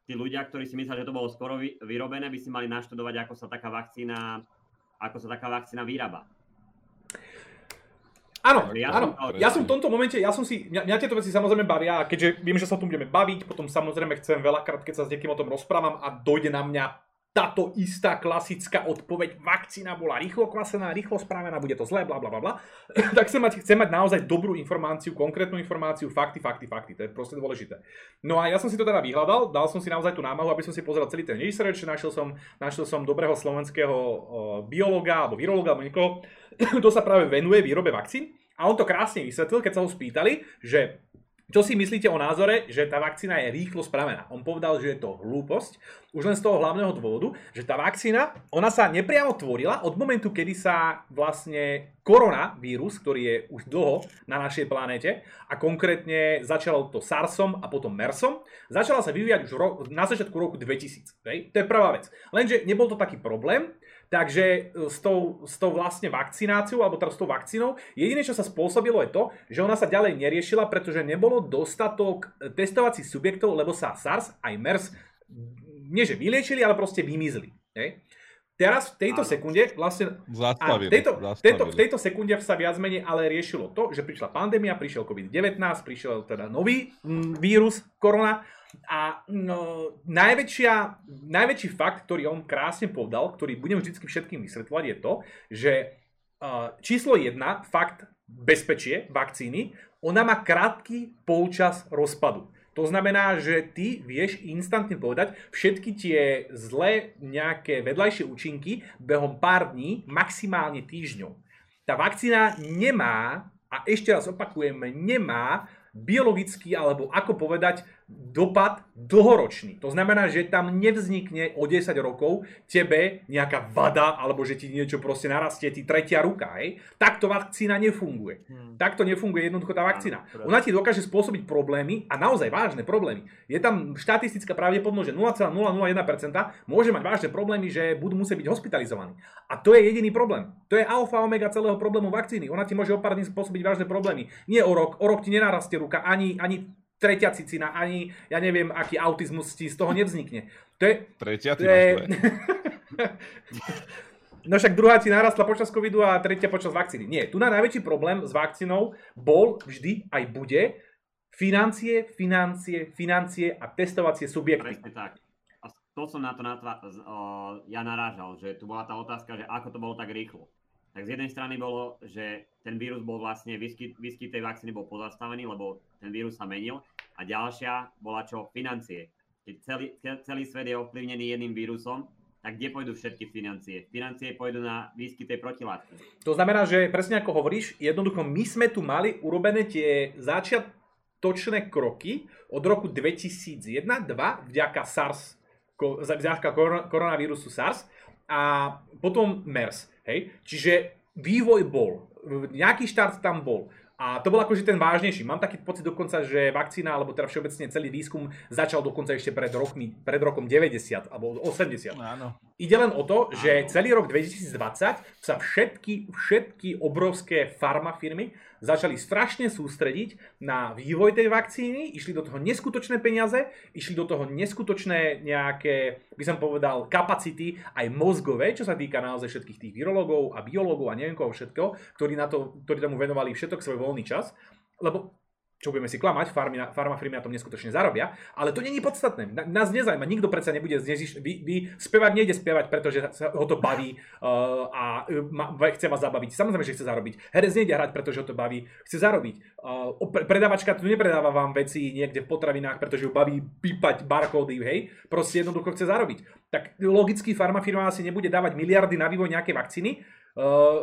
tí ľudia, ktorí si myslia, že to bolo skoro vy, vyrobené, by si mali naštudovať, ako sa taká vakcína, ako sa taká vakcína vyrába. Áno, Ja áno. som- Ja som v tomto momente, ja som si, mňa, mňa tieto veci samozrejme bavia, a keďže viem, že sa o tom budeme baviť, potom samozrejme chcem veľakrát, keď sa s niekým o tom rozprávam a dojde na mňa táto istá klasická odpoveď, vakcína bola rýchlo kvasená, rýchlo spravená, bude to zlé, bla bla bla bla, tak chcem mať, chcem mať naozaj dobrú informáciu, konkrétnu informáciu, fakty, fakty, fakty, to je proste dôležité. No a ja som si to teda vyhľadal, dal som si naozaj tú námahu, aby som si pozrel celý ten research, našiel som, našiel som dobrého slovenského biologa alebo virologa alebo niekoho, kto sa práve venuje výrobe vakcín a on to krásne vysvetlil, keď sa ho spýtali, že čo si myslíte o názore, že tá vakcína je rýchlo spravená? On povedal, že je to hlúposť, už len z toho hlavného dôvodu, že tá vakcína, ona sa nepriamo tvorila od momentu, kedy sa vlastne koronavírus, ktorý je už dlho na našej planéte a konkrétne začalo to SARSom a potom MERSom, začala sa vyvíjať už ro- na začiatku roku 2000. Hej? To je prvá vec. Lenže nebol to taký problém, Takže e, s tou, s tou vlastne vakcináciou, alebo teda s tou vakcínou, jediné, čo sa spôsobilo je to, že ona sa ďalej neriešila, pretože nebolo dostatok e, testovacích subjektov, lebo sa SARS aj MERS nie že vyliečili, ale proste vymizli. Hej? Teraz v tejto sekunde vlastne Zastavili. v, tejto, zastavili. tejto, v tejto sekunde sa viac menej ale riešilo to, že prišla pandémia, prišiel COVID-19, prišiel teda nový mm, vírus, korona a no, najväčšia, najväčší fakt, ktorý on krásne povedal, ktorý budem vždy všetkým vysvetľovať, je to, že uh, číslo 1, fakt bezpečie vakcíny, ona má krátky polčas rozpadu. To znamená, že ty vieš instantne povedať všetky tie zlé nejaké vedľajšie účinky behom pár dní, maximálne týždňov. Tá vakcína nemá, a ešte raz opakujem, nemá biologický, alebo ako povedať, dopad dlhoročný. To znamená, že tam nevznikne o 10 rokov tebe nejaká vada, alebo že ti niečo proste narastie, ti tretia ruka. Hej? Takto vakcína nefunguje. Hmm. Takto nefunguje jednoducho tá vakcína. Ona ti dokáže spôsobiť problémy a naozaj vážne problémy. Je tam štatistická pravdepodobnosť, že 0,001% môže mať vážne problémy, že budú musieť byť hospitalizovaní. A to je jediný problém. To je alfa omega celého problému vakcíny. Ona ti môže o pár dní spôsobiť vážne problémy. Nie o rok, o rok ti nenarastie ruka, ani, ani tretia cicina, ani ja neviem, aký autizmus ti z toho nevznikne. To je, Tretia, to ty máš je... No však druhá ti narastla počas covidu a tretia počas vakcíny. Nie, tu na najväčší problém s vakcínou bol vždy aj bude financie, financie, financie a testovacie subjekty. Presne tak. to som na to natva- z- o, ja narážal, že tu bola tá otázka, že ako to bolo tak rýchlo. Tak z jednej strany bolo, že ten vírus bol vlastne, výskyt, výskyt tej vakcíny bol pozastavený, lebo ten vírus sa menil. A ďalšia bola čo? Financie. Keď celý, celý svet je ovplyvnený jedným vírusom, tak kde pôjdu všetky financie? Financie pôjdu na výskyt tej protilátky. To znamená, že presne ako hovoríš, jednoducho my sme tu mali urobené tie začiatočné kroky od roku 2001-2002 vďaka SARS, vďaka koron- koronavírusu SARS a potom MERS. Hej? Čiže vývoj bol, nejaký štart tam bol. A to bol akože ten vážnejší. Mám taký pocit dokonca, že vakcína, alebo teda všeobecne celý výskum začal dokonca ešte pred, rokmi, pred rokom 90 alebo 80. Áno. Ide len o to, že celý rok 2020 sa všetky, všetky obrovské farmafirmy začali strašne sústrediť na vývoj tej vakcíny, išli do toho neskutočné peniaze, išli do toho neskutočné nejaké, by som povedal, kapacity aj mozgové, čo sa týka naozaj všetkých tých virológov a biológov a neviem koho všetko, ktorí, na to, ktorí tomu venovali všetok svoj voľný čas, lebo čo budeme si klamať, farmy, farmafirmy na tom neskutočne zarobia, ale to není podstatné. Nás nezaujíma, nikto predsa nebude zneziš, vy, vy spievať nejde spievať, pretože sa ho to baví uh, a uh, ma, chce vás zabaviť. Samozrejme, že chce zarobiť. Herec nejde hrať, pretože ho to baví, chce zarobiť. Uh, pre, predávačka tu nepredáva vám veci niekde v potravinách, pretože ju baví pípať barkódy, hej. Proste jednoducho chce zarobiť. Tak logicky farmafirma asi nebude dávať miliardy na vývoj nejakej vakcíny,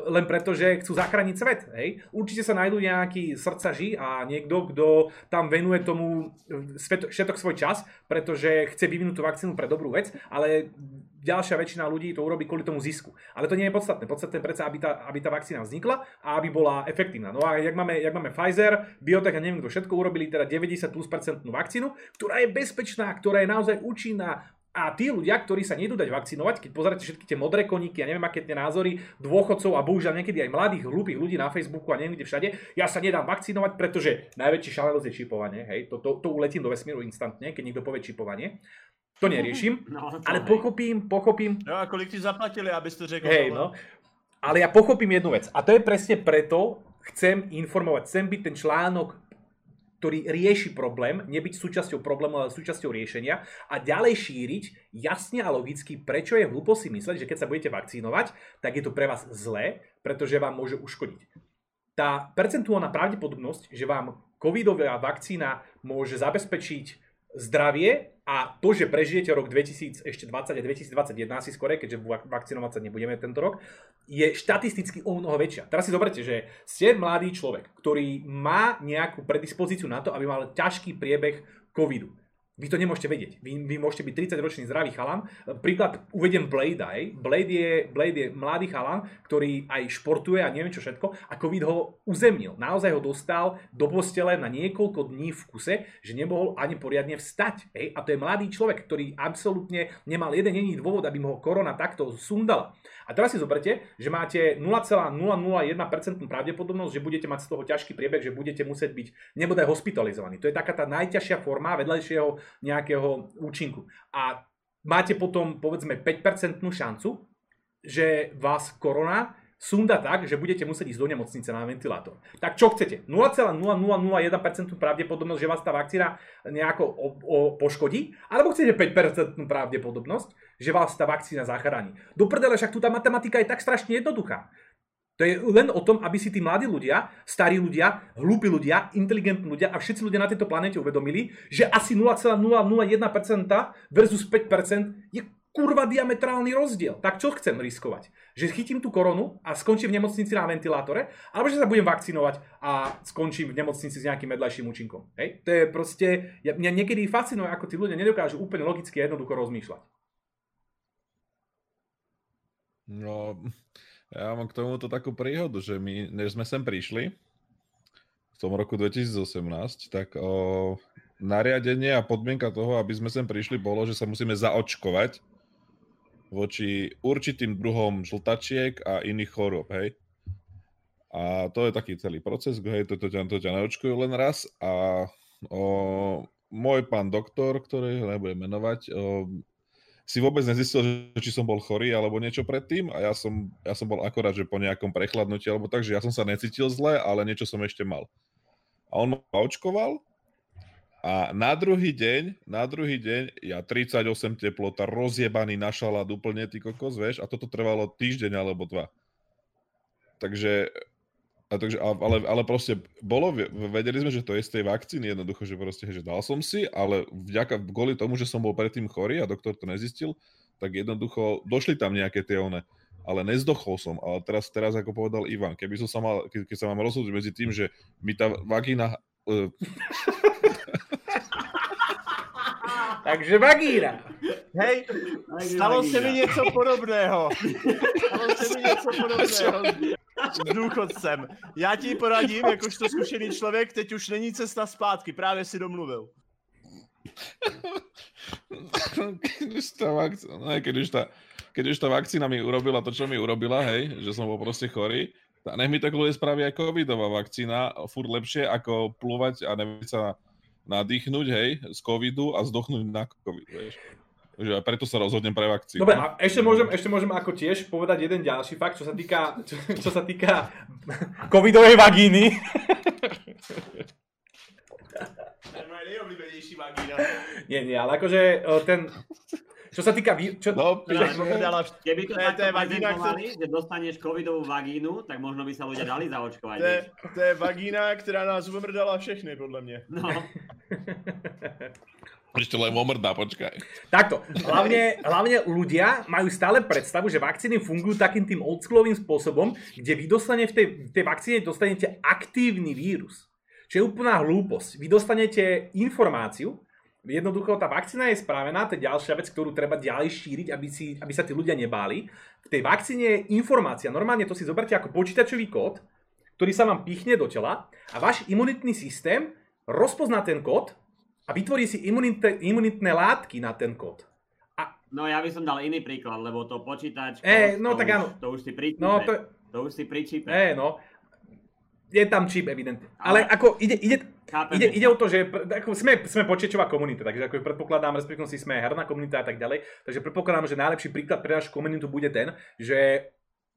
Len preto, že chcú zachrániť svet. Hej? Určite sa nájdú nejakí srdcaži a niekto, kto tam venuje tomu svet, všetok svoj čas, pretože chce vyvinúť tú vakcínu pre dobrú vec, ale ďalšia väčšina ľudí to urobí kvôli tomu zisku. Ale to nie je podstatné. Podstatné je predsa, aby tá, aby tá vakcína vznikla a aby bola efektívna. No a jak máme, jak máme Pfizer, Biotech a neviem kto všetko urobili teda 90 plus percentnú vakcínu, ktorá je bezpečná, ktorá je naozaj účinná, a tí ľudia, ktorí sa nejdú dať vakcinovať, keď pozeráte všetky tie modré koníky a neviem aké tie názory dôchodcov a bohužiaľ niekedy aj mladých, hlúpých ľudí na Facebooku a neviem kde všade, ja sa nedám vakcinovať, pretože najväčší šalenosť je čipovanie, hej, to, to, to uletím do vesmíru instantne, keď niekto povie čipovanie. To neriešim, No, to ale hej. pochopím, pochopím, No a kolik ti zaplatili, abys to řekl? Hej, no. Ale ja pochopím jednu vec. A to je presne preto, chcem informovať, chcem byť ten článok, ktorý rieši problém, nebyť súčasťou problému, ale súčasťou riešenia a ďalej šíriť jasne a logicky, prečo je hlúpo si mysleť, že keď sa budete vakcinovať, tak je to pre vás zlé, pretože vám môže uškodiť. Tá percentuálna pravdepodobnosť, že vám covidová vakcína môže zabezpečiť zdravie a to, že prežijete rok 2020 a 2021 asi skore, keďže vak- vakcinovať sa nebudeme tento rok, je štatisticky o mnoho väčšia. Teraz si zoberte, že ste mladý človek, ktorý má nejakú predispozíciu na to, aby mal ťažký priebeh covidu. Vy to nemôžete vedieť. Vy, vy môžete byť 30-ročný zdravý chalan. Príklad uvediem Blade aj. Blade je, Blade je mladý chalan, ktorý aj športuje a neviem čo všetko a COVID ho uzemnil. Naozaj ho dostal do postele na niekoľko dní v kuse, že nemohol ani poriadne vstať. Hej? A to je mladý človek, ktorý absolútne nemal jeden jediný dôvod, aby mu ho korona takto sundala. A teraz si zoberte, že máte 0,001% pravdepodobnosť, že budete mať z toho ťažký priebeh, že budete musieť byť nebodaj hospitalizovaní. To je taká tá najťažšia forma vedľajšieho nejakého účinku. A máte potom povedzme 5% šancu, že vás korona sunda tak, že budete musieť ísť do nemocnice na ventilátor. Tak čo chcete? 0,0001% pravdepodobnosť, že vás tá vakcína nejako o, o, poškodí? Alebo chcete 5% pravdepodobnosť, že vás tá vakcína zachráni? Do prdele, však tu tá matematika je tak strašne jednoduchá. To je len o tom, aby si tí mladí ľudia, starí ľudia, hlúpi ľudia, inteligentní ľudia a všetci ľudia na tejto planete uvedomili, že asi 0,001% versus 5% je kurva diametrálny rozdiel. Tak čo chcem riskovať? Že chytím tú koronu a skončím v nemocnici na ventilátore, alebo že sa budem vakcinovať a skončím v nemocnici s nejakým vedľajším účinkom. Hej? To je proste, ja, mňa niekedy fascinuje, ako tí ľudia nedokážu úplne logicky a jednoducho rozmýšľať. No, ja mám k tomuto takú príhodu, že my, než sme sem prišli, v tom roku 2018, tak o, nariadenie a podmienka toho, aby sme sem prišli, bolo, že sa musíme zaočkovať voči určitým druhom žltačiek a iných chorób, hej. A to je taký celý proces, hej, to, to, ťa, to ťa neočkujú len raz a o, môj pán doktor, ktorý ho nebudem menovať, o, si vôbec nezistil, že, či som bol chorý alebo niečo predtým a ja som, ja som bol akorát, že po nejakom prechladnutí alebo tak, že ja som sa necítil zle, ale niečo som ešte mal. A on ma očkoval a na druhý deň, na druhý deň, ja 38 teplota, rozjebaný na šalát úplne, ty kokos, vieš, a toto trvalo týždeň alebo dva. Takže, a takže ale, ale proste bolo, vedeli sme, že to je z tej vakcíny jednoducho, že proste, že dal som si, ale vďaka, kvôli tomu, že som bol predtým chorý a doktor to nezistil, tak jednoducho došli tam nejaké tie one ale nezdochol som. Ale teraz, teraz ako povedal Ivan, keby som sa mal, keď, keď sa mám rozhodnúť medzi tým, že mi tá vagína... Uh... Takže vagína. Hej, stalo se mi něco podobného. Stalo se mi něco podobného s důchodcem. Já ti poradím, jakožto zkušený člověk, teď už není cesta zpátky, právě si domluvil. keď už tá no, keď už tá, keď už tá vakcína mi urobila to, čo mi urobila, hej, že som bol proste chorý, a nech mi to kľudne spraví aj covidová vakcína, furt lepšie ako plúvať a neviem sa nadýchnuť, hej, z covidu a zdochnúť na covid, vieš. Aj preto sa rozhodnem pre vakcínu. Dobre, a ešte môžem, ešte môžem ako tiež povedať jeden ďalší fakt, čo sa týka, čo, čo sa týka covidovej vagíny. nejoblíbenejší vagína. Nie, nie, ale akože ten, čo sa týka... Čo, no, povedala, keby to takto prezentovali, že dostaneš covidovú vagínu, tak možno by sa ľudia dali zaočkovať. To je, to je vagína, ktorá nás umrdala všechny, podľa mňa. No. Ešte len omrdá, počkaj. Takto, hlavne, hlavne ľudia majú stále predstavu, že vakcíny fungujú takým tým oldschoolovým spôsobom, kde vy dostane v tej, tej vakcíne dostanete aktívny vírus. Čo je úplná hlúposť. Vy dostanete informáciu, jednoducho tá vakcína je spravená, to je ďalšia vec, ktorú treba ďalej šíriť, aby, si, aby sa tí ľudia nebáli. V tej vakcíne je informácia, normálne to si zoberte ako počítačový kód, ktorý sa vám pichne do tela a váš imunitný systém rozpozná ten kód a vytvorí si imunitné, imunitné látky na ten kód. A... No ja by som dal iný príklad, lebo to počítač, e, no, to, tak už, áno. to už si pri no, to... to už si pri čipe. E, no je tam čip evidentne. Ale, Ale ako ide, ide, ide, ide o to, že ako sme, sme počítačová komunita, takže ako predpokladám, respektíve si sme herná komunita a tak ďalej, takže predpokladám, že najlepší príklad pre našu komunitu bude ten, že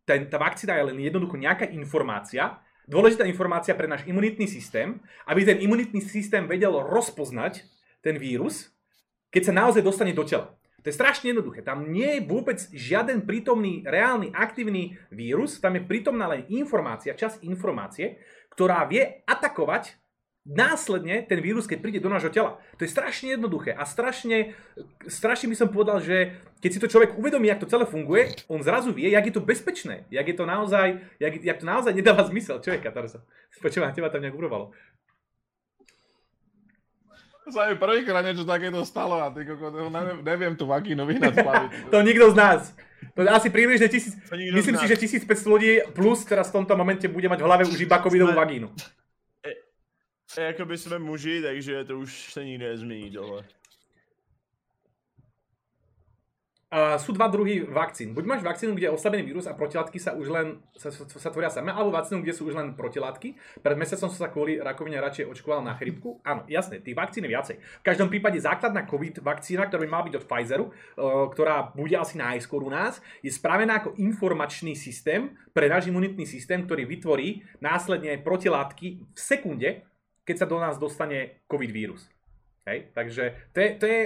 ten, tá vakcína je len jednoducho nejaká informácia, dôležitá informácia pre náš imunitný systém, aby ten imunitný systém vedel rozpoznať ten vírus, keď sa naozaj dostane do tela. To je strašne jednoduché. Tam nie je vôbec žiaden prítomný, reálny, aktívny vírus, tam je prítomná len informácia, čas informácie, ktorá vie atakovať následne ten vírus, keď príde do nášho tela. To je strašne jednoduché a strašne, strašne by som povedal, že keď si to človek uvedomí, jak to celé funguje, on zrazu vie, jak je to bezpečné, jak je to naozaj, jak, jak to naozaj nedáva zmysel. Čo je, Katarza? Počúvam, teba tam nejak urovalo sa mi prvýkrát niečo takéto stalo a ty koko, neviem, neviem tú vagínu vyhnať plaviť. to nikto z nás. To je asi približne tisíc, myslím si, že 1500 ľudí plus teraz v tomto momente bude mať v hlave už iba covidovú vagínu. E, e, jako by sme muži, takže to už sa nikdy nezmení dole. Uh, sú dva druhy vakcín. Buď máš vakcínu, kde je oslabený vírus a protilátky sa už len sa, sa, tvoria samé, alebo vakcínu, kde sú už len protilátky. Pred mesiacom som sa kvôli rakovine radšej očkoval na chrypku. Áno, jasné, tých vakcín je viacej. V každom prípade základná COVID vakcína, ktorá by mala byť od Pfizeru, uh, ktorá bude asi najskôr u nás, je spravená ako informačný systém pre náš imunitný systém, ktorý vytvorí následne protilátky v sekunde, keď sa do nás dostane COVID vírus. Hej? Takže to je, to je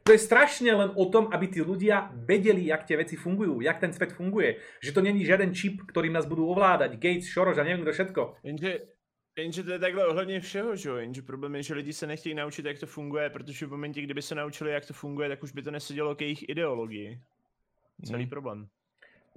to je strašne len o tom, aby tí ľudia vedeli, jak tie veci fungujú, jak ten svet funguje. Že to není žiaden čip, ktorým nás budú ovládať, Gates, Soros a neviem kto všetko. Jenže, jenže to je takhle ohledně všeho, že jo? Jenže problém je, že lidi se nechtějí naučit, jak to funguje, protože v momentě, kdyby se naučili, jak to funguje, tak už by to nesedělo k jejich ideologii. Celý hmm. problém.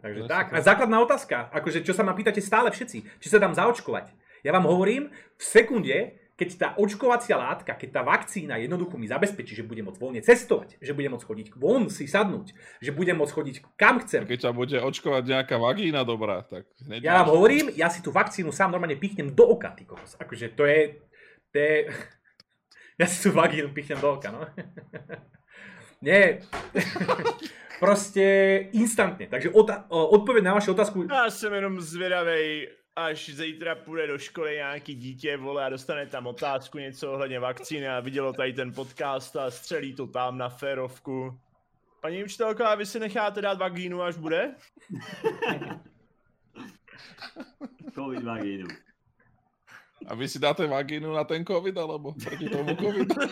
Takže tak. A základná otázka, akože čo sa ma pýtate stále všetci, či sa dám zaočkovať. Ja vám hovorím, v sekunde, keď tá očkovacia látka, keď tá vakcína jednoducho mi zabezpečí, že budem môcť voľne cestovať, že budem môcť chodiť von si sadnúť, že budem môcť chodiť kam chcem. Keď ťa bude očkovať nejaká vagína dobrá, tak... Ja vám hovorím, ja si tú vakcínu sám normálne pichnem do oka, ty kokos. Akože to je... To je... Ja si tú vagínu pichnem do oka, no. Nie. Proste instantne. Takže odpoveď na vašu otázku... Ja som jenom zvedavej, až zítra půjde do školy nějaký dítě, vole, a dostane tam otázku něco ohledně vakcíny a vidělo tady ten podcast a střelí to tam na férovku. Paní učitelko, a vy si necháte dát vagínu, až bude? Covid vagínu. A vy si dáte vagínu na ten covid, alebo proti tomu covidu?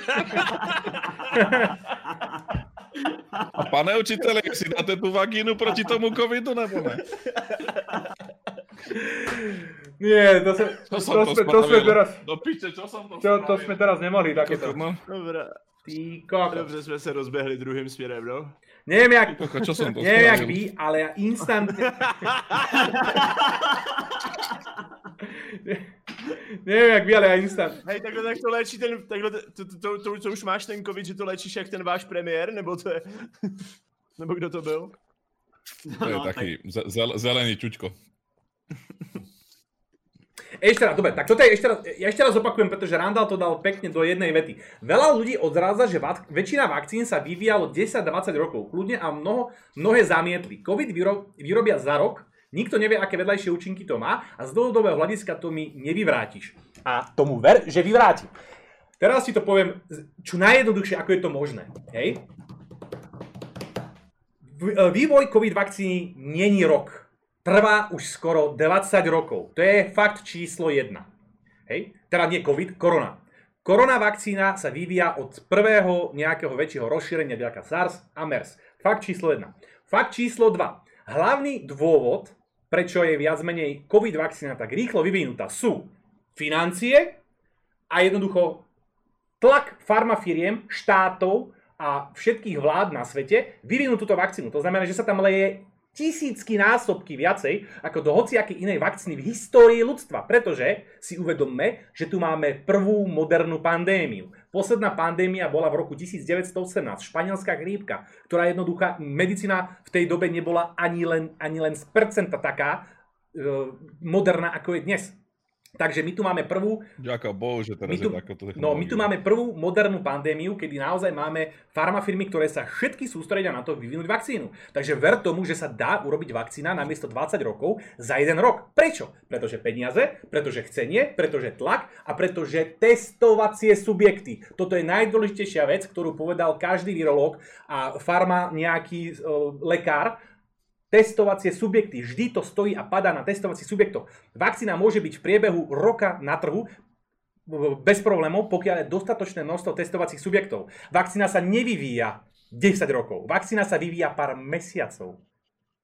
A pane učiteli, si dáte tú vagínu proti tomu covidu, nebo ne? Nie, to, sa, Čo to, som to, to sme, to sme teraz, Do piče, čo som to to, to sme teraz nemohli takéto. No, Dobrá. Ty koko. Dobře jsme se rozběhli druhým směrem, no. Neviem, jak, koko, čo som to neviem jak vy, ale ja instantne... neviem jak vy, ale ja instant... Hej, takhle tak to léčí ten, takhle, to, to, to, to, to, už máš ten covid, že to léčíš jak ten váš premiér, nebo to je, nebo kdo to byl? To je No, taký zel- zelený ťuďko. Ešte raz, dobre, tak toto je ešte raz, ja ešte raz opakujem, pretože Randall to dal pekne do jednej vety. Veľa ľudí odrádza, že vak- väčšina vakcín sa vyvíjalo 10-20 rokov, kľudne a mnoho, mnohé zamietli. COVID vyro- vyrobia za rok, nikto nevie, aké vedľajšie účinky to má a z dlhodobého hľadiska to mi nevyvrátiš. A tomu ver, že vyvráti. Teraz si to poviem čo najjednoduchšie, ako je to možné. Hej? E, Vývoj COVID vakcíny není rok. Trvá už skoro 20 rokov. To je fakt číslo 1. Hej? Teda nie COVID, korona. Korona vakcína sa vyvíja od prvého nejakého väčšieho rozšírenia vďaka SARS a MERS. Fakt číslo 1. Fakt číslo 2. Hlavný dôvod, prečo je viac menej COVID vakcína tak rýchlo vyvinutá, sú financie a jednoducho tlak farmafiriem, štátov a všetkých vlád na svete vyvinú túto vakcínu. To znamená, že sa tam leje tisícky násobky viacej ako do hociakej inej vakcíny v histórii ľudstva. Pretože si uvedomme, že tu máme prvú modernú pandémiu. Posledná pandémia bola v roku 1918, španielská chrípka, ktorá jednoduchá, medicína v tej dobe nebola ani len, ani len z percenta taká e, moderná, ako je dnes. Takže my tu máme prvú Ďakujem Bohu, že teraz My tu- je takúto No, my tu máme prvú modernú pandémiu, kedy naozaj máme farmafirmy, ktoré sa všetky sústredia na to vyvinúť vakcínu. Takže ver tomu, že sa dá urobiť vakcína namiesto 20 rokov za jeden rok. Prečo? Pretože peniaze, pretože chcenie, pretože tlak a pretože testovacie subjekty. Toto je najdôležitejšia vec, ktorú povedal každý virológ a farma nejaký uh, lekár, testovacie subjekty. Vždy to stojí a padá na testovacích subjektoch. Vakcína môže byť v priebehu roka na trhu bez problémov, pokiaľ je dostatočné množstvo testovacích subjektov. Vakcína sa nevyvíja 10 rokov. Vakcína sa vyvíja pár mesiacov.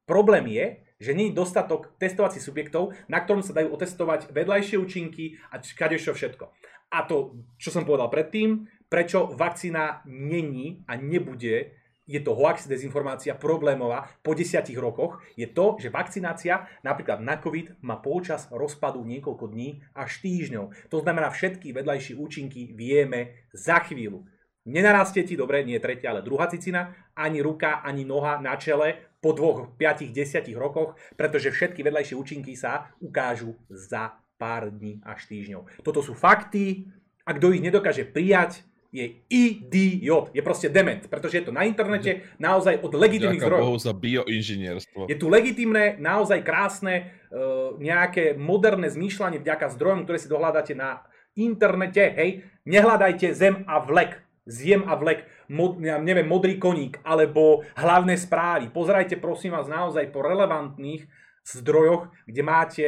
Problém je, že nie je dostatok testovacích subjektov, na ktorom sa dajú otestovať vedľajšie účinky a kadečo všetko. A to, čo som povedal predtým, prečo vakcína není a nebude je to hoax, dezinformácia problémová po desiatich rokoch, je to, že vakcinácia napríklad na COVID má počas rozpadu niekoľko dní až týždňov. To znamená, všetky vedľajšie účinky vieme za chvíľu. Nenarastie ti, dobre, nie tretia, ale druhá cicina, ani ruka, ani noha na čele po dvoch, piatich, desiatich rokoch, pretože všetky vedľajšie účinky sa ukážu za pár dní až týždňov. Toto sú fakty a kto ich nedokáže prijať, je idiot. Je proste dement, pretože je to na internete naozaj od legitimných Ďakujem zdrojov. Bohu za bioinžinierstvo. Je tu legitimné, naozaj krásne, uh, nejaké moderné zmýšľanie vďaka zdrojom, ktoré si dohľadáte na internete. Hej, nehľadajte zem a vlek. Zjem a vlek, mod, ja neviem, modrý koník, alebo hlavné správy. Pozerajte prosím vás naozaj po relevantných zdrojoch, kde máte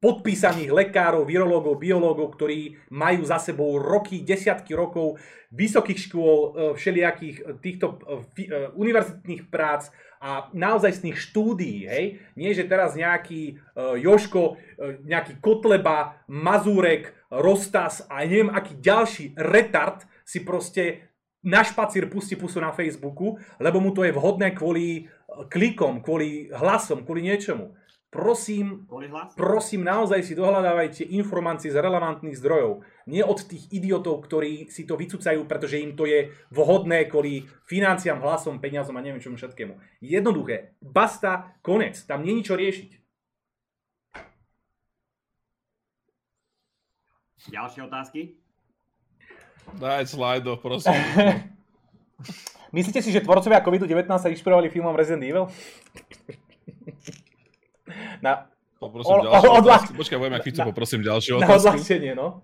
podpísaných lekárov, virológov, biológov, ktorí majú za sebou roky, desiatky rokov vysokých škôl, e, všelijakých e, týchto e, univerzitných prác a naozajstných štúdií, hej? Nie, že teraz nejaký Joško, nejaký Kotleba, Mazúrek, Rostas a neviem aký ďalší retard si proste na špacír pustí pusu na Facebooku, lebo mu to je vhodné kvôli klikom, kvôli hlasom, kvôli niečomu. Prosím, prosím, naozaj si dohľadávajte informácie z relevantných zdrojov. Nie od tých idiotov, ktorí si to vycúcajú, pretože im to je vhodné kvôli financiám, hlasom, peniazom a neviem čomu všetkému. Jednoduché. Basta, konec. Tam nie je ničo riešiť. Ďalšie otázky? Daj slajdo, prosím. Myslíte si, že tvorcovia COVID-19 sa inšpirovali filmom Resident Evil? Na, Poprosím O- ďalšiu odľah- otázku. Počkaj, budem jak Fico, na- poprosím ďalšiu na otázku. odľahčenie, no.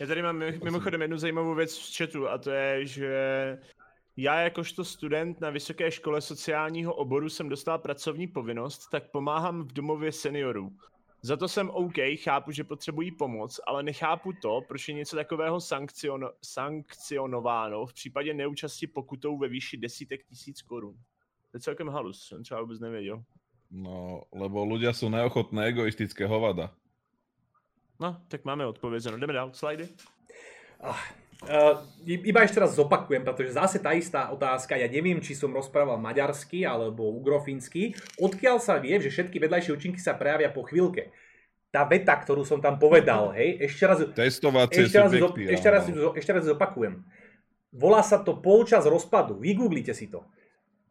Já tady mám mimo- mimochodem jednu zajímavou věc v chatu a to je, že já jakožto student na vysoké škole sociálního oboru jsem dostal pracovní povinnost, tak pomáhám v domově seniorů. Za to jsem OK, chápu, že potřebují pomoc, ale nechápu to, proč je něco takového sankciono- sankcionováno v případě neúčasti pokutou ve výši desítek tisíc korun. To je celkem halus, jsem třeba vůbec nevěděl. No, lebo ľudia sú neochotné, egoistické hovada. No, tak máme odpovězeno. Jdeme dál, slajdy. Uh, iba ešte raz zopakujem, pretože zase tá istá otázka, ja neviem, či som rozprával maďarsky alebo ugrofínsky, odkiaľ sa vie, že všetky vedľajšie účinky sa prejavia po chvíľke. Tá veta, ktorú som tam povedal, hej, ešte raz, Testovacie ešte raz, zo, subjekty. ešte, raz, ešte raz zopakujem. Volá sa to polčas rozpadu. Vygooglite si to.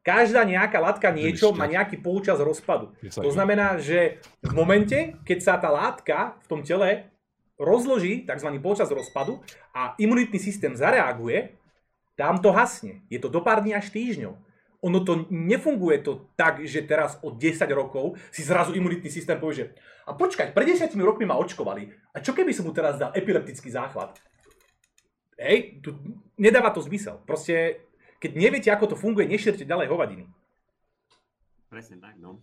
Každá nejaká látka niečo má nejaký polčas rozpadu. To ju- znamená, že v momente, keď sa tá látka v tom tele rozloží, tzv. polčas rozpadu, a imunitný systém zareaguje, tam to hasne. Je to do pár dní až týždňov. Ono to nefunguje to tak, že teraz od 10 rokov si zrazu imunitný systém povie, že a počkať, pred 10 rokmi ma očkovali. A čo keby som mu teraz dal epileptický záchvat? Hej, tu nedáva to zmysel. Proste, keď neviete, ako to funguje, nešírte ďalej hovadiny. Presne tak, no.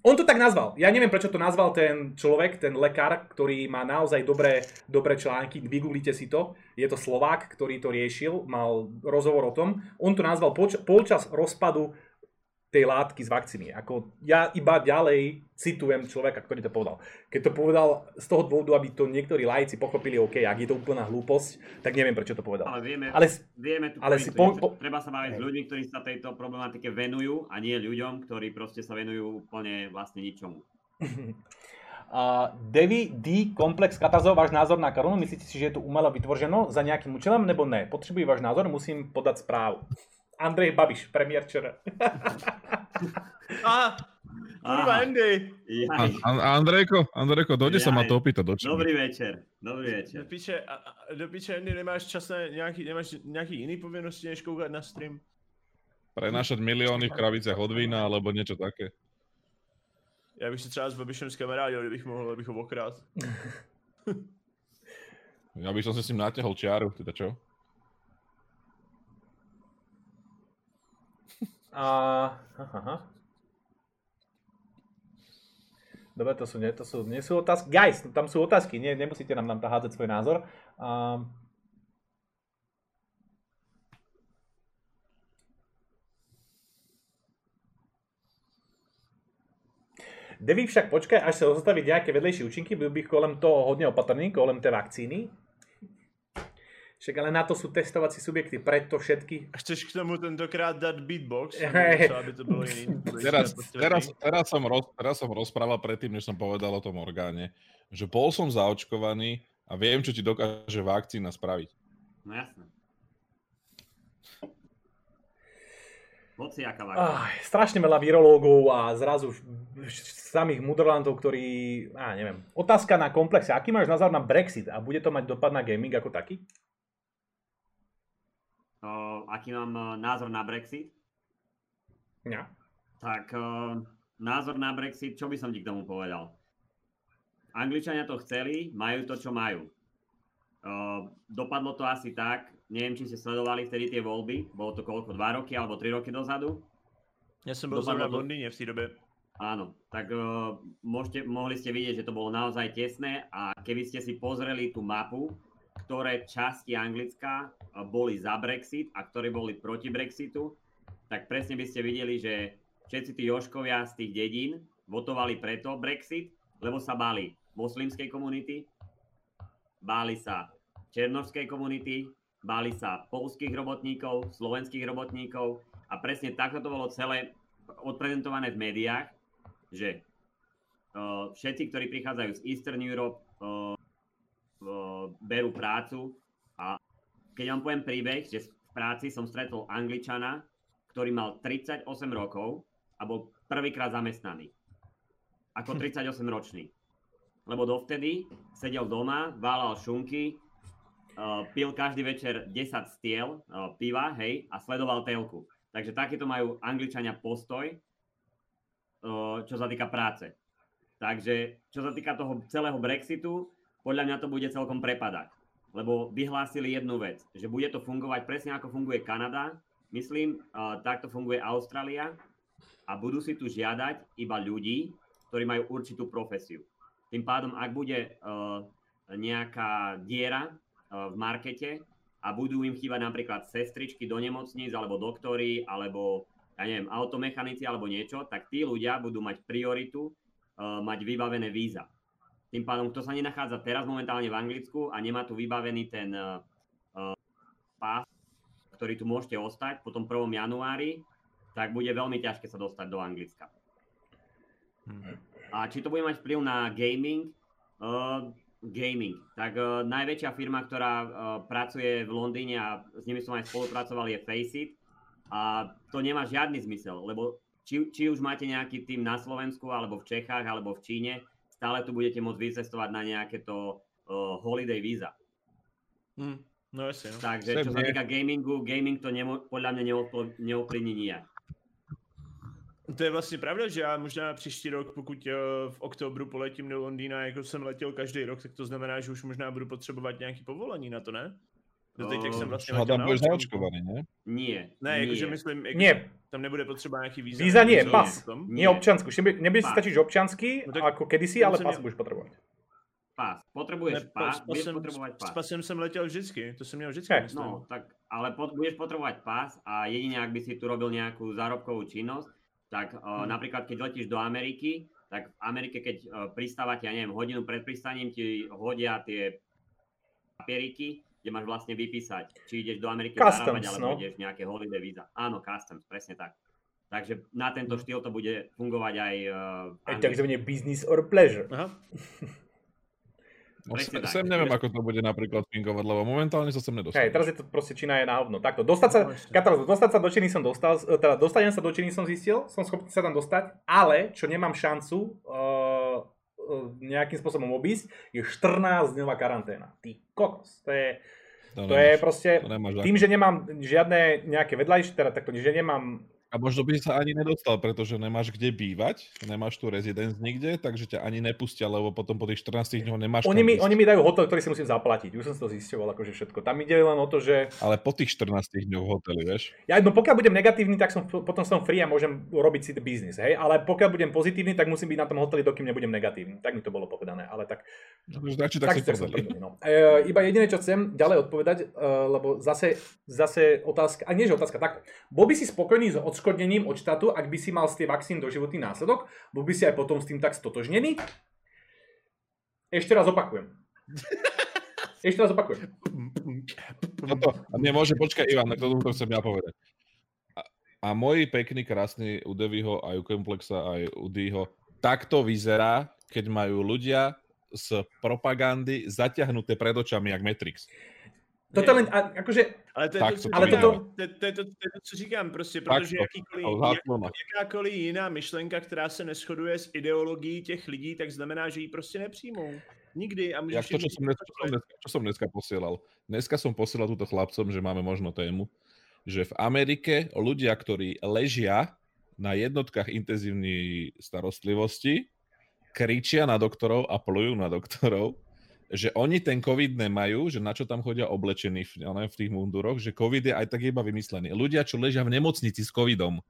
On to tak nazval. Ja neviem, prečo to nazval ten človek, ten lekár, ktorý má naozaj dobré, dobré články. Vygooglite si to. Je to Slovák, ktorý to riešil, mal rozhovor o tom. On to nazval polčas rozpadu tej látky z vakcíny. Ako ja iba ďalej citujem človeka, ktorý to povedal. Keď to povedal z toho dôvodu, aby to niektorí laici pochopili, OK, ak je to úplná hlúposť, tak neviem, prečo to povedal. Ale vieme, Ale vieme tu ale si po- po- treba sa baviť s ľuďmi, ktorí sa tejto problematike venujú a nie ľuďom, ktorí proste sa venujú úplne vlastne ničomu. Uh, Devi D. Komplex Katazov, váš názor na korunu? Myslíte si, že je to umelo vytvořeno za nejakým účelom, nebo ne? Potřebuji váš názor, musím podať správu. Andrej Babiš, premiér ČR. A, kurva. Andy. Andrejko, Andrejko, dojde sa ma to opýtať do. Dobrý večer, dobrý večer. Do piče, do Andy, nemáš čas na nějaký, nemáš nějaký jiný povinnosti, než koukat na stream? Prenášať milióny v kraviciach od vína, alebo niečo také. Já bych si třeba s Babišem skamarádil, kdybych mohl, abych ho okrát. Ja by som si s ním natiahol čiaru, teda čo? A... Aha. Dobre, to sú, nie, to sú, nie sú otázky. Guys, tam sú otázky, nie, nemusíte nám, tam hádzať svoj názor. A... Devi však počkaj, až sa zostaví nejaké vedlejšie účinky, byl bych kolem toho hodne opatrný, kolem tej vakcíny. Však ale na to sú testovací subjekty, preto všetky A chceš k tomu tentokrát dát beatbox? Nebo aby to bylo jiný? Teraz, teraz, teraz, som roz, teraz som rozprával predtým, než som povedal o tom orgáne, že bol som zaočkovaný a viem, čo ti dokáže vakcína spraviť. No jasné. Hoci aká vakcína. Ah, strašne veľa virológov a zrazu samých mudrlantov, ktorí... Á, neviem. Otázka na komplexe. Aký máš názor na Brexit a bude to mať dopad na gaming ako taký? Aký mám e, názor na Brexit? Ja. Tak o, názor na Brexit, čo by som ti k tomu povedal? Angličania to chceli, majú to, čo majú. O, dopadlo to asi tak, neviem, či ste sledovali vtedy tie voľby, bolo to koľko, 2 roky alebo 3 roky dozadu? Já jsem byl Dopadlo zrovna v Londýně v té době. Áno, tak uh, môžete, mohli ste vidieť, že to bolo naozaj tesné a keby ste si pozreli tú mapu, ktoré časti Anglicka uh, boli za Brexit a ktoré boli proti Brexitu, tak presne by ste videli, že všetci tí Joškovia z tých dedín votovali preto Brexit, lebo sa báli moslimskej komunity, báli sa černovskej komunity, báli sa polských robotníkov, slovenských robotníkov a presne takto to bolo celé odprezentované v médiách, že uh, všetci, ktorí prichádzajú z Eastern Europe, uh, berú prácu a keď vám poviem príbeh, že v práci som stretol Angličana, ktorý mal 38 rokov a bol prvýkrát zamestnaný. Ako 38 ročný. Lebo dovtedy sedel doma, válal šunky, pil každý večer 10 stiel piva, hej, a sledoval telku. Takže takýto majú Angličania postoj, čo sa týka práce. Takže čo sa týka toho celého Brexitu, podľa mňa to bude celkom prepadať. Lebo vyhlásili jednu vec, že bude to fungovať presne ako funguje Kanada, myslím, takto funguje Austrália a budú si tu žiadať iba ľudí, ktorí majú určitú profesiu. Tým pádom, ak bude uh, nejaká diera uh, v markete a budú im chýbať napríklad sestričky do nemocníc, alebo doktory, alebo ja neviem, automechanici alebo niečo, tak tí ľudia budú mať prioritu uh, mať vybavené víza. Tým pádom, kto sa nenachádza teraz momentálne v Anglicku a nemá tu vybavený ten uh, pás, ktorý tu môžete ostať po tom 1. januári, tak bude veľmi ťažké sa dostať do Anglicka. Hmm. A či to bude mať vplyv na gaming? Uh, gaming. Tak uh, najväčšia firma, ktorá uh, pracuje v Londýne a s nimi som aj spolupracoval, je Faceit. A to nemá žiadny zmysel, lebo či, či už máte nejaký tým na Slovensku, alebo v Čechách, alebo v Číne, stále tu budete môcť vycestovať na nejaké to uh, holiday víza. Hmm. No jasne, no. Takže čo sa týka gamingu, gaming to nemo, podľa mňa neovplyvní nijak. To je vlastně pravda, že já možná příští rok, pokud eh, v oktobru poletím do Londýna, jako jsem letěl každý rok, tak to znamená, že už možná budu potřebovat nějaký povolení na to, ne? Teď, jak jsem vlastně letěl na budeš zaočkovaný, ne? Nie. Ne, jakože myslím, jako, nie. tam nebude potřeba nějaký víza. Víza nie, pas. Nie občansku. Nebude si stačiť občansky, no, ako kedysi, ale pas budeš potrebovať. Pás. Potrebuješ ne, pás, budeš jsem, potrebovať pás. S pasem jsem letěl vždycky, to jsem měl vždycky. Hey. No, tak, ale pot, budeš potrebovať pás a jedine, ak by si tu robil nejakú zárobkovú činnosť, tak uh, hmm. napríklad keď letíš do Ameriky, tak v Amerike, keď uh, pristávate, ja neviem, hodinu pred pristaním, ti hodia tie papieriky, kde máš vlastne vypísať, či ideš do Ameriky customs, zarábať, alebo no. ideš nejaké holiday víza. Áno, customs, presne tak. Takže na tento štýl to bude fungovať aj... Uh, aj takzvané business or pleasure. Aha. No, sem, sem neviem, ako to bude napríklad pingovať, lebo momentálne sa sem nedostal. Hej, teraz je to proste Čína je na hovno. Takto, dostať sa, no, dostať sa do Číny som dostal, teda dostanem sa do Číny som zistil, som schopný sa tam dostať, ale čo nemám šancu uh, nejakým spôsobom obísť, je 14-dňová karanténa. Ty kokos, to je, to, to nemáš, je proste, to tým, že nemám žiadne nejaké vedľajšie, teda takto, že nemám a možno by sa ani nedostal, pretože nemáš kde bývať, nemáš tu rezidens nikde, takže ťa ani nepustia, lebo potom po tých 14 dňoch nemáš oni mi, oni mi dajú hotel, ktorý si musím zaplatiť. Už som to zisťoval, akože všetko. Tam ide len o to, že... Ale po tých 14 dňoch hoteli, vieš? Ja, no pokiaľ budem negatívny, tak som, potom som free a môžem robiť si biznis, hej? Ale pokiaľ budem pozitívny, tak musím byť na tom hoteli, dokým nebudem negatívny. Tak mi to bolo povedané, ale tak... No, tak, tak, tak, si tak no. e, iba jediné, čo chcem ďalej odpovedať, e, lebo zase, zase otázka, a nie že otázka, tak, bol by si spokojný s odškodnením od štátu ak by si mal z tej vakcín doživotný následok, bol by si aj potom s tým tak stotožnený? Ešte raz opakujem. Ešte raz opakujem. Toto, a mne môže, počkaj Ivan, tomu to chcem ja povedať. A, a môj pekný, krásny u Devyho, aj u Komplexa, aj u Dýho, takto vyzerá, keď majú ľudia z propagandy zaťahnuté pred očami, jak Matrix. Toto len, akože... Ale to je tak, to, co, ale toto... to, to, je to, to, je to, co říkám, prostě, protože jakýkoliv, jak, jakákoliv jiná myšlenka, která se neschoduje s ideologií těch lidí, tak znamená, že ji prostě nepřijmou. Nikdy. A Jak to, čo som, dneska, čo, som dneska, čo som dneska posielal. Dneska som posielal túto chlapcom, že máme možno tému, že v Amerike ľudia, ktorí ležia na jednotkách intenzívnej starostlivosti, kričia na doktorov a plujú na doktorov, že oni ten COVID nemajú, že na čo tam chodia oblečení v, ne, v tých munduroch, že COVID je aj tak iba vymyslený. Ľudia, čo ležia v nemocnici s COVIDom.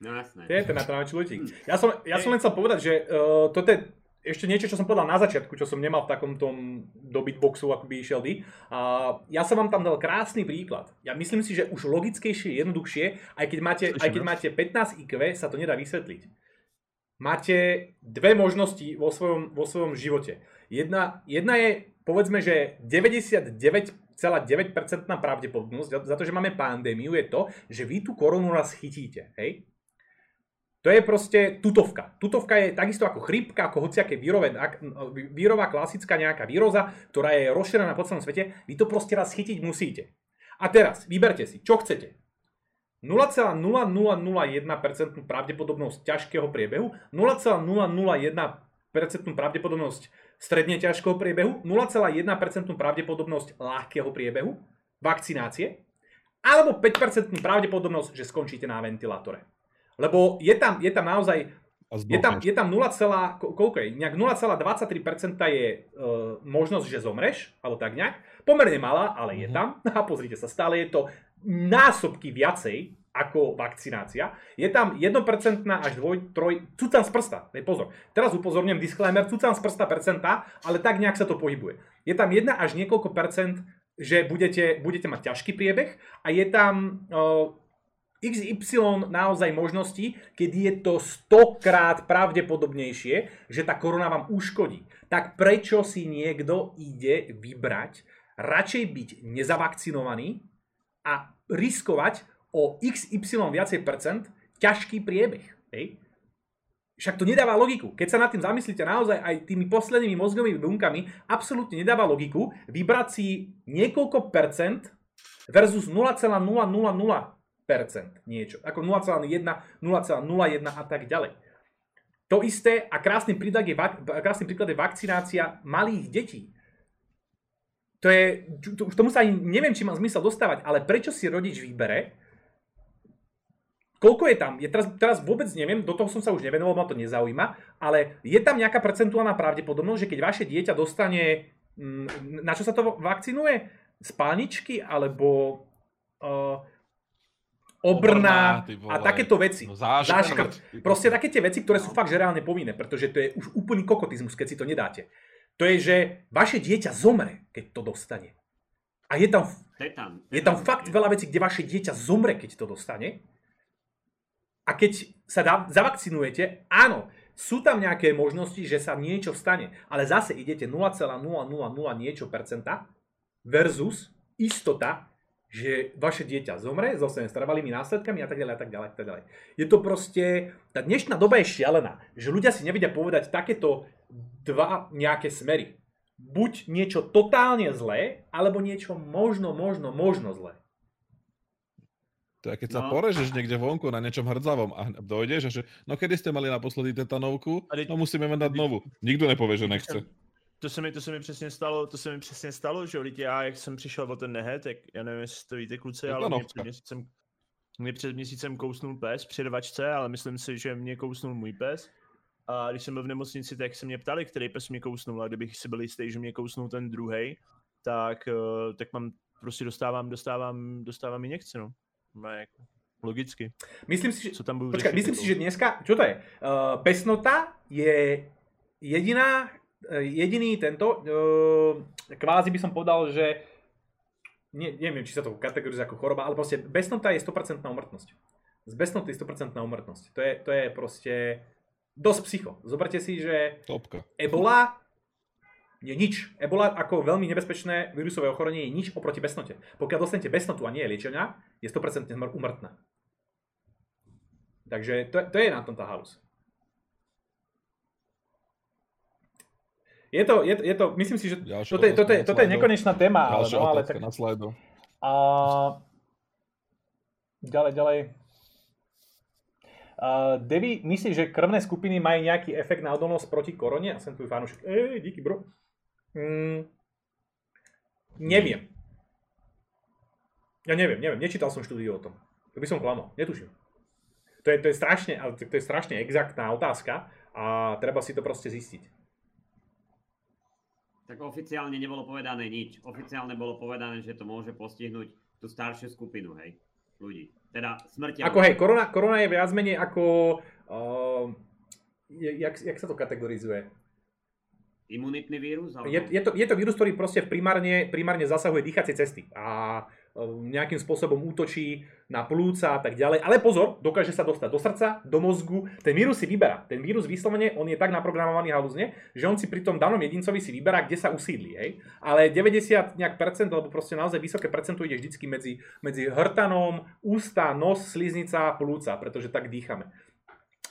No jasné. Je to na to ľudí. Ja som, ja som len chcel povedať, že uh, toto je ešte niečo, čo som povedal na začiatku, čo som nemal v takom tom do beatboxu, ako by išiel. Uh, ja som vám tam dal krásny príklad. Ja myslím si, že už logickejšie, jednoduchšie, aj keď máte, aj keď máte 15 IQ, sa to nedá vysvetliť. Máte dve možnosti vo svojom, vo svojom živote Jedna, jedna je, povedzme, že 99,9% pravdepodobnosť za to, že máme pandémiu, je to, že vy tú koronu raz chytíte. Hej? To je proste tutovka. Tutovka je takisto ako chrypka, ako hociaké vírové, vírová klasická nejaká víroza, ktorá je rozšírená po celom svete. Vy to proste raz chytiť musíte. A teraz, vyberte si, čo chcete. 0,0001% pravdepodobnosť ťažkého priebehu, 0,001% pravdepodobnosť stredne ťažkého priebehu, 0,1% pravdepodobnosť ľahkého priebehu, vakcinácie, alebo 5% pravdepodobnosť, že skončíte na ventilátore. Lebo je tam, je tam naozaj je tam, je tam 0, koľko je? Nejak 0,23% je e, možnosť, že zomreš, alebo tak nejak. Pomerne malá, ale je mhm. tam. A pozrite sa, stále je to násobky viacej, ako vakcinácia. Je tam 1% až 2, 3, cucam z prsta, Dej pozor. Teraz upozorňujem disclaimer, cucam z prsta percenta, ale tak nejak sa to pohybuje. Je tam 1 až niekoľko percent, že budete, budete mať ťažký priebeh a je tam uh, XY naozaj možností, keď je to 100 krát pravdepodobnejšie, že tá korona vám uškodí. Tak prečo si niekto ide vybrať radšej byť nezavakcinovaný a riskovať o XY viacej percent ťažký priebeh. Hej? Však to nedáva logiku. Keď sa nad tým zamyslíte naozaj aj tými poslednými mozgovými bunkami, absolútne nedáva logiku vybrať si niekoľko percent versus 0,000 percent niečo. Ako 0,1, 0,01 a tak ďalej. To isté a krásny príklad je, krásny príklad je vakcinácia malých detí. To je, to, tomu sa ani neviem, či má zmysel dostávať, ale prečo si rodič vybere, koľko je tam, je teraz, teraz vôbec neviem, do toho som sa už nevenoval, ma to nezaujíma, ale je tam nejaká percentuálna pravdepodobnosť, že keď vaše dieťa dostane, mm, na čo sa to vakcinuje? Spálničky alebo uh, obrna a takéto veci. No, záškrt. Proste také tie veci, ktoré sú fakt že reálne povinné, pretože to je už úplný kokotizmus, keď si to nedáte to je, že vaše dieťa zomre, keď to dostane. A je tam, je tam fakt veľa vecí, kde vaše dieťa zomre, keď to dostane. A keď sa dá, zavakcinujete, áno, sú tam nejaké možnosti, že sa niečo stane, ale zase idete 0,000 niečo percenta versus istota, že vaše dieťa zomre, zostane s trvalými následkami a tak ďalej a tak ďalej a tak ďalej. Je to proste, tá dnešná doba je šialená, že ľudia si nevedia povedať takéto dva nejaké smery. Buď niečo totálne zlé, alebo niečo možno, možno, možno zlé. To je, keď sa no. porežeš niekde vonku na niečom hrdzavom a dojdeš a že, no kedy ste mali naposledy tetanovku, no musíme dať novú. Nikto nepovie, že nechce. To se, mi, to se mi přesně stalo, to se mi přesně stalo, že lidi, já jak jsem přišel o ten nehet, tak já nevím, jestli to víte kluci, ale mě před, měsícem, mě před měsícem kousnul pes při rvačce, ale myslím si, že mě kousnul můj pes. A když jsem byl v nemocnici, tak se mě ptali, který pes mě kousnul a kdybych si byl jistý, že mě kousnul ten druhý, tak, eh, tak mám, prostě dostávám, dostávám, dostávám injekci, no. no logicky. Myslím si, že, Co tam budu počkaj, myslím si, že dneska, čo to je? Uh, pesnota je jediná, uh, jediný tento, uh, kvázi by som povedal, že ne, neviem, či sa to kategorizuje ako choroba, ale proste besnota je 100% umrtnosť. Z besnoty je 100% umrtnosť. To je, to je proste dosť psycho. Zoberte si, že Topka. Ebola je nič. Ebola ako veľmi nebezpečné vírusové ochorenie je nič oproti besnote. Pokiaľ dostanete besnotu a nie je liečenia, je 100% umrtná. Takže to, to je na tom tá halus. Je to, je, je to, myslím si, že toto je, toto, je, toto je nekonečná téma. Ale, no, ale tak... na slajdu. A... Ďalej, ďalej. Uh, Devi, myslíš, že krvné skupiny majú nejaký efekt na odolnosť proti korone? A som tu fanúšik. Ej, díky bro. Mm, neviem. Ja neviem, neviem. Nečítal som štúdiu o tom. To by som klamal. Netuším. To je, to je strašne, to je strašne exaktná otázka a treba si to proste zistiť. Tak oficiálne nebolo povedané nič. Oficiálne bolo povedané, že to môže postihnúť tú staršiu skupinu, hej, ľudí. Teda smrti. Ako hej, korona, korona je viac menej ako... Uh, jak, jak sa to kategorizuje? Imunitný vírus? Alebo... Je, je, to, je to vírus, ktorý proste primárne, primárne zasahuje dýchacie cesty. A Ehm, nejakým spôsobom útočí na plúca a tak ďalej. Ale pozor, dokáže sa dostať do srdca, do mozgu. Ten vírus si vyberá. Ten vírus vyslovene, on je tak naprogramovaný halúzne, že on si pri tom danom jedincovi si vyberá, kde sa usídli. Hej? Ale 90 nejak percent, alebo proste naozaj vysoké percento ide vždycky medzi, medzi hrtanom, ústa, nos, sliznica, plúca, pretože tak dýchame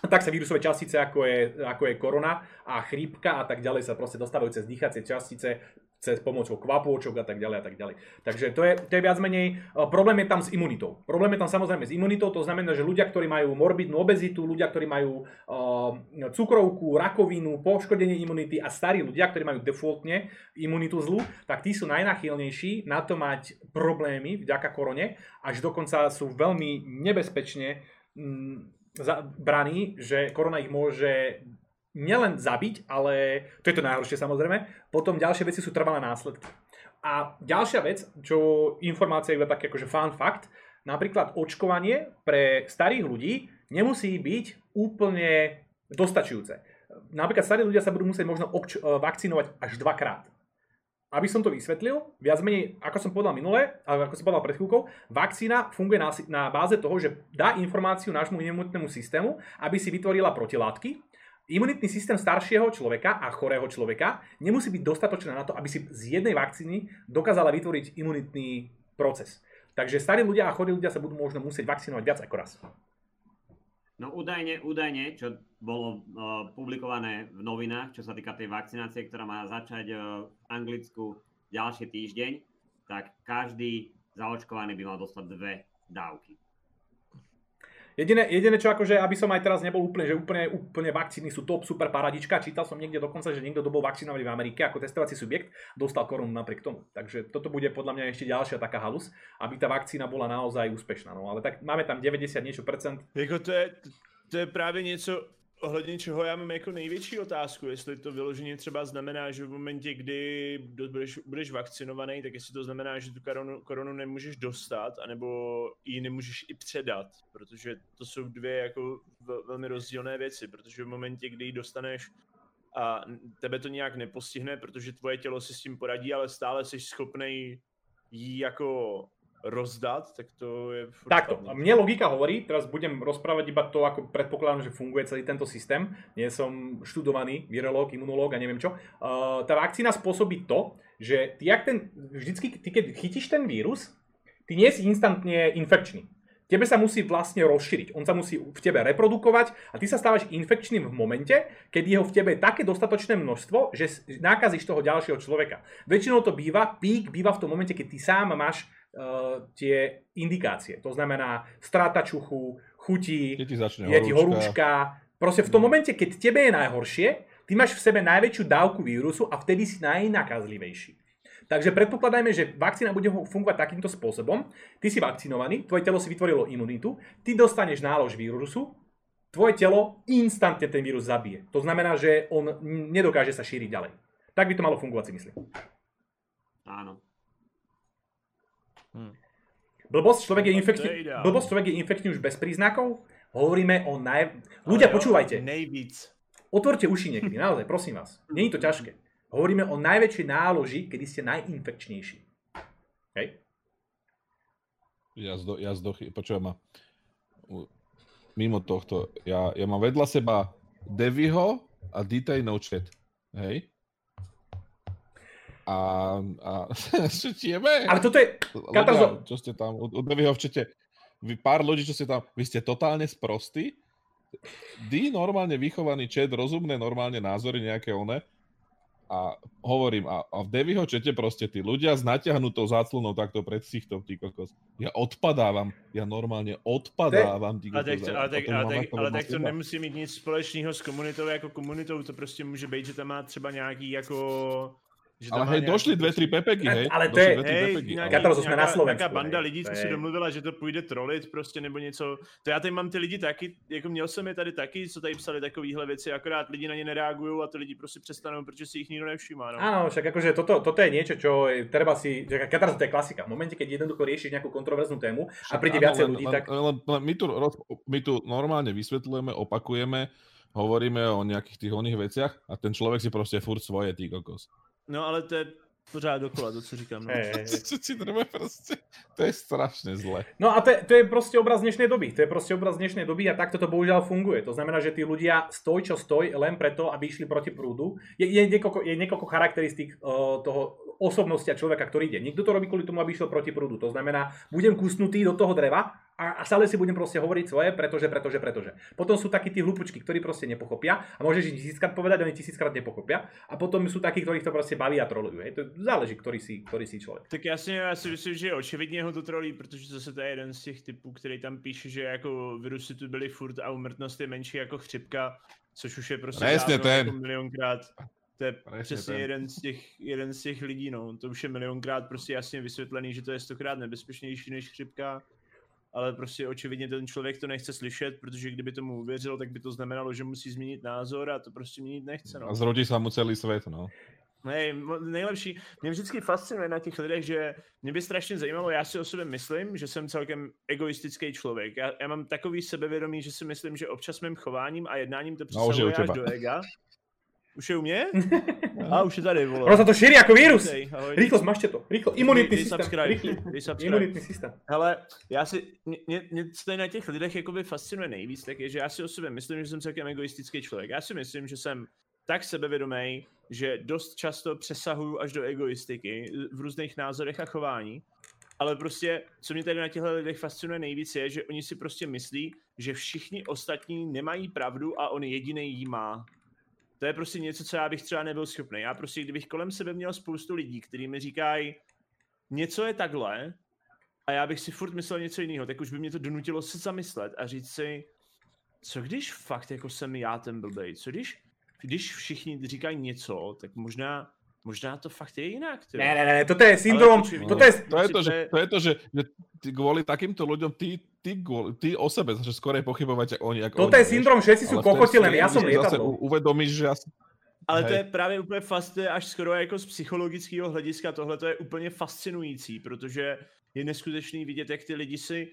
tak sa vírusové častice, ako je, ako je korona a chrípka a tak ďalej sa proste dostávajú cez dýchacie častice, cez pomocou kvapôčok a tak ďalej a tak ďalej. Takže to je, to je viac menej, e, problém je tam s imunitou. Problém je tam samozrejme s imunitou, to znamená, že ľudia, ktorí majú morbidnú obezitu, ľudia, ktorí majú uh, cukrovku, rakovinu, poškodenie imunity a starí ľudia, ktorí majú defaultne imunitu zlú, tak tí sú najnachylnejší na to mať problémy vďaka korone, až dokonca sú veľmi nebezpečne mm, braní, že korona ich môže nielen zabiť, ale to je to najhoršie samozrejme. Potom ďalšie veci sú trvalé následky. A ďalšia vec, čo informácia iba tak akože fun fact, napríklad očkovanie pre starých ľudí nemusí byť úplne dostačujúce. Napríklad starí ľudia sa budú musieť možno obč- vakcinovať až dvakrát. Aby som to vysvetlil, viac menej, ako som povedal minule, ale ako som povedal pred chvíľkou, vakcína funguje na, na báze toho, že dá informáciu nášmu imunitnému systému, aby si vytvorila protilátky. Imunitný systém staršieho človeka a chorého človeka nemusí byť dostatočný na to, aby si z jednej vakcíny dokázala vytvoriť imunitný proces. Takže starí ľudia a chorí ľudia sa budú možno musieť vakcinovať viac ako raz. No údajne, údajne, čo bolo uh, publikované v novinách, čo sa týka tej vakcinácie, ktorá má začať uh, v Anglicku ďalší týždeň, tak každý zaočkovaný by mal dostať dve dávky. Jediné, jediné čo akože, aby som aj teraz nebol úplne, že úplne, úplne vakcíny sú top, super paradička. Čítal som niekde dokonca, že niekto, kto bol vakcinovaný v Amerike ako testovací subjekt, dostal korunu napriek tomu. Takže toto bude podľa mňa ešte ďalšia taká halus, aby tá vakcína bola naozaj úspešná. No ale tak máme tam 90 niečo percent. Jako to je, to je právě něco, ohledně čeho já mám jako největší otázku, jestli to vyloženě třeba znamená, že v momentě, kdy budeš, budeš vakcinovaný, tak jestli to znamená, že tu koronu, koronu nemůžeš dostat, anebo ji nemůžeš i předat, protože to jsou dvě jako velmi rozdílné věci, protože v momentě, kdy ji dostaneš a tebe to nějak nepostihne, protože tvoje tělo si s tím poradí, ale stále jsi schopný jí jako rozdať, tak to je... Takto, mne logika hovorí, teraz budem rozprávať iba to, ako predpokladám, že funguje celý tento systém. Nie som študovaný virológ, imunológ a neviem čo. Uh, tá vakcína spôsobí to, že ty, jak ten, vždycky, ty keď chytíš ten vírus, ty nie si instantne infekčný. Tebe sa musí vlastne rozšíriť. On sa musí v tebe reprodukovať a ty sa stávaš infekčným v momente, keď jeho v tebe je také dostatočné množstvo, že nákazíš toho ďalšieho človeka. Väčšinou to býva, pík býva v tom momente, keď ty sám máš tie indikácie. To znamená strata čuchu, chutí, Keď ti začne je ti horúčka. horúčka. Proste v tom momente, keď tebe je najhoršie, ty máš v sebe najväčšiu dávku vírusu a vtedy si najnakazlivejší. Takže predpokladajme, že vakcína bude fungovať takýmto spôsobom. Ty si vakcinovaný, tvoje telo si vytvorilo imunitu, ty dostaneš nálož vírusu, tvoje telo instantne ten vírus zabije. To znamená, že on nedokáže sa šíriť ďalej. Tak by to malo fungovať, si myslím. Áno. Hm. Blbosť, človek je, No, ideálne. blbosť, človek je infektný už bez príznakov. Hovoríme o naj... Ľudia, počúvajte. Nejvíc. Otvorte uši niekedy, naozaj, prosím vás. Není to ťažké. Hovoríme o najväčšej náloži, kedy ste najinfekčnejší. Hej? Ja, zdo, ja zdochy, počujem ma. Mimo tohto, ja, ja mám vedľa seba Deviho a Detail No Chat. Hej? A, a čo? Ale toto je... Katarzo- Ľudia, čo ste tam, u, u Deviho v čete, vy pár ľudí, čo ste tam, vy ste totálne sprostí. Dí normálne vychovaný chat, rozumné normálne názory nejaké one. A hovorím, a, a v Deviho čete proste tí ľudia s natiahnutou záclunou takto pred sichtom, ty kokos. Ja odpadávam, ja normálne odpadávam, ty Ale kokos. tak, to, a ale, tak, mám tak, ako ale tak to nemusí mít nic společného s komunitou jako komunitou, to prostě může být, že tam má třeba nějaký jako... Že Ale hej, došli dve, tri pepeky, hej? Ale to je- dve, Hej, pepeky, ale- jsme na nějaká- Slovensku, Nějaká banda hej, lidí, co si domluvila, že to půjde trolit prostě nebo něco. To já tady mám ty lidi taky, jako měl jsem je tady taky, co tady psali takovéhle věci, akorát lidi na ně nereagují a ty lidi prostě přestanou, protože si jich nikdo nevšímá. No. Áno, však akože toto, toto je niečo, čo je, treba si, že Katar, to je klasika. V momente, keď jednoducho riešiš nejakú kontroverznú tému a príde viacej ľudí, len- tak... len, len my, tu, my tu normálne vysvetľujeme, opakujeme, hovoríme o nejakých tých oných veciach a ten človek si proste furt svoje, ty kokos. No ale to je pořád dokola, to co říkám. No. Si drbe proste? To je strašne zle. No a to, je- to je proste obraz dnešnej doby. To je proste obraz dnešnej doby a takto to bohužiaľ funguje. To znamená, že tí ľudia stoj čo stoj len preto, aby išli proti prúdu. Je, je, niekoľko, je niekoľko charakteristík uh, toho osobnosti a človeka, ktorý ide. Niekto to robí kvôli tomu, aby išiel proti prúdu. To znamená, budem kusnutý do toho dreva a, a stále si budem proste hovoriť svoje, pretože, pretože, pretože. Potom sú takí tí hlupučky, ktorí proste nepochopia a môžeš im tisíckrát povedať, oni tisíckrát nepochopia. A potom sú takí, ktorých to proste baví a trolujú. Hej. To záleží, ktorý si, ktorý si človek. Tak jasně, já si myslím, že očividně ho to trolí, protože zase to je jeden z těch typů, který tam píše, že jako virusy tu byly furt a umrtnost je menší jako chřipka, což už je prostě Presne dávno ten. jako milionkrát. To je Presne přesně ten. jeden z, těch, jeden z těch lidí, no. To už je milionkrát prostě jasně vysvětlený, že to je stokrát nebezpečnější než chřipka. Ale prostě očividně ten člověk to nechce slyšet, protože kdyby tomu uvěřil, tak by to znamenalo, že musí změnit názor a to prostě měnit nechce, no. A zrodí sa mu celý svet, no. Mo- nejlepší, mě vždycky fascinuje na těch lidech, že mě by strašně zajímalo, já si o sobě myslím, že jsem celkem egoistický člověk. Já, já mám takový sebevědomí, že si myslím, že občas mým chováním a jednáním to přesahuje až do ega. Už je u mě? A už je tady, vole. Ono sa to šíri ako vírus. Ahoj. Rýchlo zmažte to. Rýchlo. Imunitný systém. Rýchlo. Imunitný systém. Hele, já si, mě, mě, tady na těch lidech jakoby fascinuje nejvíc, tak je, že já si o sobě myslím, že jsem celkem egoistický člověk. Já si myslím, že jsem tak sebevědomý, že dost často přesahuju až do egoistiky v různých názorech a chování. Ale prostě, co mě tady na těchto lidech fascinuje nejvíc, je, že oni si prostě myslí, že všichni ostatní nemají pravdu a on jediný jí má. To je prostě něco, co já bych třeba nebyl schopný. Já prostě, kdybych kolem sebe měl spoustu lidí, kteří mi říkají, něco je takhle, a já bych si furt myslel něco jiného, tak už by mě to donutilo se zamyslet a říct si, co když fakt jako jsem já ten blbej, co když, když všichni říkají něco, tak možná, možná to fakt je jinak. tyjo. Ne, ne, ne, toto je syndrom, Ale toto je, To je to, že, To je- to, to, že, že kvôli takýmto ľuďom, ty, ty, ty o sebe začneš skorej pochybovať, ako oni. Ako toto oni, je syndrom, všetci sú kokoti, len ja som lietadlo. uvedomíš, že asi... Ale to Hej. je právě úplně fast, to až skoro jako z psychologického hlediska, tohle to je úplně fascinující, protože je neskutečný vidět, jak ty lidi si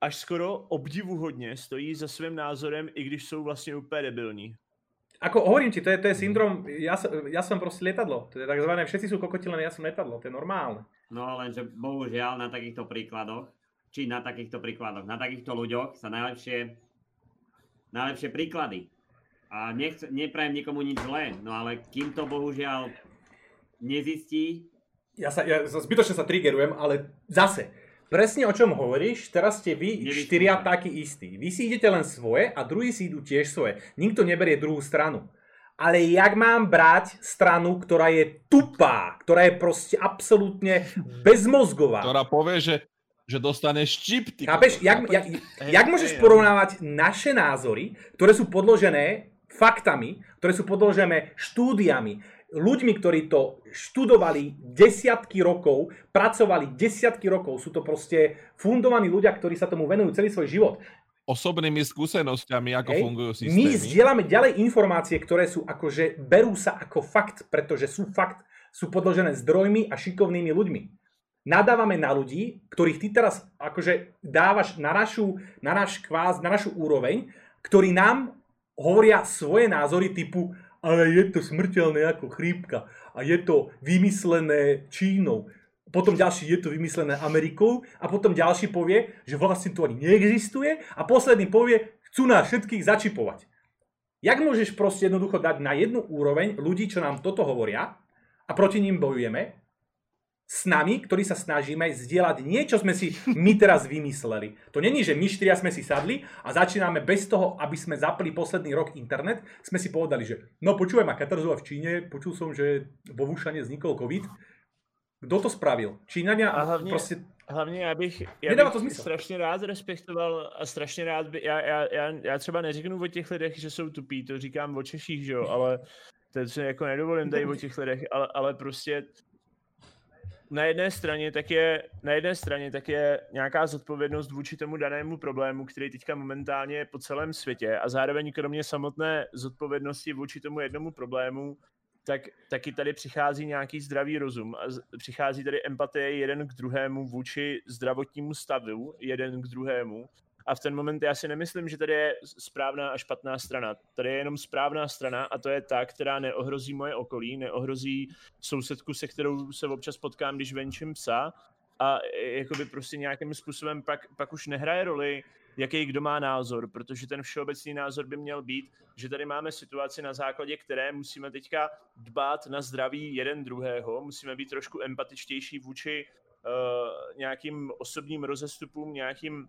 až skoro obdivuhodně stojí za svým názorem, i když jsou vlastně úplně debilní. Ako hovorím ti, to je, to je syndrom, ja, ja som proste lietadlo. To je takzvané, všetci sú kokoti, len ja som lietadlo. To je normálne. No lenže bohužiaľ na takýchto príkladoch, či na takýchto príkladoch, na takýchto ľuďoch sa najlepšie, najlepšie príklady. A nechce, neprajem nikomu nič zlé, no ale kým to bohužiaľ nezistí, Ja sa, ja sa zbytočne sa triggerujem, ale zase, presne o čom hovoríš, teraz ste vy Nevyskúšam. štyria takí istí. Vy si idete len svoje a druhí si idú tiež svoje. Nikto neberie druhú stranu. Ale jak mám brať stranu, ktorá je tupá, ktorá je proste absolútne bezmozgová? Ktorá povie, že, že dostaneš čip. Ty Chápeš, jak, chápeš? jak, jak môžeš porovnávať naše názory, ktoré sú podložené faktami, ktoré sú podložené štúdiami, ľuďmi, ktorí to študovali desiatky rokov, pracovali desiatky rokov, sú to proste fundovaní ľudia, ktorí sa tomu venujú celý svoj život. Osobnými skúsenosťami, ako Hej. fungujú My systémy. zdieľame ďalej informácie, ktoré sú akože, berú sa ako fakt, pretože sú fakt, sú podložené zdrojmi a šikovnými ľuďmi. Nadávame na ľudí, ktorých ty teraz akože dávaš na našu, na náš kvás, na našu úroveň, ktorí nám hovoria svoje názory typu ale je to smrteľné ako chrípka a je to vymyslené Čínou. Potom ďalší je to vymyslené Amerikou a potom ďalší povie, že vlastne to ani neexistuje a posledný povie, chcú nás všetkých začipovať. Jak môžeš proste jednoducho dať na jednu úroveň ľudí, čo nám toto hovoria a proti ním bojujeme, s nami, ktorí sa snažíme zdieľať niečo sme si my teraz vymysleli. To není, že my štyria sme si sadli a začíname bez toho, aby sme zapli posledný rok internet, sme si povedali, že no počúvaj ma Katarzova v Číne, počul som, že vo Vušane vznikol COVID. Kto to spravil? Číňania A hlavně- proste... Hlavně já bych, já bych to smysl. strašně rád respektoval a strašně rád by, já, já, já, já třeba neřeknu o těch lidech, že jsou tupí, to říkám o Češích, že jo, ale to si jako nedovolím tady o těch lidech, ale, ale prostě na jedné straně tak je, na jedné straně tak je nějaká zodpovědnost vůči tomu danému problému, který teďka momentálně je po celém světě a zároveň kromě samotné zodpovědnosti vůči tomu jednomu problému, tak taky tady přichází nějaký zdravý rozum a z- přichází tady empatie jeden k druhému vůči zdravotnímu stavu jeden k druhému. A v ten moment já si nemyslím, že tady je správná a špatná strana. Tady je jenom správná strana a to je ta, která neohrozí moje okolí, neohrozí sousedku, se kterou se občas potkám, když venčím psa a e, jakoby prostě nějakým způsobem pak, pak už nehraje roli, jaký kdo má názor, protože ten všeobecný názor by měl být, že tady máme situaci, na základě které musíme teďka dbát na zdraví jeden druhého, musíme být trošku empatičtější vůči uh, nějakým osobním rozestupům, nějakým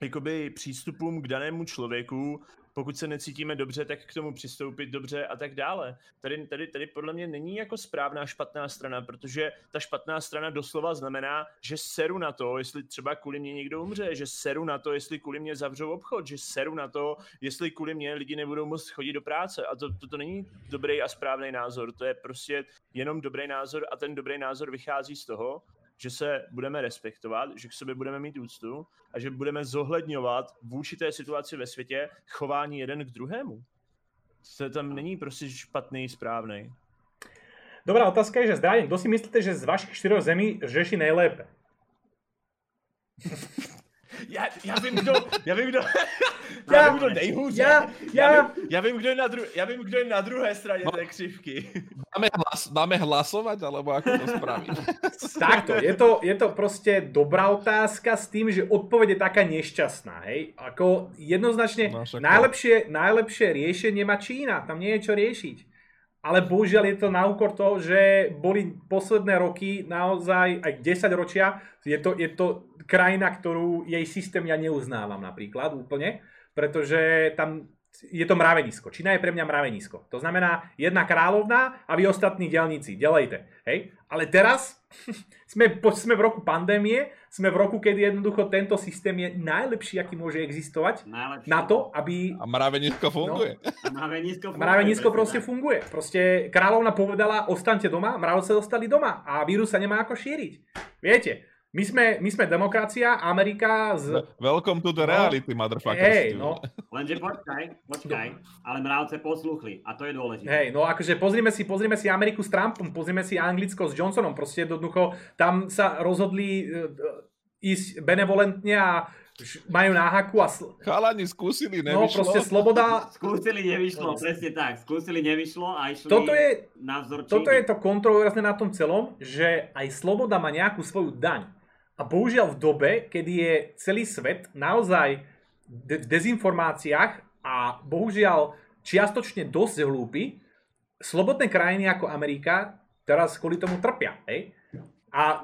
jakoby přístupům k danému člověku, pokud se necítíme dobře, tak k tomu přistoupit dobře a tak dále. Tady, tady, tady podle mě není jako správná špatná strana, protože ta špatná strana doslova znamená, že seru na to, jestli třeba kvůli mě někdo umře, že seru na to, jestli kvůli mě zavřou obchod, že seru na to, jestli kvůli mě lidi nebudou moct chodit do práce. A to, to, to není dobrý a správný názor, to je prostě jenom dobrý názor a ten dobrý názor vychází z toho, že se budeme respektovat, že k sobě budeme mít úctu a že budeme zohledňovat vůči té situaci ve světě chování jeden k druhému. To tam není prostě špatný, správný. dobrá otázka je, že zdravím, kto si myslíte, že z vašich štyroch zemí řeší nejlépe? Já, já vím, kdo, já vím, kdo, Já- já vím, kdo nejhůře. já- já- já, vím, já, vím, kdo je na dru, já vím, kdo je na druhé straně té křivky. Máme, hlas, máme hlasovať, alebo ako to spravíme? Takto, je to, je to proste dobrá otázka s tým, že odpoveď je taká nešťastná, hej? Ako jednoznačne No, najlepšie, najlepšie riešenie má Čína, tam nie je čo riešiť. Ale bohužiaľ je to na úkor toho, že boli posledné roky naozaj aj 10 ročia, je to, je to krajina, ktorú jej systém ja neuznávam napríklad úplne, pretože tam je to mravenisko. Čína je pre mňa mravenisko. To znamená jedna kráľovná a vy ostatní delníci, delejte. Hej? Ale teraz sme, sme v roku pandémie, sme v roku, kedy jednoducho tento systém je najlepší, aký môže existovať Najlepšie. na to, aby A mravenisko funguje. Mravenisko funguje. Mravenisko proste funguje. Proste kráľovna povedala, ostaňte doma, mravce ostali doma a vírus sa nemá ako šíriť. Viete, my sme, my sme demokracia, Amerika z... Welcome to the No. reality, motherfuckers. Hej, no. Lenže počkaj, počkaj, ale mravce posluchli a to je dôležité. hej, no akože pozrime si, pozrime si Ameriku s Trumpom, pozrime si Anglicko s Johnsonom, proste jednoducho tam sa rozhodli e, e, ísť benevolentne a majú náhaku a sl- Chalani skúsili, no nevyšlo. proste sloboda, Skúsili, nevyšlo, presne tak. Skúsili, nevyšlo a išli toto je, na vzor Toto je to kontroverzné na tom celom, že aj sloboda má nejakú svoju daň. A bohužiaľ v dobe, kedy je celý svet naozaj v dezinformáciách a bohužiaľ čiastočne dosť hlúpy, slobodné krajiny ako Amerika teraz kvôli tomu trpia. Hej? A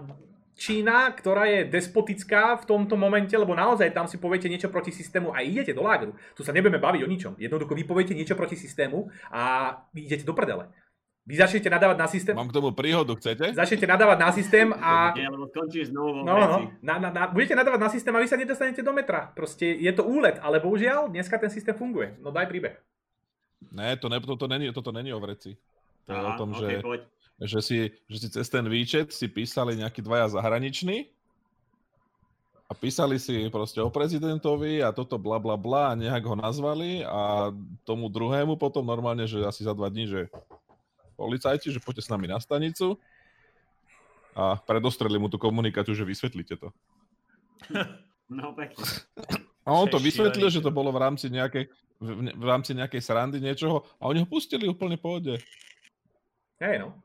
Čína, ktorá je despotická v tomto momente, lebo naozaj tam si poviete niečo proti systému a idete do lágru. Tu sa nebudeme baviť o ničom. Jednoducho vy poviete niečo proti systému a idete do prdele. Vy začnete nadávať na systém, Mám k tomu príhodu, chcete? začnete nadávať na systém a Nie, lebo skončíš znovu no, veci. no, na, na, na, budete nadávať na systém a vy sa nedostanete do metra. Proste je to úlet, ale bohužiaľ dneska ten systém funguje. No daj príbeh. Ne, to ne, toto, není, toto není o vreci. To je o tom, ok, že, poď. že, si, že si cez ten výčet si písali nejakí dvaja zahraniční a písali si proste o prezidentovi a toto bla bla bla a nejak ho nazvali a tomu druhému potom normálne, že asi za dva dní, že policajti, že poďte s nami na stanicu a predostreli mu tú komunikáciu, že vysvetlíte to. No pekne. A on To vysvetlil, že to bolo v rámci nejakej, v, v- rámci nejakej srandy niečoho a oni ho pustili úplne pohode. Hej, no.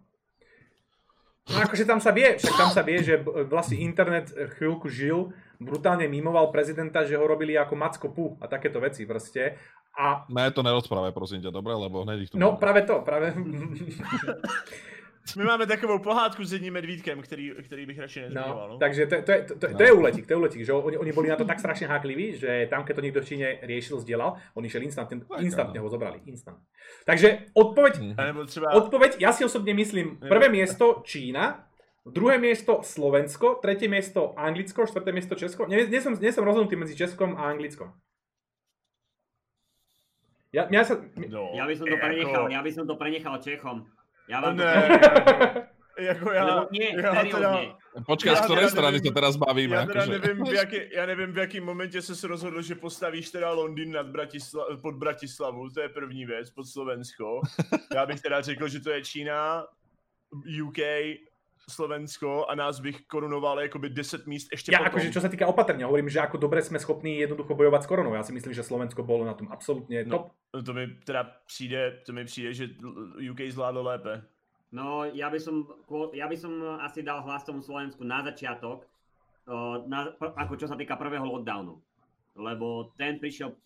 No akože tam sa vie, však tam sa vie, že vlastne internet chvíľku žil, brutálne mimoval prezidenta, že ho robili ako Macko Pu a takéto veci proste. A Ne, to nerozprávaj, prosím ťa, dobre, lebo hneď ich tu no máme. práve to, práve... My máme takovou pohádku s jedním medvídkem, který, který bych radši No, nezmiňoval. No, takže to, to, je- to, to, to je úletik, to je úletik, že oni, oni boli na to tak strašne hákliví, že tam, keď to niekto v Číne riešil, zdieľal, on išiel instantne, instantne ho zobrali, instant. Takže odpoveď, Hm. Nebo třeba... odpoveď, ja si osobne myslím, prvé miesto Čína, druhé miesto Slovensko, tretie miesto Anglicko, štvrté miesto Česko. Nie, nie, som, nie som rozhodnutý medzi Českom a Anglickom. Ja, mňa sa... No, Ja by som to jako- prenechal, ja by som to prenechal Čechom. Ja vám to... Ne, jako, jako já, Lebo nie, já seriózne. Počkaj, z Ja ktorej teda strany nevím. sa teraz bavíme? Já teda akože? nevím, v jaký, já nevím, v jakém momentě se rozhodl, že postavíš teda Londýn nad Bratisla, pod Bratislavu, to je první věc, pod Slovensko. Já bych teda řekl, že to je Čína, UK, Slovensko a nás bych korunoval jakoby 10 míst ještě Ja potom. akože čo sa týka opatrenia, hovorím, že ako dobre sme schopní jednoducho bojovať s koronou. Ja si myslím, že Slovensko bolo na tom absolútne No. top. To mi teda přijde, to mi přijde, že UK zvládlo lépe. No, ja by som, ja by som asi dal hlas tomu Slovensku na začiatok, na, ako čo sa týka prvého lockdownu. Lebo ten prišiel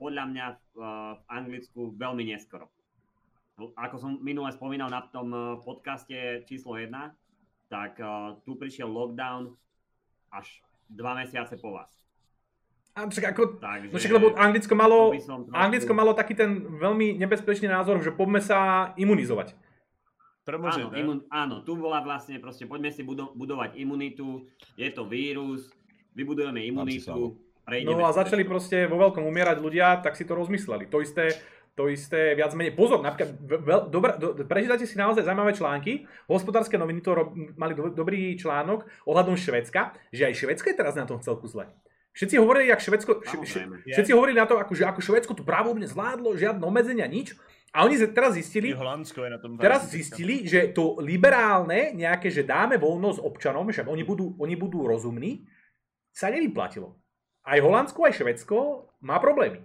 podľa mňa v, Anglicku veľmi neskoro. Ako som minule spomínal na tom podcaste číslo 1, tak o, tu prišiel lockdown až dva mesiace po vás. A však ako, Takže... no však lebo Anglicko malo, trošku- Anglicko malo taký ten veľmi nebezpečný názor, že poďme sa imunizovať. Promořit, Áno, ne? imun, áno, tu bola vlastne proste, poďme si budo- budovať imunitu, je to vírus, vybudujeme imunitu, prejdeme. No a začali proste vo veľkom umierať ľudia, tak si to rozmysleli. To isté, to isté viac menej. Pozor, napríklad, veľ, dobra, do, prečítajte si naozaj zaujímavé články. Hospodárske noviny to rob, mali do, dobrý článok ohľadom Švedska, že aj Švedsko je teraz na tom celku zle. Všetci hovorili, jak Švedsko, š, š, všetci hovorili na to, ako, že ako Švedsko to právobne zvládlo, žiadne obmedzenia, nič. A oni teraz zistili, je na tom teraz zistili, že to liberálne, nejaké, že dáme voľnosť občanom, že oni budú, oni budú rozumní, sa nevyplatilo. Aj Holandsko, aj Švedsko má problémy.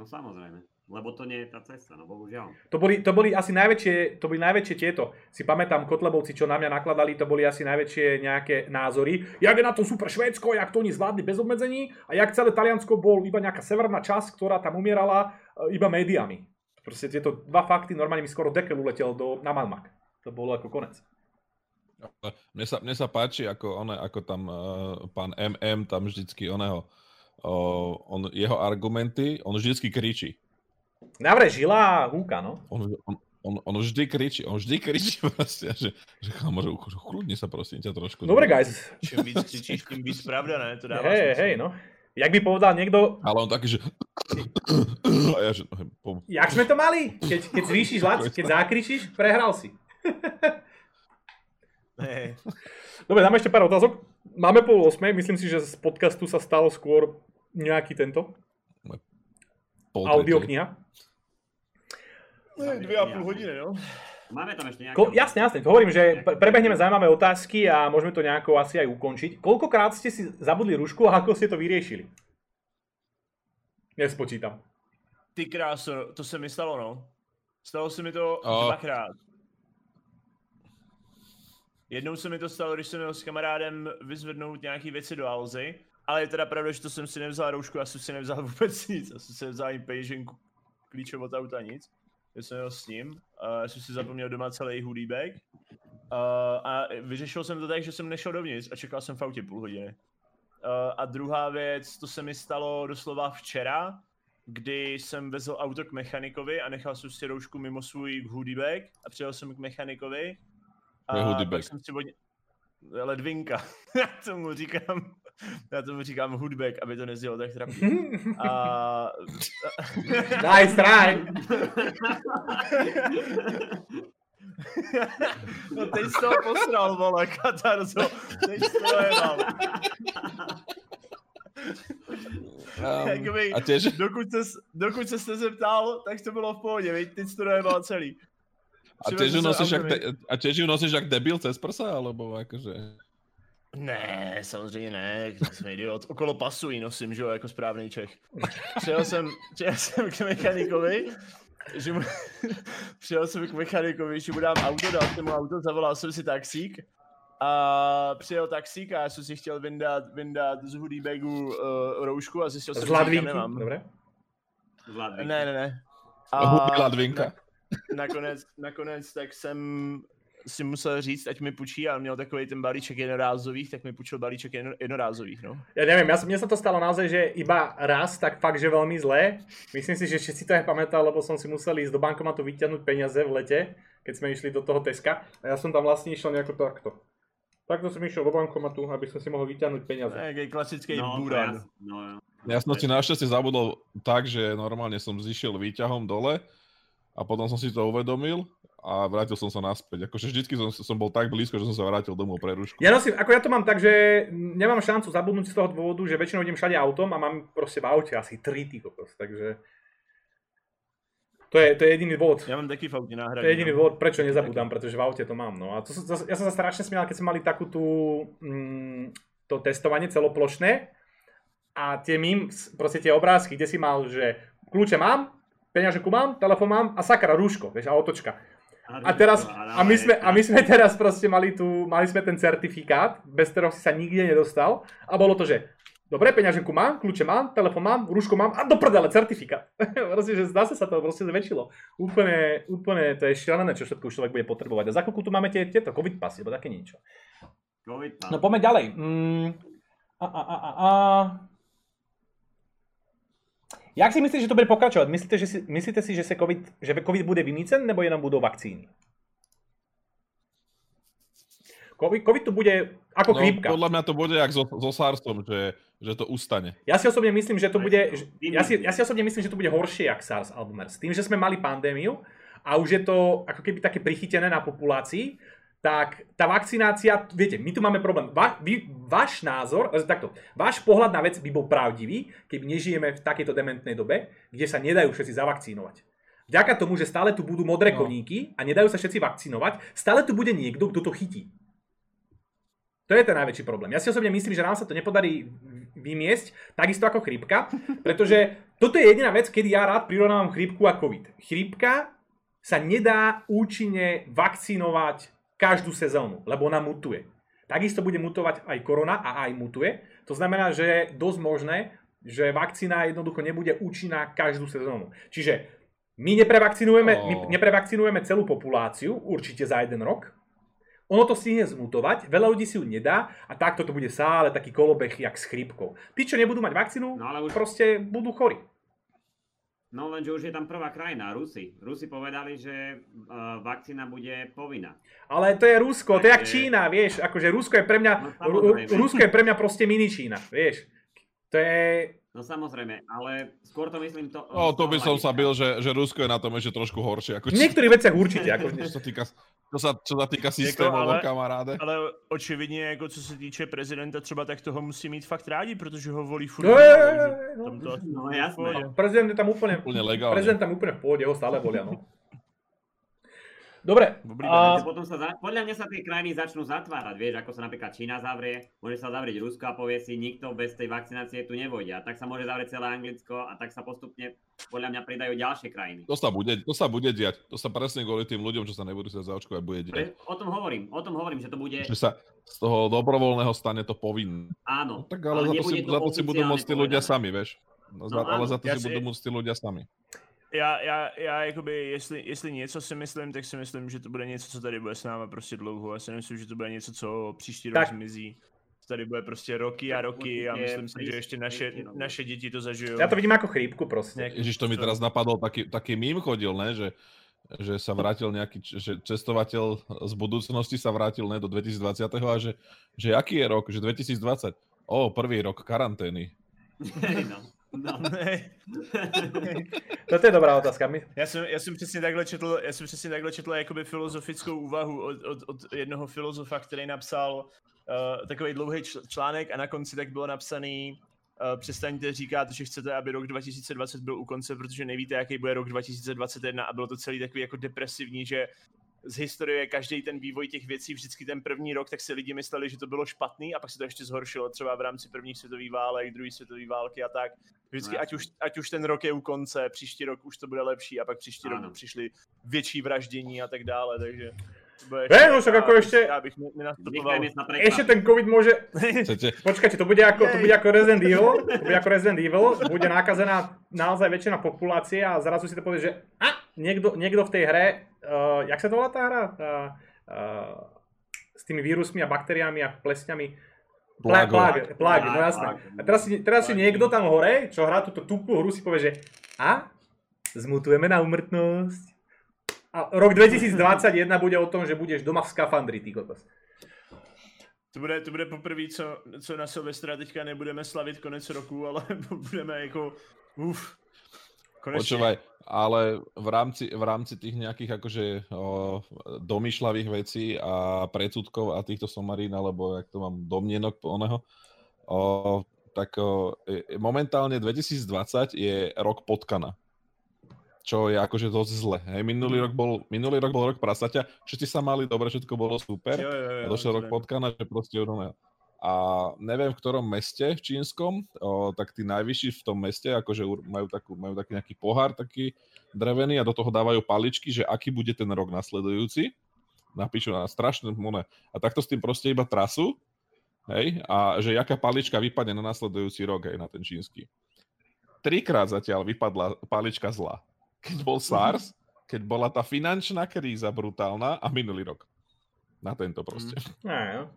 No samozrejme. Lebo to nie je tá cesta, no bohužiaľ. To boli, to boli asi najväčšie, to boli najväčšie tieto. Si pamätám, Kotlebovci, čo na mňa nakladali, to boli asi najväčšie nejaké názory. Jak je na to super Švédsko, jak to oni zvládli bez obmedzení a jak celé Taliansko bol iba nejaká severná časť, ktorá tam umierala e, iba médiami. Proste tieto dva fakty, normálne mi skoro dekel uletel do, na Malmak. To bolo ako konec. Mne sa, mne sa páči, ako, one, ako tam uh, pán MM tam vždycky oného, uh, on, jeho argumenty, on vždycky kričí. Navre žila a húka, no. On, on, on, on vždy kričí, on vždy kričí proste, že, že chamo, že sa prosím ťa trošku. Dobre, guys. Čím víc křičíš, tím víc pravda, ne? To dává Hej, hej, no. Jak by povedal niekto, Ale on taký, že... A ja, že... no, jak sme to mali? Keď, keď zvýšiš lac, keď zákričíš, prehral si. Dobre, dáme ešte pár otázok. Máme pol 8, myslím si, že z podcastu sa stalo skôr nejaký tento pol audiokniha. No, Dvě a půl hodiny, no. Máme tam ešte nejaké... Ko, jasne, jasne, to hovorím, že pre- prebehneme zaujímavé otázky a môžeme to nejako asi aj ukončiť. Koľkokrát ste si zabudli rušku a ako ste to vyriešili? Nespočítam. Ty kráso, to se mi stalo, no. Stalo se mi to O. dvakrát. Jednou se mi to stalo, když jsem měl s kamarádem vyzvednout nějaký věci do Alzy, ale je teda pravda, že to jsem si nevzal roušku, a jsem si nevzal vůbec nic. Já jsem si nevzal ani peněženku, klíče od auta, nic. Já jsem jel s ním, a já jsem si zapomněl doma celý hoodie bag. Uh, a vyřešil jsem to tak, že jsem nešel dovnitř a čekal jsem v autě půl hodiny. Uh, a druhá věc, to se mi stalo doslova včera, kdy jsem vezl auto k mechanikovi a nechal jsem si roušku mimo svůj hoodie bag a přijel jsem k mechanikovi. A pak bag. jsem si od... Ledvinka. já tomu říkám, já tomu říkám hoodbag, aby to nezdělo tak trapně. A... Nice try. no teď jsi to posral, vole, katarzo. Teď jsi to jebal. Jakoby, a tiež, dokud, ses, dokud se jste zeptal, tak to bylo v pohodě, viď? Teď to dojebal celý. a tiež ju nosíš jak, a tiež ju nosíš jak debil cez prsa, alebo akože... Ne, samozřejmě ne, jsem idiot. Okolo pasu ji nosím, že jo, jako správný Čech. Přijel jsem, přijel jsem k mechanikovi, že mu, přijel jsem k mechanikovi, že mu dám auto, dal jsem mu auto, zavolal jsem si taxík a přijel taxík a já jsem si chtěl vyndat, vyndat z hoodie bagu uh, roušku a zjistil jsem, že ji nemám. Zvládli. Ne, ne, ne. Hudí ladvinka. nakonec, nakonec tak jsem si musel říct, ať mi půjčí, a měl takový ten balíček jednorázových, tak mi půjčil balíček jedno, jednorázových, no. Ja neviem, ja, som- mne sa to stalo naozaj, že iba raz, tak fakt, že veľmi zlé. Myslím si, že si to aj pamätal, lebo som si musel ísť do bankomatu vyťahnuť peniaze v lete, keď sme išli do toho Teska. A ja som tam vlastne išiel nejako takto. Takto som išiel do bankomatu, aby som si mohol vyťahnuť peniaze. Jaký klasický No, to buran. jas- no, jo. Ja som si našťastie zabudol tak, že normálne som zišiel výťahom dole a potom som si to uvedomil a vrátil som sa naspäť. Akože vždycky som, som bol tak blízko, že som sa vrátil domov pre rušku. Ja nosím, ako ja to mám tak, že nemám šancu zabudnúť z toho dôvodu, že väčšinou idem všade autom a mám proste v aute asi tri ty kokos, takže... To je, to je jediný dôvod. Já mám taky v náhradní. To je jediný dôvod, prečo nezabudám, pretože v aute to mám. No. A to, zas- ja som sa strašne smial, keď sme mali takú tú, mm, to testovanie celoplošné a tie mím, proste tie obrázky, kde si mal, že kľúče mám, peňaženku mám, telefón mám a sakra, rúško, vieš, a otočka. A teraz, a my sme, a my sme teraz proste mali tu, mali sme ten certifikát, bez ktorého si sa nikde nedostal a bolo to, že dobre, peňaženku mám, kľúče mám, telefón mám, rúško mám a do prdele, certifikát. proste, že zase sa to proste zväčšilo. Úplne, úplne to je šialené, čo všetko už človek bude potrebovať. A za chvíľku tu máme tie, tieto covid pasy, alebo také niečo. COVID, No poďme ďalej. Mm, a, a, a, a, a. Jak si myslíte, že to bude pokračovať? Myslíte, že si, myslíte si, že, se COVID, že COVID bude vymýcen, nebo jenom budou vakcíny? COVID, COVID tu bude ako No, chrípka. podľa mňa to bude jak so, so SARSom, že, že to ustane. Ja si osobne myslím, že to bude, ja si, ja si osobne myslím, že to bude horšie jak SARS alebo MERS. Tým, že sme mali pandémiu a už je to ako keby také prichytené na populácii, tak tá vakcinácia, viete, my tu máme problém. Va, vy, váš názor, eh, takto, váš pohľad na vec by bol pravdivý, keby nežijeme v takejto dementnej dobe, kde sa nedajú všetci zavakcínovať. Vďaka tomu, že stále tu budú modré No. koníky a nedajú sa všetci vakcinovať, stále tu bude niekto, kto to chytí. To je ten najväčší problém. Ja si osobne myslím, že nám sa to nepodarí vymiesť, takisto ako chrípka, pretože toto je jediná vec, kedy ja rád prirovnávam chrípku a COVID. Chrípka sa nedá účinne vakcinovať každú sezónu, lebo ona mutuje. Takisto bude mutovať aj korona a aj mutuje. To znamená, že je dosť možné, že vakcína jednoducho nebude účinná každú sezónu. Čiže my neprevakcinujeme, my Oh. neprevakcinujeme celú populáciu, určite za jeden rok. Ono to stihne zmutovať, veľa ľudí si ju nedá a takto to bude stále taký kolobeh jak s chrípkou. Tí, čo nebudú mať vakcínu, No ale už- proste budú chorí. No lenže už je tam prvá krajina, Rusi. Rusi povedali, že uh, vakcína bude povinná. Ale to je Rusko, to je jak Čína, vieš, akože Rusko je pre mňa, No. Rusko je pre mňa proste mini Čína, vieš. To je, No samozrejme, ale skôr to myslím to... No, to by som sa bil, že, že Rusko je na tom ešte trošku horšie. Ako v niektorých veciach určite, ako, čo sa týka, čo sa, čo sa týka systémov, ale- kamaráde. Ale očividně, jako co se týče prezidenta třeba, tak toho musí mít fakt rádi, protože ho volí furt. No, no. to asi No bude v jasné. pohodě. prezident je tam úplne, Úplne legálne. prezident tam úplne v pohode, ho stále volia, no. Dobre, Oblíbené. a, Potom sa za, podľa mňa sa tie krajiny začnú zatvárať, vieš, ako sa napríklad Čína zavrie, môže sa zavrieť Rusko a povie si, nikto bez tej vakcinácie tu nevojde. A tak sa môže zavrieť celé Anglicko a tak sa postupne podľa mňa pridajú ďalšie krajiny. To sa, bude, to sa bude diať. To sa presne kvôli tým ľuďom, čo sa nebudú sa zaočkovať, bude diať. Pre, o tom hovorím, o tom hovorím, že to bude, Že sa z toho dobrovoľného stane to povinné. áno, No, tak ale, za, to si, nebude za to si budú môcť tí ľudia sami, vieš. No, za, No ale áno. za to Ja si si- budú môcť tí ľudia sami. Já, já, já jakoby, jestli, jestli něco si myslím, tak si myslím, že to bude něco, co tady bude s náma prostě dlouho. Já si myslím, že to bude něco, co příští rok Tak. zmizí. To tady bude prostě roky a roky a myslím si, že ještě naše, rok. naše děti to zažijou. ja to vidím ako chrípku. Nejakým Ježiš, to mi teraz napadol, taký, taký mím chodil, ne, že, že sa vrátil nejaký, že cestovateľ z budúcnosti sa vrátil ne, do 2020 a že, že aký je rok, že 2020. O, prvý rok karantény. no, no. Toto je dobrá otázka. My, Já jsem, já jsem přesně takhle četl, já jsem přesně takhle četl jakoby filozofickou úvahu od, od, od jednoho filozofa, který napsal uh, takový dlouhý čl- článek a na konci tak bylo napsaný uh, přestaňte říkat, že chcete, aby rok 2020 byl u konce, protože nevíte, jaký bude rok 2021 a bylo to celý takový jako depresivní, že z historie každý ten vývoj těch věcí, vždycky ten první rok, tak si lidi mysleli, že to bylo špatný a pak se to ještě zhoršilo třeba v rámci prvních světových válek, druhé světové války a tak. Vždycky, No ať už, ať už ten rok je u konce, příští rok už to bude lepší a pak příští Ano. rok přišly větší vraždění a tak dále, takže... Ne, no však ako ešte- ešte ten COVID môže... Počkajte, to bude ako, to bude ako Resident Evil, to bude ako Resident Evil, bude nakazená naozaj väčšina populácie a zrazu si to povie, že a, niekto, niekto v tej hre, uh, jak sa to volá tá hra? Tá, uh, s tými vírusmi a baktériami a plesňami. Plag, Plago. plag, plag, no jasné. A teraz si, teraz si niekto tam hore, čo hrá túto tupú hru, si povie, že a, zmutujeme na umrtnosť. A rok 2021 bude o tom, že budeš doma v skafandri, ty kokos. To bude, to bude poprvé, co, co na Silvestra teďka nebudeme slavit konec roku, ale budeme jako, uf, konečne. Počúvaj, ale v rámci, v rámci tých nejakých akože o, domýšľavých vecí a predsudkov a týchto somarín, alebo jak to mám, domnienok oného, o, tak o, e- momentálne 2020 je rok potkana. Čo je akože dosť zle. Hej, minulý, rok bol, minulý rok bol rok prasaťa, všetci sa mali dobre, všetko bolo super. Jo, jo, jo, A došiel rok potkana, že proste urovnal. A neviem, v ktorom meste v čínskom, o, tak tí najvyšší v tom meste, akože majú, takú, majú taký nejaký pohár, taký drevený a do toho dávajú paličky, že aký bude ten rok nasledujúci. Napíšu na strašné mone. A takto s tým proste iba trasu, hej, a že jaká palička vypadne na nasledujúci rok, hej, na ten čínsky. Trikrát zatiaľ vypadla palička zlá. Keď bol SARS, keď bola tá finančná kríza brutálna a minulý rok. Na tento proste. No.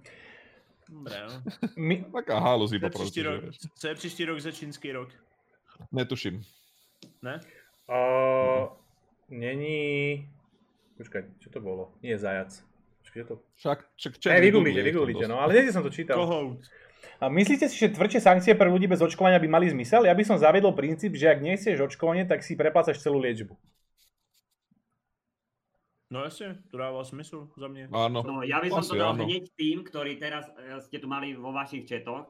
Dobré, no. My, Taká halúz Co iba je příští proste. rok, co je příští rok za čínský rok? Netuším. Ne? Uh, není... Počkaj, čo to bolo? Nie zajac. Počkaj, čo to... Však, čak, Ne, vygooglite, vygooglite, no, ale niekde som to čítal. Kohout. A myslíte si, že tvrdšie sankcie pre ľudí bez očkovania by mali zmysel? Ja by som zaviedol princíp, že ak nechceš očkovanie, tak si preplácaš celú liečbu. No jasně, to dává smysl za mě. Áno. No, ja by som to Asi dal áno. hneď tým, ktorí teraz eh, ste tu mali vo vašich četoch,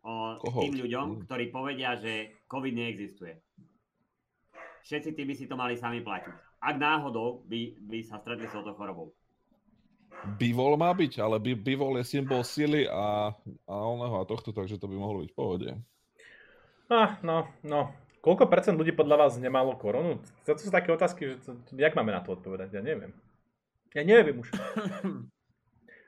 o, Koho? tým ľuďom, Mm. ktorí povedia, že COVID neexistuje. Všetci tí by si to mali sami platiť. Ak náhodou by, by sa stretli s touto chorobou. Bivol má byť, ale bi- bivol je symbol sily a, a oného a tohto, takže to by mohlo byť v pohode. Ah, no, no. Koľko percent ľudí podľa vás nemalo koronu? To sú také otázky, že to, jak máme na to odpovedať? Ja neviem. Ja neviem už.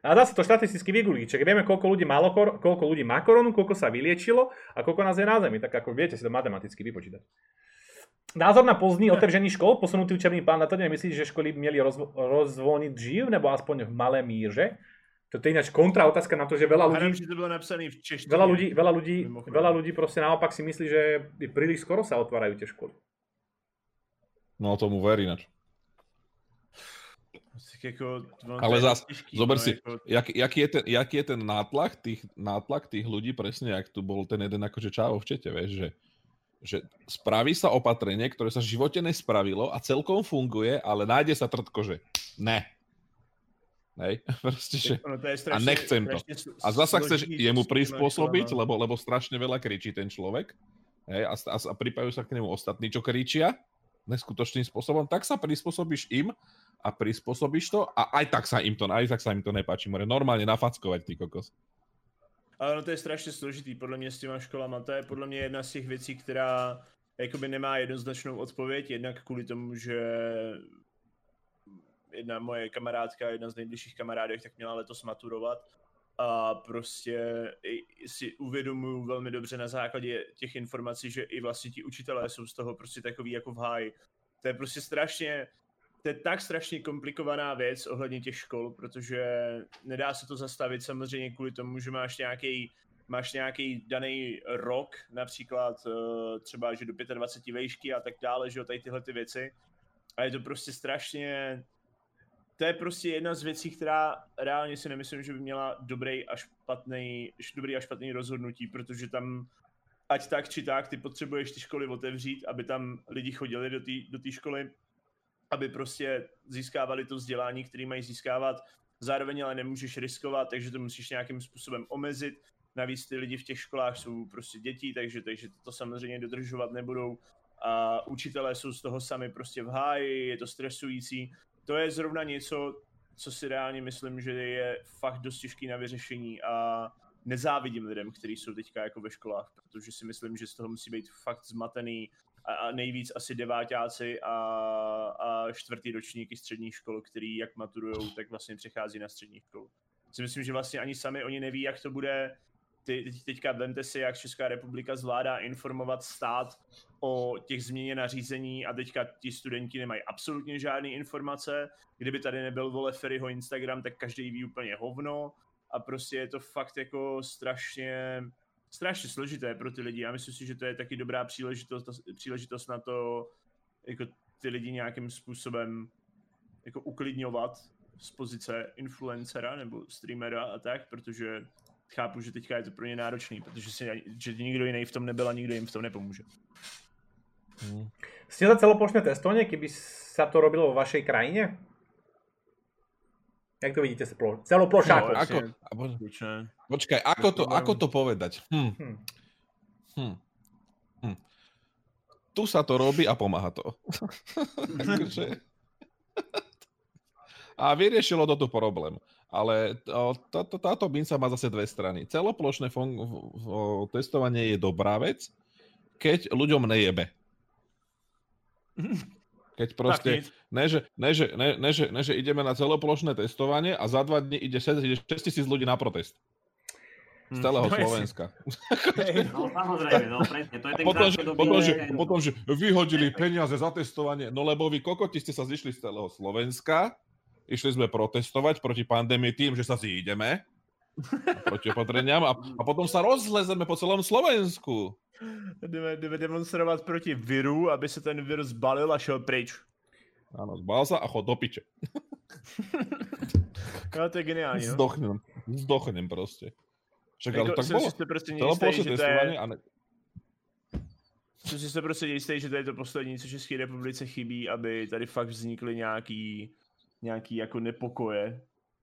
A dá sa to štatisticky vygoogliť. Čiže vieme, koľko ľudí, malo kor- koľko ľudí má koronu, koľko sa vyliečilo a koľko nás je na zemi. Tak ako viete si to matematicky vypočítať. Názor na pozdný otevření škol, posunutý učebný plán na to, nemyslíš, že školy by mieli rozvo- rozvolniť živ, nebo aspoň v malé míře? Toto je ináč kontra otázka na to, že veľa ľudí, že to bylo napsané v češtině. veľa ľudí, veľa ľudí, veľa ľudí proste naopak si myslí, že príliš skoro sa otvárajú tie školy. No tomu verí ináč. To Ale těžký, zober no, si, Jako, jak, jaký, je ten, jaký je ten nátlak tých, nátlak tých ľudí, presne jak tu bol ten jeden akože čávo v čete, vieš, že, že spraví sa opatrenie, ktoré sa v živote nespravilo a celkom funguje, ale nájde sa trtko, že ne. Hej, proste, že... je strašně, nechcem to. A zasa chceš jemu prispôsobiť, lebo, lebo strašne veľa kričí ten človek. Hej, a, a, a pripajú sa k nemu ostatní, čo kričia neskutočným spôsobom, tak sa prispôsobíš im a prispôsobíš to a aj tak sa im to, aj tak sa im to nepáči. More normálne nafackovať, ty kokos. Ale ono to je strašně složitý, podle mě s těma školama. To je podle mě jedna z těch věcí, která jakoby nemá jednoznačnou odpověď, jednak kvůli tomu, že jedna moje kamarádka, jedna z nejbližších kamarádek, tak měla letos maturovat a prostě si uvědomuju velmi dobře na základě těch informací, že i vlastně ti učitelé jsou z toho prostě takový jako v háji. To je prostě strašně, to je tak strašně komplikovaná věc ohledně těch škol, protože nedá se to zastavit samozřejmě kvůli tomu, že máš nějaký máš nějaký daný rok, například eh, třeba, že do 25 vejšky a tak dále, že jo, tady tyhle ty věci. A je to prostě strašně, to je prostě jedna z věcí, která reálně si nemyslím, že by měla dobrý a špatný, dobrý a špatný rozhodnutí, protože tam ať tak či tak, ty potřebuješ ty školy otevřít, aby tam lidi chodili do té školy, aby prostě získávali to vzdělání, které mají získávat. Zároveň ale nemůžeš riskovat, takže to musíš nějakým způsobem omezit. Navíc ty lidi v těch školách jsou prostě děti, takže, takže to samozřejmě dodržovat nebudou. A učitelé jsou z toho sami prostě v háji, je to stresující. To je zrovna něco, co si reálně myslím, že je fakt dost těžký na vyřešení a nezávidím lidem, kteří jsou teďka jako ve školách, protože si myslím, že z toho musí být fakt zmatený a, a nejvíc asi devátáci a, a čtvrtý ročníky středních škol, který jak maturujou, tak vlastně přechází na střední školu. Si myslím, že vlastně ani sami oni neví, jak to bude. Teď, teďka vemte si, jak Česká republika zvládá informovat stát o těch změně nařízení a teďka ti studenti nemají absolutně žádné informace. Kdyby tady nebyl vole Ferryho Instagram, tak každý ví úplně hovno a prostě je to fakt jako strašně strašně složité pro ty lidi. Já myslím si, že to je taky dobrá příležitost, příležitost na to, jako ty lidi nějakým způsobem jako uklidňovat z pozice influencera nebo streamera a tak, protože chápu, že teďka je to pro ně náročný, protože si, že nikdo jiný v tom nebyl a nikdo jim v tom nepomůže. Hm. Ste za celoplošné testovanie, keby sa to robilo vo vašej krajine? Jak to vidíte splo- celoplošáko? No, Ako, abo- počkaj, ako to, ako to povedať? Hm. Hm. Hm. Hm. Tu sa to robí a pomáha to. A vyriešilo to tu problém. Ale o, táto, táto minca má zase dve strany. Celoplošné fun- testovanie je dobrá vec, keď ľuďom nejebe. Keď proste, ne že, ne, že, ne, ne, že, ne, že ideme na celoplošné testovanie a za dva dní ide 6 tisíc ľudí na protest. Z Hm. celého No. Slovenska. No samozrejme, no presne, to je ten Potom, že, krátkodobý potom, že, ten- potom, že vyhodili peniaze za testovanie, no lebo vy kokoti ste sa zišli z celého Slovenska, išli sme protestovať proti pandémii tým, že sa zídeme proti opatreniam a, a potom sa rozlezeme po celom Slovensku. Jdeme, jdeme demonstrovat proti viru, aby se ten vir zbalil a šel pryč. Áno, zbal sa a chod do piče. No, to je geniální, no. Zdochnem. Zdochnem proste. Však ale tak bolo. si prostě jistý, Celoplošné že to je, a ne... jsem si to prostě jistý, že to je to poslední, co České republice chybí, aby tady fakt vznikly nějaký nějaký jako nepokoje,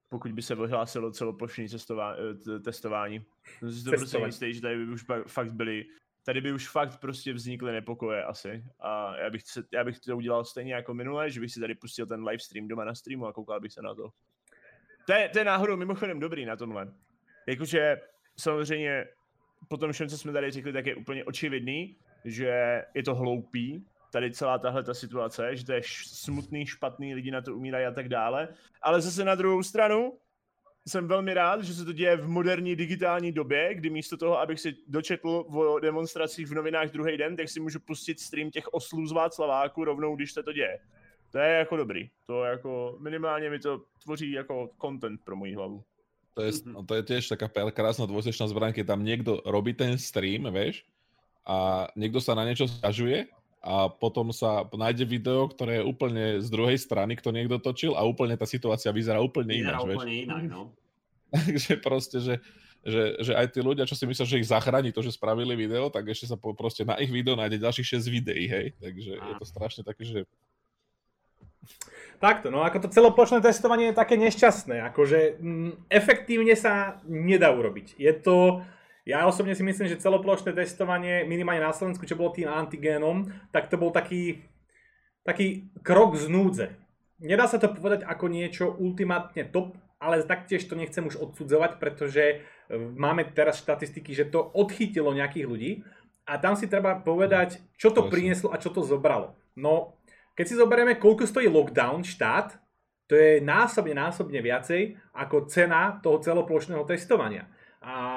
pokud by se vyhlásilo celoplošné eh, testování. Jsem si to prostě jistý, že tady by už fakt byly, tady by už fakt prostě vznikly nepokoje asi. A já bych, se, já bych to udělal stejně jako minule, že bych si tady pustil ten livestream doma na streamu a koukal bych se na to. To je, to je náhodou mimochodem dobrý na tomhle. Jakože samozřejmě po tom všem, co jsme tady řekli, tak je úplně očividný, že je to hloupý, tady celá tahle ta situace, že to je smutný, špatný, lidi na to umírají a tak dále. Ale zase na druhou stranu jsem velmi rád, že se to děje v moderní digitální době, kdy místo toho, abych si dočetl o demonstracích v novinách druhý den, tak si můžu pustit stream těch oslů z Václaváku rovnou, když se to děje. To je jako dobrý. To jako minimálně mi to tvoří jako content pro moji hlavu. To je, no, to je tiež taká krásna dvojsečná zbraň, keď tam niekto robí ten stream, vieš, a niekto sa na niečo stiažuje a potom sa nájde video, ktoré je úplne z druhej strany, kto niekto točil a úplne tá situácia vyzerá úplne Vyzerá ináč, vieš. úplne inak, no. Takže proste, že, že, že aj tí ľudia, čo si myslia, že ich zachráni to, že spravili video, tak ešte sa po, proste na ich video nájde ďalších 6 videí, hej. Takže je to strašne také, že Takto, no ako to celoplošné testovanie je také nešťastné, akože mm, efektívne sa nedá urobiť. Je to, ja osobne si myslím, že celoplošné testovanie, minimálne na Slovensku, čo bolo tým antigénom, tak to bol taký, taký krok z núdze. Nedá sa to povedať ako niečo ultimátne top, ale taktiež to nechcem už odsudzovať, pretože e, máme teraz štatistiky, že to odchytilo nejakých ľudí a tam si treba povedať, čo to Presne. prinieslo a čo to zobralo. No, keď si zoberieme, koľko stojí lockdown štát, to je násobne, násobne viacej ako cena toho celoplošného testovania. A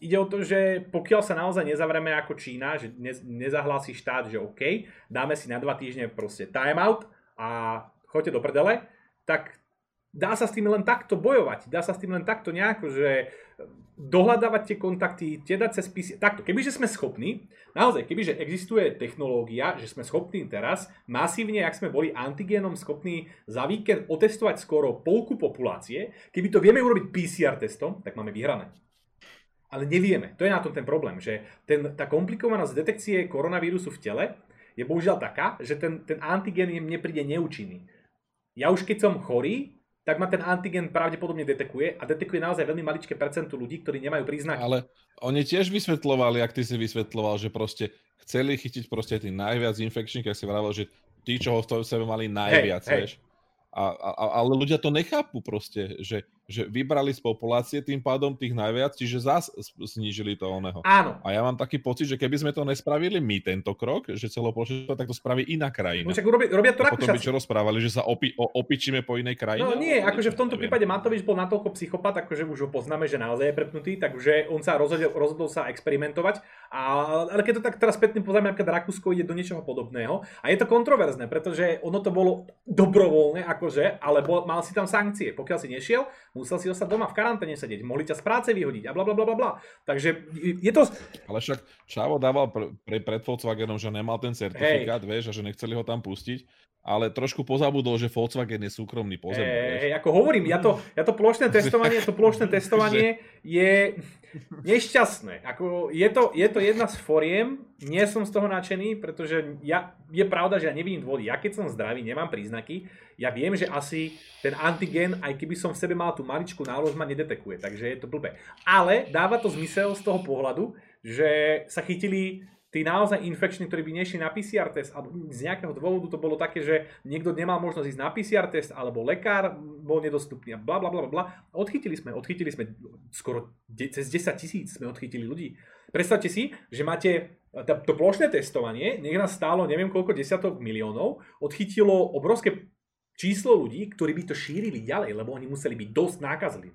ide o to, že pokiaľ sa naozaj nezavrieme ako Čína, že ne, nezahlási štát, že OK, dáme si na dva týždne proste timeout a choďte do prdele, tak dá sa s tým len takto bojovať. Dá sa s tým len takto nejako, že dohľadávať tie kontakty, tie dať cez PC. Takto, kebyže sme schopní, naozaj, kebyže existuje technológia, že sme schopní teraz masívne, ak sme boli antigénom schopní za víkend otestovať skoro polku populácie, keby to vieme urobiť PCR testom, tak máme vyhrané. Ale nevieme. To je na tom ten problém, že ten, tá komplikovanosť detekcie koronavírusu v tele je bohužiaľ taká, že ten, ten antigén mne príde neúčinný. Ja už keď som chorý, tak ma ten antigen pravdepodobne detekuje a detekuje naozaj veľmi maličké percento ľudí, ktorí nemajú príznaky. Ale oni tiež vysvetľovali, ak ty si vysvetľoval, že proste chceli chytiť proste tých najviac infekčných, ak si vravel, že tí, čo ho v sebe mali najviac, Hej, hej. vieš. A, a, a- ale ľudia to nechápu proste, že, že vybrali z populácie tým pádom tých najviac, čiže zás snížili to oného. Áno. A ja mám taký pocit, že keby sme to nespravili my tento krok, že celoplošne tak to spraví iná krajina. No však robia, robia to A potom by čo rozprávali, že sa opi, o, opičíme po inej krajine? No nie, akože v tomto neviem. prípade Matovič bol natoľko psychopat, akože už ho poznáme, že naozaj je prepnutý, takže on sa rozhodol, rozhodol sa experimentovať. A, ale keď to tak teraz spätne pozrieme, napríklad Rakúsko ide do niečoho podobného. A je to kontroverzné, pretože ono to bolo dobrovoľné, akože, ale bol, mal si tam sankcie. Pokiaľ si nešiel, musel si ostať doma v karanténe sedieť, mohli ťa z práce vyhodiť a bla bla bla bla. Takže je to... Ale však Čavo dával pre, pre, pred Volkswagenom, že nemal ten certifikát, vieš, a že nechceli ho tam pustiť, ale trošku pozabudol, že Volkswagen je súkromný pozemok. Hej, ako hovorím, ja to, ja to plošné testovanie, to plošné testovanie je nešťastné. Ako je, to, je to jedna z foriem, nie som z toho nadšený, pretože ja, je pravda, že ja nevidím dôvody. Ja keď som zdravý, nemám príznaky, ja viem, že asi ten antigen, aj keby som v sebe mal tú maličku nálož, ma nedetekuje, takže je to blbé. Ale dáva to zmysel z toho pohľadu, že sa chytili tí naozaj infekční, ktorí by nešli na PCR test, alebo z nejakého dôvodu to bolo také, že niekto nemal možnosť ísť na PCR test, alebo lekár bol nedostupný a bla bla bla bla. Odchytili sme, odchytili sme skoro de- cez 10 tisíc sme odchytili ľudí. Predstavte si, že máte to plošné testovanie, nech nás stálo neviem koľko desiatok miliónov, odchytilo obrovské číslo ľudí, ktorí by to šírili ďalej, lebo oni museli byť dosť nákazliví.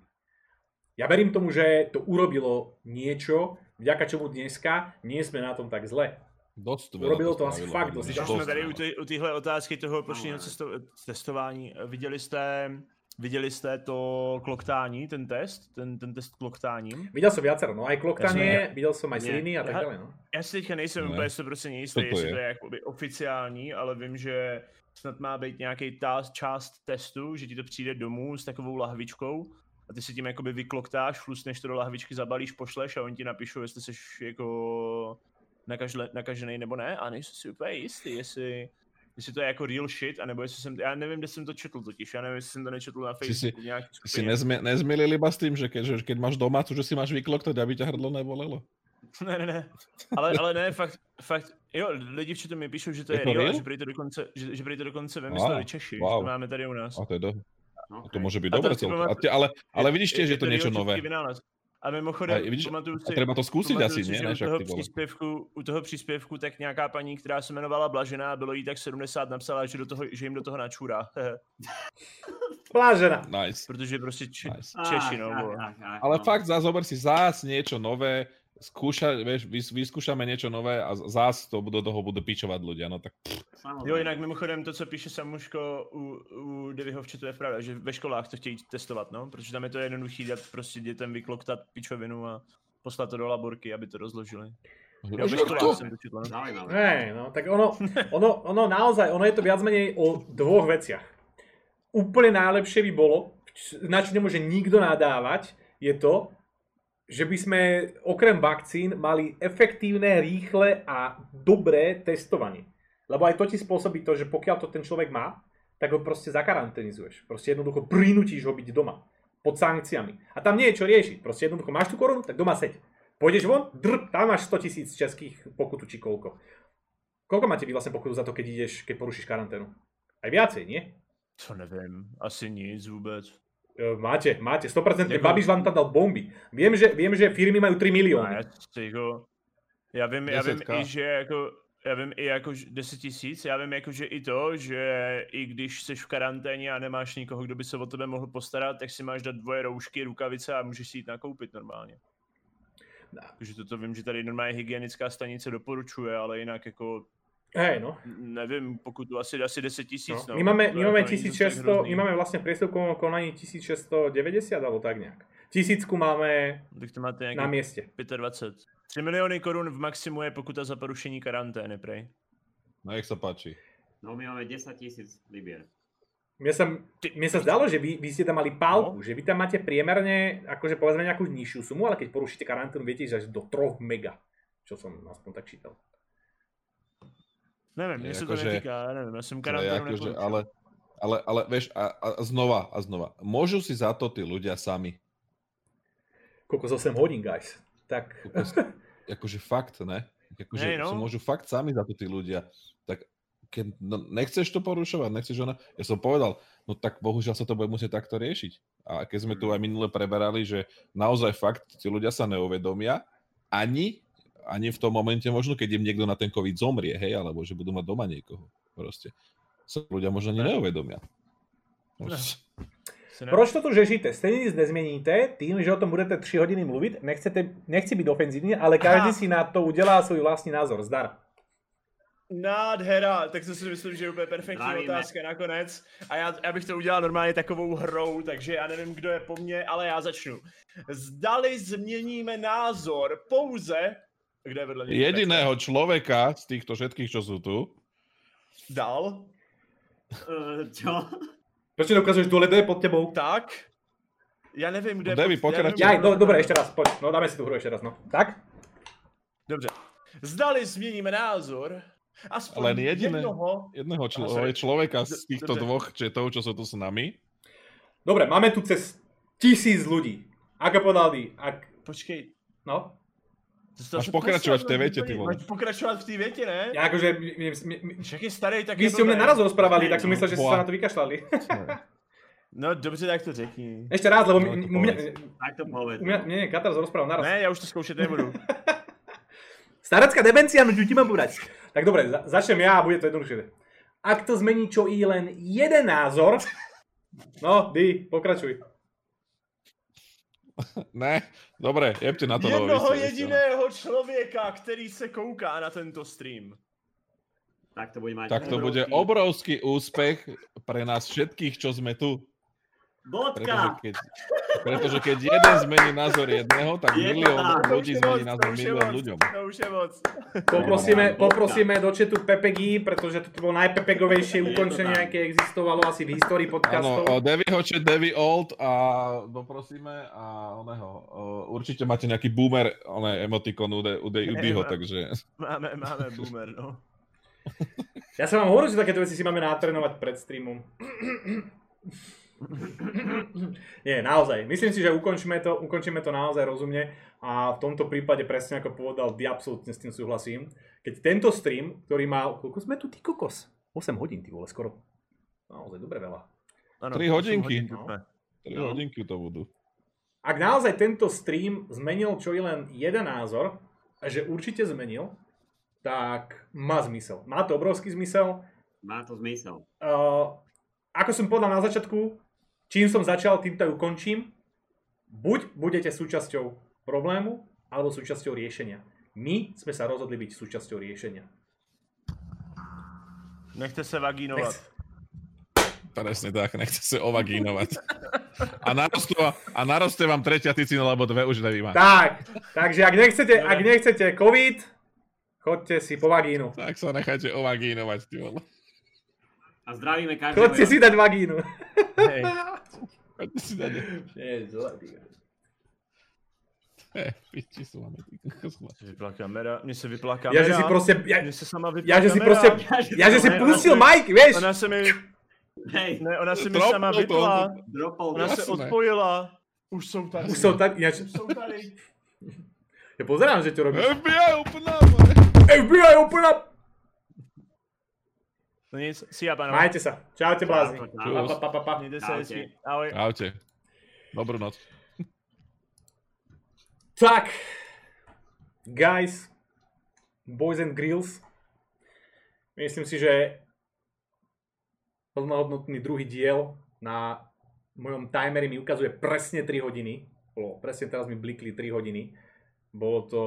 Ja verím tomu, že to urobilo niečo, vďaka čomu dneska nie sme na tom tak zle. Veľa Urobilo to asi fakt mňa. Když jsme tady u, téhle otázky toho plošného cesto, testování, viděli jste, viděli jste to kloktání, ten test, ten, ten test kloktáním? Videl som viacero, no aj kloktanie, Jasné. videl som aj sliny a tak ďalej. No. Já si teďka nejsem Ne. úplně 100% jistý, to jestli je? to je jakoby oficiální, ale vím, že snad má být nějaký ta část testu, že ti to přijde domů s takovou lahvičkou a ty si tím jakoby vykloktáš, flusneš to do lahvičky, zabalíš, pošleš a oni ti napíšou, jestli jsi jako nakažle, nakažený nebo ne a nejsem si úplně jistý, jestli, jestli to je jako real shit, anebo jestli jsem, já nevím, kde jsem to četl totiž, já nevím, jestli jsem to nečetl na Si si- Facebooku, nějaký Si nezmi- nezmýlil iba s tým, že keď, že keď máš domácu, že si máš vykloknúť, aby ťa hrdlo nebolelo? Ne, ne, ne. Ale, ale ne, fakt, fakt, jo, lidi v mi píšou, že to Je je, to real, že prý to dokonce, že, že prý to dokonce vymysleli Wow, Češi, že wow. to máme tady u nás. A to je do... No, To môže byť si celkom. te, ale, ale vidíš tiež, že je to niečo nové. vynález. A mimochodem, A vidíš, pamatuju a si, treba to skúsiť pamatuju asi, si, nie? že Ne, u však toho, příspěvku, u toho příspěvku tak nějaká paní, která se jmenovala Blažená, bylo jí tak 70, napsala, že, do toho, že jim do toho načůrá. Plážená. Nice. Protože prostě če, Nice. Češi, no. Ach, vole. ach, ach, Ale no. fakt, zás zober si zás niečo nové, skúša, vieš, vys, vyskúšame niečo nové a zás to do toho budú pičovať ľudia, no tak. Jo, jinak mimochodem to, co píše Samuško u, u Divyho v chatu je pravda, že ve školách to chtějí testovat, no, protože tam je to jednoduchý dát prostě dětem vykloktat pičovinu a poslat to do laborky, aby to rozložili. Jo, ve školách jsem to no. Zaujímavé. Hej, no, tak ono, ono, ono naozaj, ono je to viac menej o dvoch veciach. Úplne najlepšie by bolo, na čo nemôže nikto nadávať, je to, že by sme okrem vakcín mali efektívne, rýchle a dobré testovanie. Lebo aj to ti spôsobí to, že pokiaľ to ten človek má, tak ho proste zakaranténizuješ. Proste jednoducho prinútiš ho byť doma. Pod sankciami. A tam nie je čo riešiť. Proste jednoducho máš tú korunu, tak doma seď. Pôjdeš von, drp, tam máš 100 tisíc českých pokutu či koľko. Koľko máte vy vlastne pokutu za to, keď ideš, keď porušíš karanténu? Aj viacej, nie? To nevím, asi nic vůbec. Máte, máte, 100% Jako- Babiš vám tam dal bomby. Viem, že, viem, že firmy majú 3 No, milióny. jako, já vím, já vím 10K. i, že jako, já vím i jako že 10 tisíc, já vím jako, že i to, že i když jsi v karanténě a nemáš nikoho, kdo by se o tebe mohl postarat, tak si máš dát dvoje roušky, rukavice a můžeš si jít nakoupit normálně. No. Takže toto vím, že tady normálně hygienická stanice doporučuje, ale jinak jako Hej, no. nevím, pokud asi, asi 10 tisíc. no. My máme, my máme není zase tak 1600, hrozný. my máme vlastne v priestupkovom konaní 1690 alebo tak nejak. Tisícku máme Tak to máte na mieste. 25. 3 miliony korun v maximu je pokuta za porušení karantény, prej. no nech sa páči. No my máme 10 tisíc libier. Mne sa, mne sa zdalo, že vy, vy ste tam mali pálku, No. že vy tam máte priemerne, akože povedzme nejakú nižšiu sumu, ale keď porušíte karanténu, viete ísť až do 3 mega. Čo som aspoň tak čítal. Mně se jako, to že- nevím, já jsem To je karanténu akože, neporušil. ale, ale, ale vieš, a, a znova, a znova, môžu si za to tí ľudia sami. Koľko z 8 hodín, guys. Tak, Kokos, akože fakt, ne? Akože si no. môžu fakt sami za to tí ľudia. Tak keď no, nechceš to porušovať, nechceš ona... Ja som povedal, no tak bohužiaľ sa to bude musieť takto riešiť. A keď sme tu aj minule preberali, že naozaj fakt tí ľudia sa neuvedomia, ani, ani v tom momente možno, keď im niekto na ten COVID zomrie, hej, alebo že budú mať doma niekoho. Proste. Sa ľudia možno ani Ne. neuvedomia. Proč to tu řešíte? Stejně nic nezměníte, tím, že o tom budete 3 hodiny mluvit, nechcete, nechci být ofenzivní, ale každý Aha. si na to udělá svůj vlastní názor. Zdar. Nádhera, tak to si myslím, že je úplně perfektní Zdravíme. otázka nakonec. A já, já bych to udělal normálně takovou hrou, takže já nevím, kdo je po mně, ale já začnu. Zdali změníme názor pouze... Je vedle mě? Jediného človeka z týchto všetkých, čo sú tu, Dal. Uh, čo? Proč dokazuješ dole, je pod tebou? Tak. Já nevím, kde pokračuj. Jaj, kdo je do, dobré, ještě raz, pojď. No dáme si tu hru ještě raz, no. Tak? Dobře. Zdali změníme názor, aspoň Len jediné. jednoho... jedného Aha, člo- sorry. človeka z týchto dobře. dvoch četov, čo sú tu s nami. Dobre, máme tu cez tisíc ľudí. Ako povedal ak... Počkej. No? To Máš asi pokračovat v větě, úplně. ty vole. Máš pokračovat v té větě, ne? Ja akože... My, my, my, Však je starý, tak vy ste o mne naraz rozprávali, tak som no. myslel, že ste sa na to vykašľali. No dobře, tak to řekni. Ešte raz, lebo No, to mňa, Tak to povedz. u mňa, nie, nie, Katar rozprával naraz. Ne, já už to zkoušet nebudu. Starecká demencia, no ti mám povedať? Tak dobre, za, začnem ja a bude to jednoduchšie. Ak to zmení čo i len jeden názor, no, Di, pokračuj. Ne, dobre, jebte na to. Jednoho ste- jediného člověka, který se kouká na tento stream. Tak to bude mať Tak to bude obrovský- obrovský úspech pre nás všetkých, čo sme tu. Pretože Bodka! keď, pretože keď jeden zmení názor jedného, tak Je to milión ľudí zmení názor milión ľuďom. To už je moc. Poprosíme, poprosíme do chatu Pepegi, pretože toto bolo najpepegovejšie ukončenie, aké existovalo asi v histórii Áno, podcastov. o Devyho chat Devy Old a doprosíme a oného. Určite máte nejaký boomer, oné emotikon u, De, u, De, u Dyho, Nemám. takže... Máme, máme boomer, no. Ja som vám hovoril, že takéto veci si máme natrénovať pred streamom. Nie, naozaj. Myslím si, že ukončíme to, ukončíme to naozaj rozumne a v tomto prípade presne ako povedal, Di absolútne s tým súhlasím. Keď tento stream, ktorý má, koľko sme tu, ty kokos? 8 hodín, ty vole, skoro. Naozaj dobre veľa. Ano, Tri osm hodinky. hodín No. sme. 3 No. hodinky to budú. Ak naozaj tento stream zmenil čo i len jeden názor, a že určite zmenil, tak má zmysel. Má to obrovský zmysel. Má to zmysel. Uh, ako som povedal na začiatku, čím som začal, tým to aj ukončím. Buď budete súčasťou problému, alebo súčasťou riešenia. My sme sa rozhodli byť súčasťou riešenia. Nechte se vagínovat. Nech- Presne tak, nechce sa ovagínovať. A narastú, a narastie vám tretia ticina, lebo dve už nevymáte. Tak, takže ak nechcete, ak nechcete COVID, chodte si po vagínu. Tak sa nechajte ovagínovať, ty vole. A zdravíme každého. Chodte si dať vagínu. Hej. Choďte si dať. Nie, zle, piči sú máme, ty kamera, mně se vypla kamera. Ja, že si proste, ja, Mně se sama vypla ja, že si proste, ja, že si pustil Mike, vieš? Ona se mi, Hej, ne, ona se mi sama dropol. Ona Jasné. odpojila. Už jsou tady. Už som tak, ináč, Už jsou tady. ja pozerám, že to robíš. FBI, open up! FBI, open up! No nic, si já, pánové. Majte sa. Čaute, blázni. Čau, Pa, pa, pa, Čaute. Čaute. Dobrú noc. Tak, guys, boys and grills, myslím si, že plnohodnotný druhý diel na mojom timeri mi ukazuje presne 3 hodiny. Bolo, presne teraz mi blikli 3 hodiny. Bolo to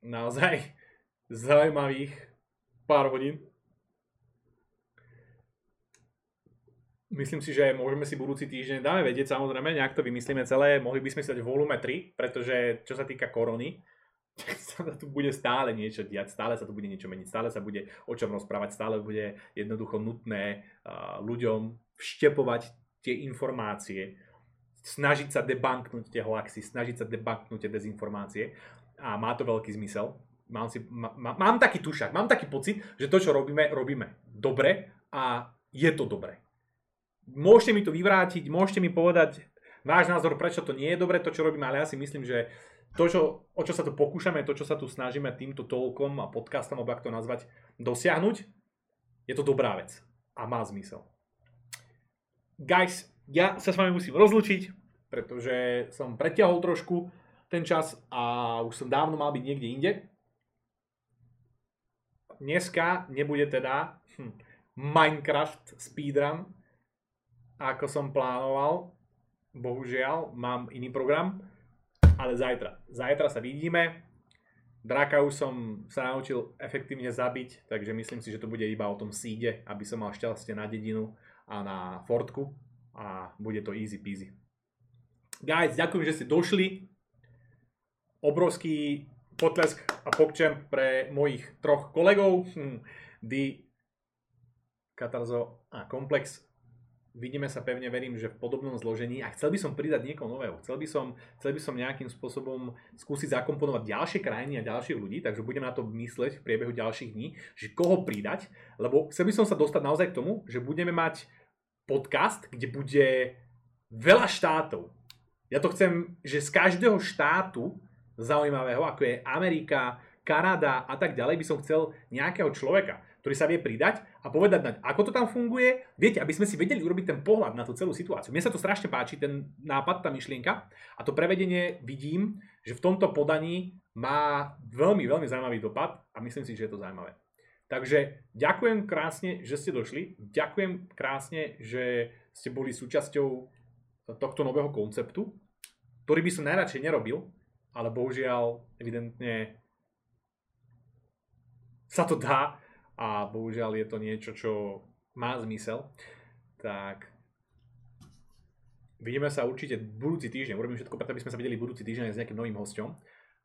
naozaj zaujímavých pár hodín. Myslím si, že môžeme si budúci týždeň dáme vedieť samozrejme, nejak to vymyslíme celé. Mohli by sme si dať volume 3, pretože čo sa týka korony, sa tu bude stále niečo diať, stále sa tu bude niečo meniť, stále sa bude o čom rozprávať, stále bude jednoducho nutné uh, ľuďom vštepovať tie informácie, snažiť sa debanknúť tie hoaxy, snažiť sa debanknúť tie dezinformácie a má to veľký zmysel. Mám, si, má, má, mám taký tušak, mám taký pocit, že to, čo robíme, robíme dobre a je to dobre. Môžete mi to vyvrátiť, môžete mi povedať váš názor, prečo to nie je dobre, to, čo robíme, ale ja si myslím, že to, čo, o čo sa tu pokúšame, to, čo sa tu snažíme týmto toľkom a podcastom, alebo ak to nazvať, dosiahnuť, je to dobrá vec a má zmysel. Guys, ja sa s vami musím rozlučiť, pretože som preťahol trošku ten čas a už som dávno mal byť niekde inde. Dneska nebude teda hm, Minecraft speedrun, ako som plánoval. Bohužiaľ, mám iný program, ale zajtra. Zajtra sa vidíme. Draka už som sa naučil efektívne zabiť, takže myslím si, že to bude iba o tom síde, aby som mal šťastie na dedinu a na fortku a bude to easy peasy. Guys, ďakujem, že ste došli. Obrovský potlesk a pokčem pre mojich troch kolegov. Hm, Di, Katarzo a Komplex. Vidíme sa pevne, verím, že v podobnom zložení a chcel by som pridať niekoho nového. Chcel by som, chcel by som nejakým spôsobom skúsiť zakomponovať ďalšie krajiny a ďalších ľudí, takže budem na to mysleť v priebehu ďalších dní, že koho pridať, lebo chcel by som sa dostať naozaj k tomu, že budeme mať podcast, kde bude veľa štátov. Ja to chcem, že z každého štátu zaujímavého, ako je Amerika, Kanada a tak ďalej, by som chcel nejakého človeka, ktorý sa vie pridať a povedať, naň, ako to tam funguje. Viete, aby sme si vedeli urobiť ten pohľad na tú celú situáciu. Mne sa to strašne páči, ten nápad, tá myšlienka a to prevedenie vidím, že v tomto podaní má veľmi, veľmi zaujímavý dopad a myslím si, že je to zaujímavé. Takže ďakujem krásne, že ste došli. Ďakujem krásne, že ste boli súčasťou tohto nového konceptu, ktorý by som najradšej nerobil, ale bohužiaľ evidentne sa to dá a bohužiaľ je to niečo, čo má zmysel. Tak vidíme sa určite budúci týždeň. Urobím všetko preto, aby sme sa videli budúci týždeň s nejakým novým hosťom.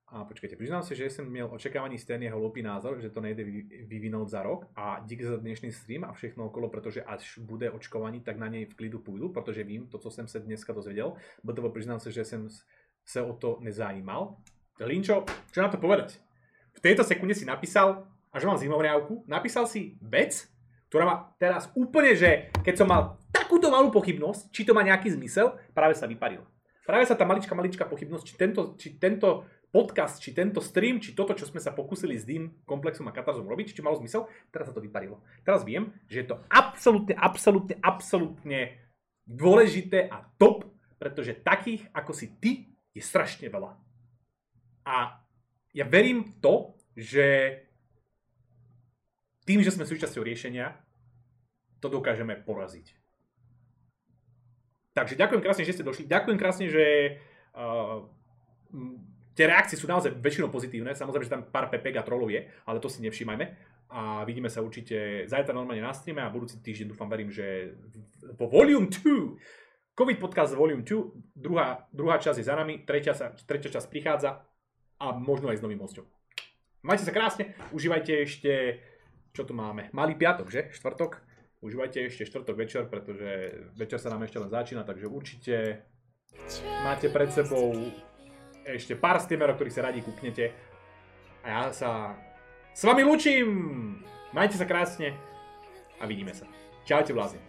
A počkajte, priznám sa, že som miel očakávaný jeho hlupý názor, že to nejde vy- vyvinúť za rok a díky za dnešný stream a všechno okolo, pretože až bude očkovaný, tak na nej v klidu půjdu, protože vím to, co jsem se dneska dozvedel, protože priznám sa, že som se o to nezajímal. Linčo, čo na to povedať? V tejto sekunde si napísal, a že mám zimomriavku, napísal si vec, ktorá ma teraz úplne, že keď som mal takúto malú pochybnosť, či to má nejaký zmysel, práve sa vyparil. Práve sa tá malička, malička pochybnosť, či tento, či tento podcast, či tento stream, či toto, čo sme sa pokúsili s tým komplexom a katarzom robiť, či malo zmysel, teraz sa to vyparilo. Teraz viem, že je to absolútne, absolútne, absolútne dôležité a top, pretože takých ako si ty je strašne veľa. A ja verím v to, že tým, že sme súčasťou riešenia, to dokážeme poraziť. Takže ďakujem krásne, že ste došli. Ďakujem krásne, že uh, tie reakcie sú naozaj väčšinou pozitívne. Samozrejme, že tam pár pepek a trolov je, ale to si nevšímajme. A vidíme sa určite zajtra normálne na streame a budúci týždeň dúfam, verím, že vo Volume 2, COVID podcast Volume 2, druhá, druhá časť je za nami, tretia, sa, tretia časť prichádza a možno aj s novým hosťom. Majte sa krásne, užívajte ešte, čo tu máme, malý piatok, že? Štvrtok užívajte ešte štvrtok večer, pretože večer sa nám ešte len začína, takže určite máte pred sebou ešte pár streamerov, ktorých sa radi kúknete. A ja sa s vami lučím! Majte sa krásne a vidíme sa. Čaute blázni.